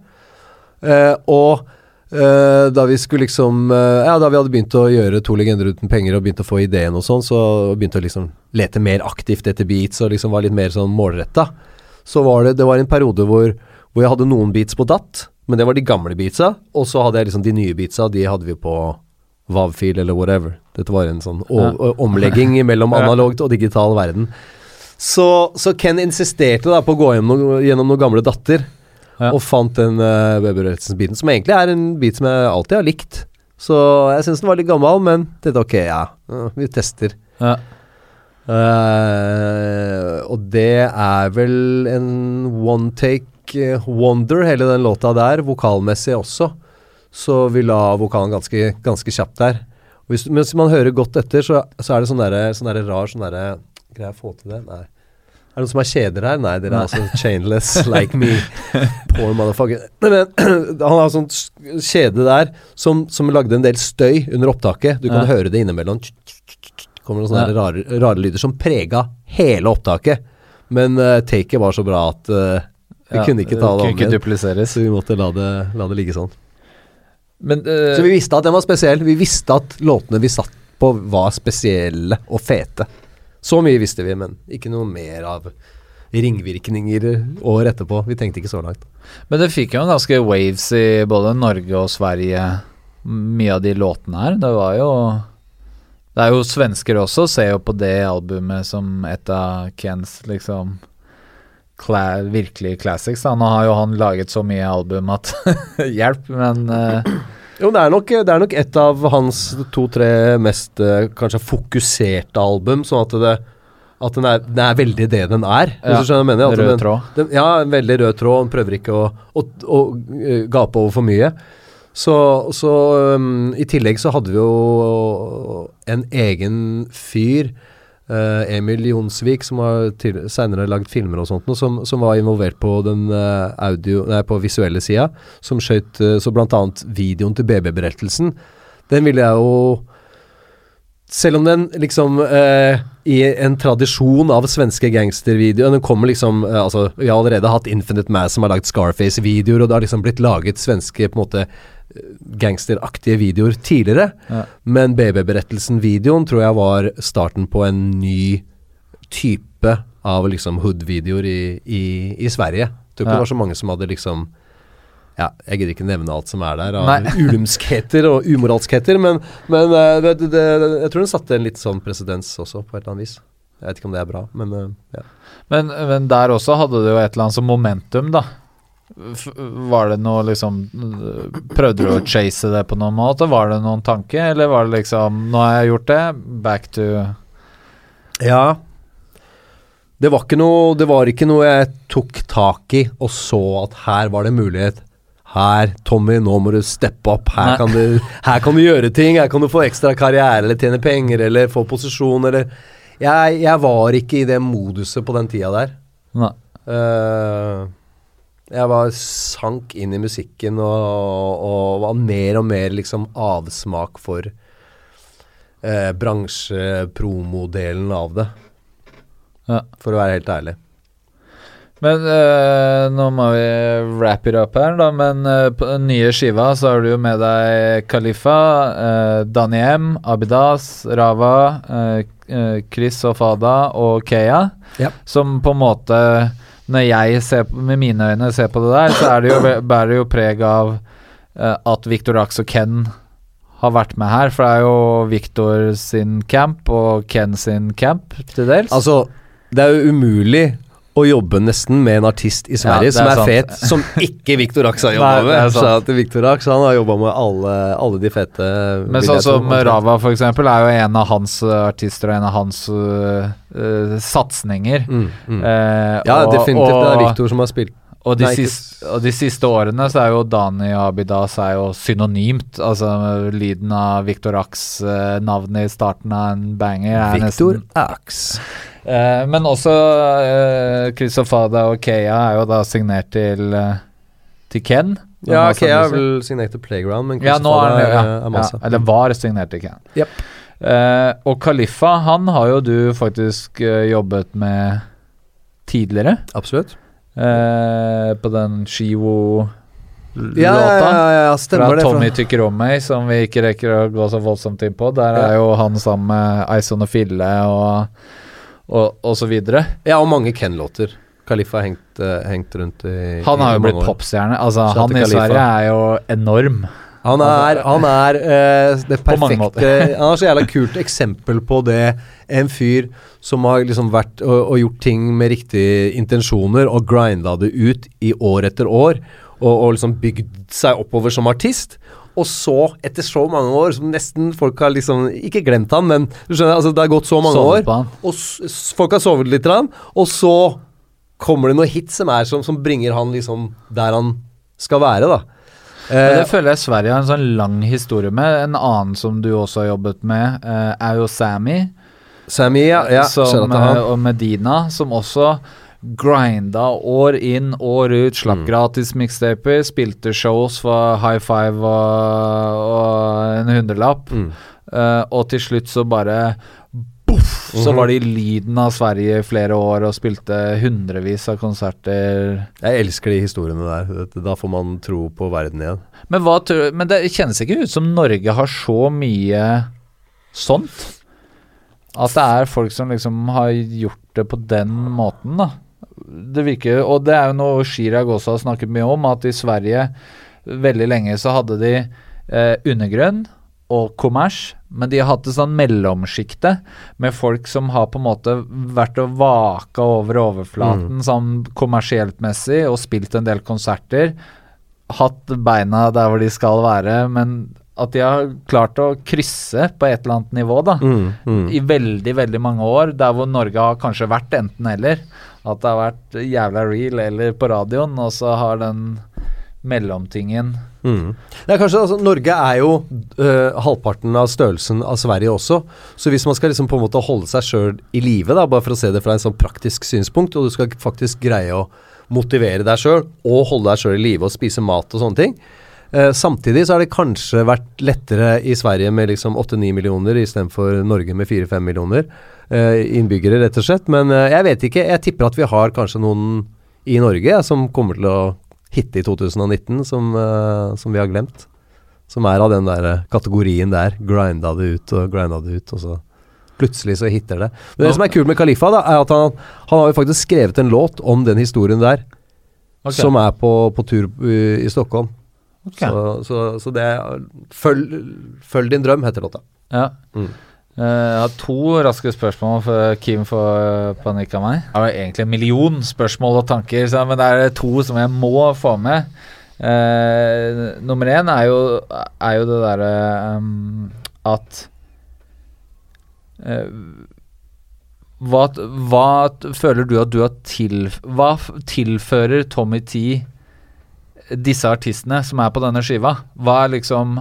Eh, og eh, da vi skulle liksom uh, Ja, da vi hadde begynt å gjøre To legender uten penger og begynt å få ideen og sånn, så begynte å liksom lete mer aktivt etter beats og liksom var litt mer sånn målretta. Så var det Det var en periode hvor, hvor jeg hadde noen beats på datt, men det var de gamle beatsa. Og så hadde jeg liksom de nye beatsa, de hadde vi på Vavfil eller whatever. Dette var en sånn Ja. <laughs> omlegging mellom <laughs> analogt og digital verden. Så, så Ken insisterte da på å gå gjennom, gjennom noen gamle datter, Ja. og fant den uh, Weber-biten, som egentlig er en bit som jeg alltid har likt. Så jeg syns den var litt gammel, men tenkte ok, ja, ja, vi tester. Ja. Uh, og det er vel en one take eh, wonder, hele den låta der, vokalmessig også. Så vi la vokalen ganske, ganske kjapt der. Hvis, mens man hører godt etter, så, så er det sånn der, sånn derre rar sånn derre Greier jeg å få til det? Nei. Det noen som har kjeder her? Nei, dere er altså chainless like me. Poor motherfucker. <clears throat> Nei, men <clears throat> han har sånn kjede der som, som lagde en del støy under opptaket. Du kan Ja. høre det innimellom. Kommer noen sånne Ja. rare, rare lyder som prega hele opptaket. Men uh, taket var så bra at uh, vi Ja, kunne ikke ta det om igjen. Så vi måtte la det, la det ligge sånn. Men uh, Så vi visste at den var spesiell. Vi visste at låtene vi satt på var spesielle og fete. Så mye visste vi, men ikke noe mer av ringvirkninger år etterpå. Vi tenkte ikke så langt. Men det fikk jo en ganske waves i både Norge og Sverige, mye av de låtene her. Det var jo Det er jo svensker også, ser jo på det albumet som et av Kens liksom kla virkelig classics. Da. Nå har jo han laget så mye album at <laughs> Hjelp, men eh, Jo, det er nok, det er nok et av hans to-tre mest eh, kanskje fokuserte album, sånn at det at den er, den er veldig det den er. Ja, mener? Rød den, tråd. Den, ja, en veldig rød tråd. Den prøver ikke å, å, å eh, gape over for mye. Så, så um, i tillegg så hadde vi jo en egen fyr, Emil Jonsvik, som har seinere lagd filmer og sånt, som, som var involvert på den eh, audio, nei, på visuelle sida, som skjøt uh, så annet videoen til BB-berettelsen. Den ville jeg jo selv om den liksom eh, i en tradisjon av svenske gangstervideoer Den kommer liksom eh, Altså, vi har allerede hatt Infinite Mass som har lagd Scarface-videoer, og det har liksom blitt laget svenske på en måte gangsteraktige videoer tidligere. Ja. Men BB-berettelsen-videoen tror jeg var starten på en ny type av liksom hood-videoer i, i, i Sverige. Tror ikke Ja. det var så mange som hadde liksom ja, Jeg gidder ikke nevne alt som er der av Nei. <laughs> ulumskheter og umoralskheter, men, men eh, det, det, det, jeg tror den satte en litt sånn presedens også, på et eller annet vis. Jeg vet ikke om det er bra, men eh, ja. Men, men der også hadde du jo et eller annet som momentum, da. Var det noe liksom Prøvde du å chase det på noen måte? Var det noen tanke, eller var det liksom Nå har jeg gjort det, back to Ja. Det var, ikke noe, det var ikke noe jeg tok tak i og så at her var det mulighet. Her, Tommy, nå må du steppe opp. Her kan, du, her kan du gjøre ting. Her kan du få ekstra karriere eller tjene penger eller få posisjon eller Jeg, jeg var ikke i det moduset på den tida der. Nei. Eh, jeg var sank inn i musikken og, og var mer og mer liksom avsmak for eh, bransjepromodelen av det. Ja. For å være helt ærlig. Men eh, nå må vi wrap it up her, da. Men eh, på den nye skiva så har du jo med deg Khalifa, Danny M, Abidas, Rava, Chris og Fada og Kea. Ja. Som på en måte Når jeg ser med mine øyne ser på det der, så er det jo, bærer det jo preg av uh, at Victor Ax og Ken har vært med her. For det er jo Victor sin camp og Ken sin camp, til dels. Altså, det er jo umulig å jobbe nesten med en artist i Sverige Ja, er som er sant. fet, som ikke Victor Ax har <laughs> jobba med. Så at Victor Ax han har jobba med alle, alle de fete Men sånn som Rava for eksempel er jo en av hans uh, artister og en av hans uh, uh, satsninger. Mm, mm. uh, Ja, og, definitivt. det er Viktor Victor som har spilt og, de Nei, siste, og de siste årene så er jo Dani og Abidas er jo synonymt. Altså lyden av Victor Ax, uh, navnet i starten av en banger, er Victor nesten Ax. Eh, Men også uh, Chris Ofada og Kea er jo da signert til, uh, til Ken. Ja, Kea er vel signert til Playground, men Ja, Ofada er ja, er, masse. ja, Eller var signert til Ken. Yep. Eh, og Khalifa, han har jo du faktisk eh, jobbet med tidligere. Absolutt. eh, på den Shiwo-låta. Ja, ja, ja, ja, Fra det. Tommy tykker om meg, som vi ikke rekker å gå så voldsomt inn på. Der er jo han sammen med Eison og Fille og, og, og så videre. Ja, og mange Ken-låter. Khalifa har hengt, eh, hengt rundt i Han har jo blitt popstjerne. Altså, han i Sverige er jo enorm. Han er, han er eh, det <laughs> perfekte <laughs> Han er så jævla kult eksempel på det. En fyr som har liksom vært og, og gjort ting med riktige intensjoner og grinda det ut i år etter år. Og, og liksom bygd seg oppover som artist. Og så, etter så mange år, som nesten folk har liksom Ikke glemt han, men du skjønner, altså det har gått så mange Sovet år. Og folk har sovet litt, og så kommer det noe hit som er som, som bringer han liksom der han skal være, da. Men Eh, det føler jeg Sverige har en sånn lang historie med. En annen som du også har jobbet med, eh, er jo Sammy. Sammy, ja. ja som, eh, og Medina, som også grinda år inn, år ut, slapp Mm. gratis mixtaper, spilte shows for high five og, og en hundrelapp. Mm. Uh, og til slutt så bare boff, så Mhm. var de i lyden av Sverige i flere år og spilte hundrevis av konserter. Jeg elsker de historiene der. Da får man tro på verden igjen. Men, hva, men det kjennes ikke ut som Norge har så mye sånt. At det er folk som liksom har gjort det på den måten, da. Det virker Og det er jo noe Chirag også har snakket mye om, at i Sverige veldig lenge så hadde de eh, undergrønn og kommers, men de har hatt et sånn mellomsjikte med folk som har på en måte vært og vaka over overflaten sånn kommersielt messig og spilt en del konserter hatt beina der hvor de skal være, men at de har klart å krysse på et eller annet nivå, da. Mm, mm. I veldig, veldig mange år, der hvor Norge har kanskje vært enten-eller. At det har vært jævla real eller på radioen, og så har den mellomtingen Mm. Det er kanskje, altså, Norge er jo øh, halvparten av størrelsen av Sverige også. Så hvis man skal liksom på en måte holde seg sjøl i live, bare for å se det fra en sånn praktisk synspunkt, og du skal faktisk greie å motivere deg sjøl og holde deg sjøl i live og spise mat og sånne ting. Eh, samtidig så har det kanskje vært lettere i Sverige med liksom 8-9 millioner istedenfor Norge med 4-5 millioner eh, innbyggere, rett og slett. Men eh, jeg vet ikke. Jeg tipper at vi har kanskje noen i Norge ja, som kommer til å hitte i 2019, som, eh, som vi har glemt. Som er av den der eh, kategorien der. Grinda det ut og grinda det ut, og så plutselig så hitter det. Men det som er kult med Khalifa, da, er at han, han har jo faktisk skrevet en låt om den historien der, Okay. som er på, på tur i, i Stockholm. Ok. Så, så, så det følg, følg din drøm, heter låta. Ja. Mm. Eh, jeg har to raske spørsmål før Kim får panikk av meg. Jeg har egentlig en million spørsmål og tanker, men det er to som jeg må få med. Eh, nummer én er jo, er jo det derre um, at eh, hva, hva føler du at du har til... Hva tilfører Tommy T disse artistene som er på denne skiva? Hva er liksom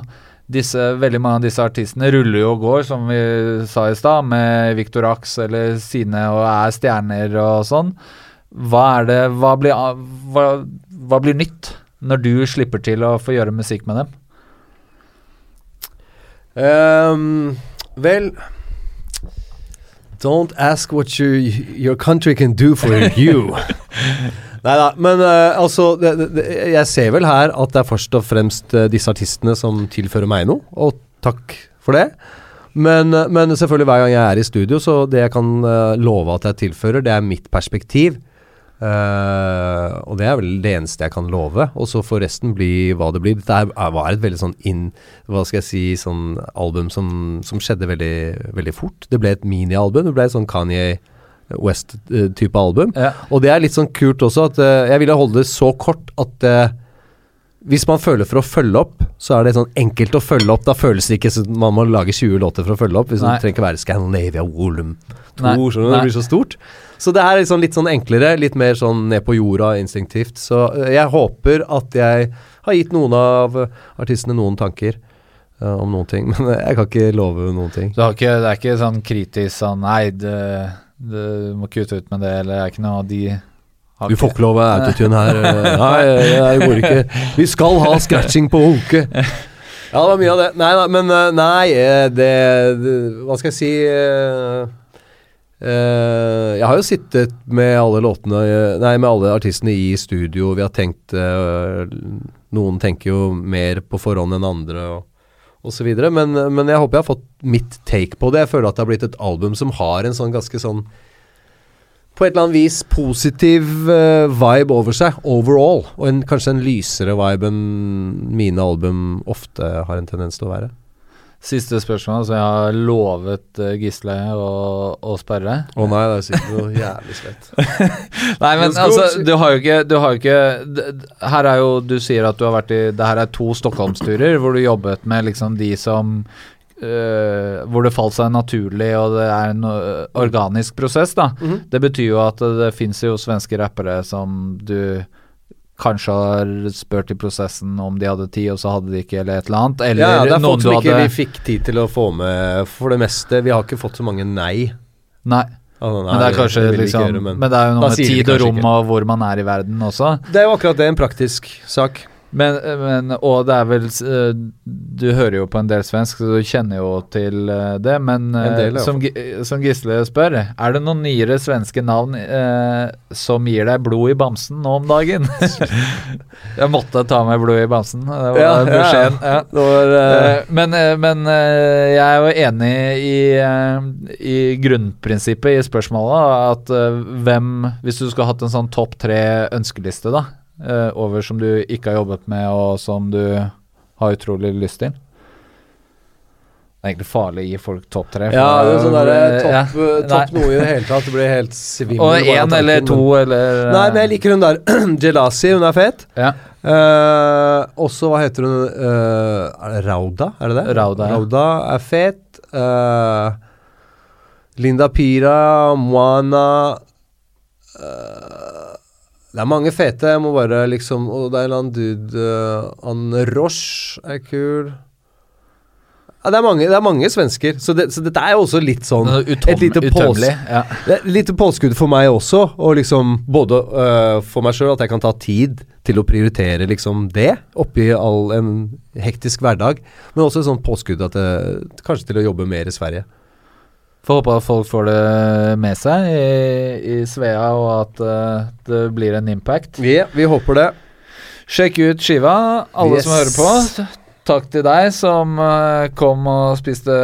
disse, veldig mange av disse artistene ruller jo og går, som vi sa i stad, med Victor Ax eller sine og er stjerner og sånn. Hva det Hva blir, hva, hva blir nytt når du slipper til å få gjøre musikk med dem? Um, vel Don't ask what your, your country can do for you. <laughs> Nei da, men uh, altså det, det, Jeg ser vel her at det er først og fremst eh, disse artistene som tilfører meg noe, og takk for det. Men, eh, men selvfølgelig hver gang jeg er i studio, så det jeg kan love at jeg tilfører, det er mitt perspektiv. Uh, og det er vel det eneste jeg kan love. Og så får resten bli hva det blir. Dette var et veldig sånn inn Hva skal jeg si Sånn album som, som skjedde veldig, veldig fort. Det ble et minialbum. Det ble et sånn Kanye West-type album. Ja. Og det er litt sånn kult også at eh, jeg ville holde det så kort at eh, hvis man føler for å følge opp, så er det sånn enkelt å følge opp. Da føles det ikke som man må lage 20 låter for å følge opp. Hvis Nei. det trenger ikke være Scandinavia Volume 2, Nei, nei. det blir så stort. Så det er sånn, litt sånn enklere, litt mer sånn ned på jorda instinktivt. Så eh, jeg håper at jeg har gitt noen av artistene noen tanker uh, om noen ting. <laughs> Men jeg kan ikke love noen ting. Ikke, det er ikke sånn kritisk sånn Nei, det, du må kutte ut med det, eller er ikke noe av de har Du får ikke lov å autotune her. eh, <laughs> Nei, eh, jeg går ikke. Vi skal ha scratching på hunke. Ja, det var mye av det. Nei da, men eh, nei, eh, det, det Hva skal jeg si eh, eh, Jeg har jo sittet med alle låtene eh, Nei, med alle artistene i studio. Vi har tenkt eh, Noen tenker jo mer på forhånd enn andre. og videre, men, men jeg håper jeg har fått mitt take på det. Jeg føler at det har blitt et album som har en sånn ganske sånn på et eller annet vis positiv uh, vibe over seg, overall. Og en, kanskje en lysere vibe enn mine album ofte har en tendens til å være. Siste spørsmål, som jeg har lovet eh, Gisle å, å spørre. Å nei, det er sikkert noe jævlig slett. <laughs> Nei, men altså, du har jo ikke, du har jo ikke Her er jo Du sier at du har vært i Det her er to Stockholmsturer hvor du jobbet med liksom de som Uh, Hvor det falt seg naturlig, og det er en uh, organisk prosess, da. Mhm. Det betyr jo at det fins jo svenske rappere som du kanskje har spurt i prosessen om de hadde tid, og så hadde de ikke, eller et eller annet. Eller Ja, det er folk som ikke hadde vi fikk tid til å få med for det meste. Vi har ikke fått så mange nei. Nei, Altså, nei, men det er kanskje det liksom gjøre, men, men det er jo noe med tid og rom ikke. og hvor man er i verden også. Det er jo akkurat det, en praktisk sak. Men, men Og det er vel eh, Du hører jo på en del svensk, så du kjenner jo til eh, det. Men eh, del, som, som Gisle spør, er det noen nyere svenske navn eh, som gir deg blod i bamsen nå om dagen? <laughs> jeg måtte ta med blod i bamsen. Det var Ja, ja, ja. Ja. Var, eh, men men jeg er jo enig i, i grunnprinsippet i spørsmålet. At hvem Hvis du skulle hatt en sånn topp tre ønskeliste da eh, over som du ikke har jobbet med, og som du har utrolig lyst til Det er egentlig farlig å gi folk topp tre. ja, det er sånn der derre ja. topp, eh, topp noe i det hele tatt. Det blir helt svimmel. Og én eller to, eller eh, Nei, men jeg liker hun der. <clears throat> Jelasi, hun er fet. ja. Uh, også, hva heter hun eh, Er Rauda? Er det det? Rauda, ja. Rauda er fet. Uh, Linda Pira, Moana eh, Det er mange fete. Jeg må bare liksom Og det er en eller annen dude uh, Anne Roche er kul. Ja, det, er mange, det er mange svensker. Så, det, så dette er jo også litt sånn Utom, et lite pås- Ja. litt påskudd for meg også, og liksom både uh, for meg sjøl at jeg kan ta tid til å prioritere liksom det, oppi all en hektisk hverdag, men også et sånt påskudd at jeg, kanskje til å jobbe mer i Sverige. Får håpe at folk får det med seg i, i Svea, og at uh, det blir en impact. Vi, vi håper det. Sjekk ut skiva, alle Yes. som hører på. Takk til deg som eh, kom og spiste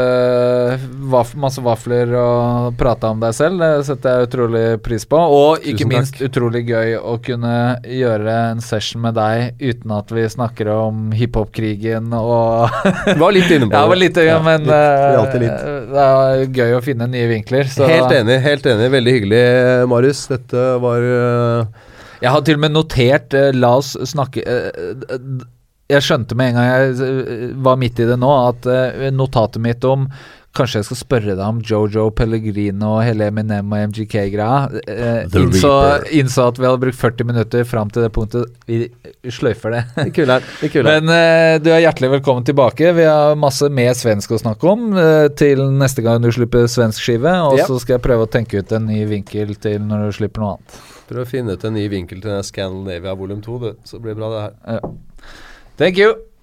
vaf masse vafler og prata om deg selv. Det setter jeg utrolig pris på. Og ikke minst utrolig gøy å kunne gjøre en session med deg uten at vi snakker om hiphop-krigen og var litt inne på <laughs> Ja, det var litt, ja, men litt. Det er eh, litt. det er gøy å finne nye vinkler. Så Helt enig. helt enig Veldig hyggelig, Marius. Dette var eh, Jeg har til og med notert eh, La oss snakke eh, Jeg skjønte med en gang jeg eh, var midt i det nå, at eh, notatet mitt om Kanskje jeg skal spørre deg om Jojo Pellegrino og hele Eminem og MGK-greia. Eh, innså, innså at vi hadde brukt 40 minutter fram til det punktet. Vi sløyfer det. Det kulere. Det kulere. Men eh, du er hjertelig velkommen tilbake. Vi har masse mer svensk å snakke om eh, til neste gang du slipper svensk skive. Og Ja. så skal jeg prøve å tenke ut en ny vinkel til når du slipper noe annet. Prøv å finne ut en ny vinkel til Scandinavia volum 2, du. Så blir det bra, det her. Thank you.